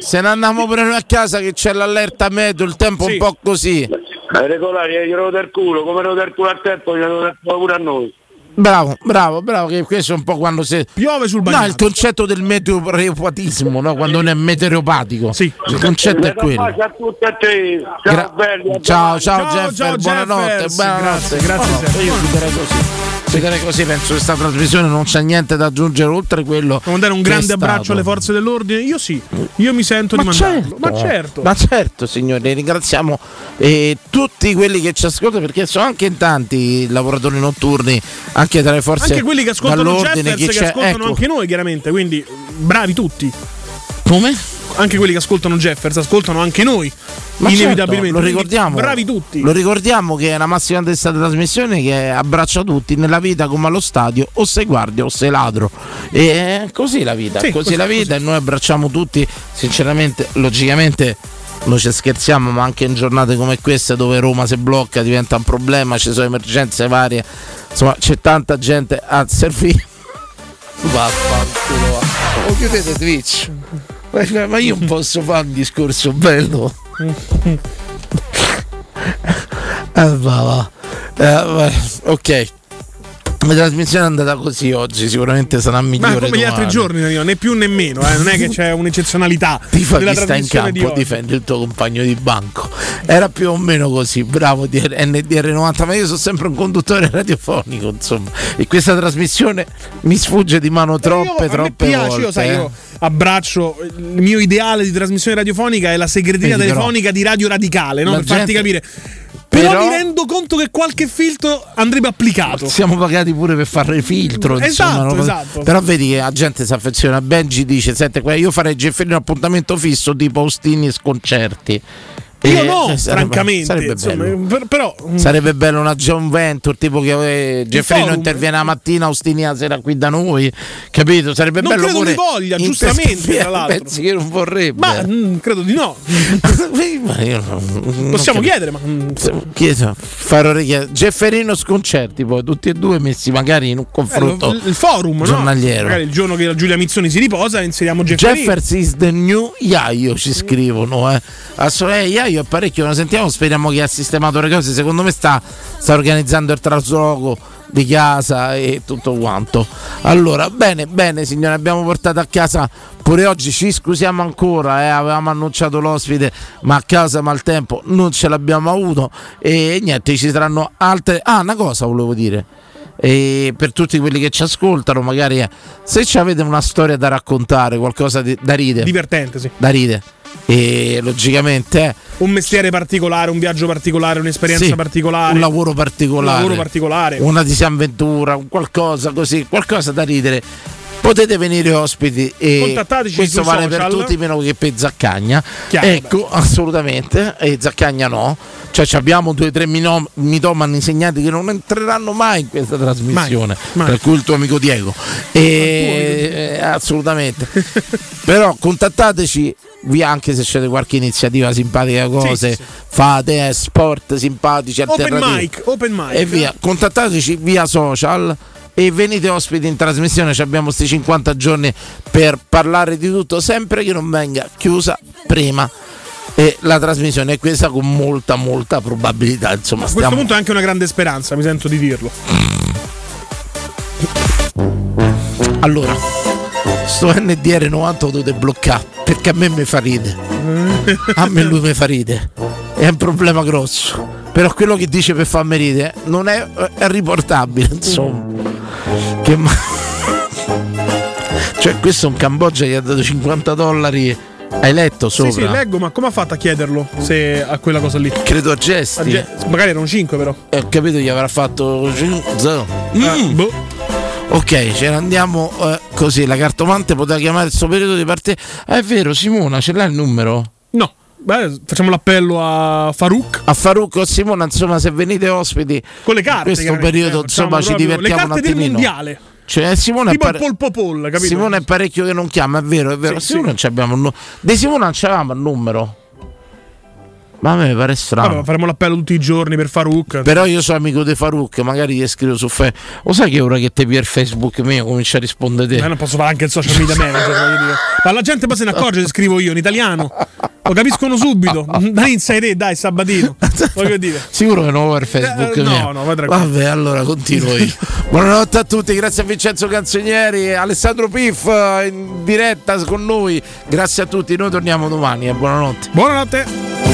Se ne andiamo pure noi a casa che c'è l'allerta meteo, il tempo Sì. un po' così. Ai regolari gli rodo del culo, come rodo del culo al tempo, gli rodo del culo pure a noi. Bravo, bravo, bravo, che questo è un po' quando si... Piove sul No, bagnato. il concetto del meteoropatismo, no? quando non è meteoropatico. Sì. Il concetto è quello. Ciao a tutti a te. Ciao Gra- belli. ciao, ciao, Ciao, Jeffer, ciao, buonanotte, Jeffers, buonanotte. grazie, grazie, No, Jeffer. io chiuderei così. Chiuderei così, penso che questa trasmissione non c'è niente da aggiungere oltre quello. Devo dare un che grande stato. abbraccio alle forze dell'ordine? Io sì, io mi sento Ma di mandarlo. certo, Ma certo. ma certo, signori, ringraziamo eh, tutti quelli che ci ascoltano perché sono anche in tanti i lavoratori notturni, anche tra le forze anche quelli che ascoltano Jeffers che c'è. ascoltano Ecco, anche noi chiaramente, quindi bravi tutti. Come? Anche quelli che ascoltano Jeffers ascoltano anche noi. Ma inevitabilmente. certo, lo Quindi ricordiamo. Bravi tutti. Lo ricordiamo che è una massima di questa trasmissione che abbraccia tutti nella vita come allo stadio, o sei guardia o sei ladro. E è così la vita, Sì, così, così, la vita e noi abbracciamo tutti, sinceramente, logicamente noi ci scherziamo, ma anche in giornate come queste dove Roma si blocca diventa un problema, ci sono emergenze varie, insomma c'è tanta gente a servire. Vaffanculo. va. O chiudete Twitch. Ma- io non posso fare un discorso bello. Eh, va, va. Eh, va. ok. La trasmissione è andata così oggi, sicuramente sarà Ma migliore. come gli altri domani. giorni, Danilo, né più né meno, eh, non è che c'è un'eccezionalità Tifa chi sta in di campo, oggi. difendi il tuo compagno di banco. Era più o meno così, bravo DR NDR90, ma io sono sempre un conduttore radiofonico, insomma. E questa trasmissione mi sfugge di mano troppe, Io- a me troppe piace, volte. io sai, eh. io abbraccio il mio ideale di trasmissione radiofonica è la segreteria telefonica di Radio Radicale, no? Per farti gente- capire. Però, Però- mi rendo conto che qualche filtro andrebbe applicato. Siamo pagati pure per fare il filtro, Esatto, insomma. esatto. Però vedi che la gente si affeziona. Benji dice: Senti, io farei Gefferino appuntamento fisso tipo Austini e sconcerti. Io E- no, eh, sarebbe- francamente. Sarebbe insomma, bello. per- però mm, Sarebbe bello una John Venture tipo che eh, Gefferino forum. interviene la mattina, Austini la sera qui da noi, capito? Sarebbe Non bello credo pure li voglia, giustamente, tra l'altro. Pensi che non vorrebbe? ma mm, credo di no. Ma io non- non Possiamo capisco. chiedere, ma mm, Chiedo, fare orecchie. Gefferino sconcerti poi tutti e due messi magari in un eh, confronto lo- il forum, no? giornaliero. Magari il giorno che la Giulia Mizzoni si riposa, inseriamo Gefferino. Jeffers is the new Iaio ci scrivono eh. Assolutamente Iaio è parecchio non sentiamo speriamo che ha sistemato le cose. Secondo me sta, sta organizzando il trasloco di casa e tutto quanto. Allora bene bene signore abbiamo portato a casa pure oggi. Ci scusiamo ancora eh, avevamo annunciato l'ospite ma a casa maltempo non ce l'abbiamo avuto. E niente ci saranno altre ah una cosa volevo dire. E per tutti quelli che ci ascoltano, magari eh, se ci avete una storia da raccontare, qualcosa di- da ridere, Divertente, sì. da ridere, e logicamente Un mestiere particolare, un viaggio particolare, un'esperienza sì, particolare. un lavoro particolare, Un lavoro particolare. una disavventura, un qualcosa così, qualcosa da ridere. Potete venire ospiti e Contattateci questo vale social. per tutti meno che per Zaccagna. Chiaro, ecco, assolutamente, e Zaccagna no. Cioè ci abbiamo due o tre mitomani insegnati che non entreranno mai in questa trasmissione, Mai, mai. per cui il tuo amico Diego. E, eh, assolutamente. Però contattateci via anche se c'è qualche iniziativa simpatica, cose sì, sì. fate eh, sport simpatici, Open mic, open mic. e via. Contattateci via social e venite ospiti in trasmissione. Ci abbiamo questi 50 giorni per parlare di tutto, sempre che non venga chiusa prima. E la trasmissione è questa con molta, molta probabilità. Insomma, A questo stiamo punto è anche una grande speranza, mi sento di dirlo. Allora, sto NDR 90 lo dovete bloccare perché a me mi fa ridere. A me lui mi fa ridere. È un problema grosso. Però quello che dice per farmi ridere non è, è riportabile, insomma. Che ma- cioè, questo è un Cambogia che ha dato 50 dollari. Hai letto Sì, sopra? sì, leggo, ma come ha fatto a chiederlo se a quella cosa lì? Credo a gesti. A ge- magari erano 5 però. Eh, ho capito gli avrà fatto zero. Eh, Mm. boh. Ok, ce ne andiamo eh, così. La cartomante poteva chiamare il suo periodo di partita. Ah, è vero, Simona, ce l'ha il numero? No. Beh, facciamo l'appello a Farouk. A Farucco o Simona, insomma, se venite ospiti Con le carte. in questo periodo, eh, insomma, ci divertiamo Le un carte del attimino. mondiale. Cioè, Simone è, pare- polpo poll, capito? Simone è parecchio che non chiama, è vero, è vero. Sì, Simone sì. non ci abbiamo il nu- Di Simone non c'avevamo il numero. Ma a me pare strano. Vabbè, faremo l'appello tutti i giorni per Farouk. Però io sono amico di Farouk, magari gli scrivo su Facebook. Lo sai che ora che ti pia il Facebook mio comincia a rispondere te? Ma non posso fare anche il social media manager. Ma la gente poi se ne accorge se scrivo io in italiano. Lo capiscono subito. Dai, sai te, dai, Sabatino. Voglio dire. Sicuro che non vuoi il Facebook Eh, no, no, tranquillo. Vabbè, allora continuo io. Buonanotte a tutti, grazie a Vincenzo Canzonieri Alessandro Piff eh, in diretta con noi. Grazie a tutti, noi torniamo domani e buonanotte. Buonanotte.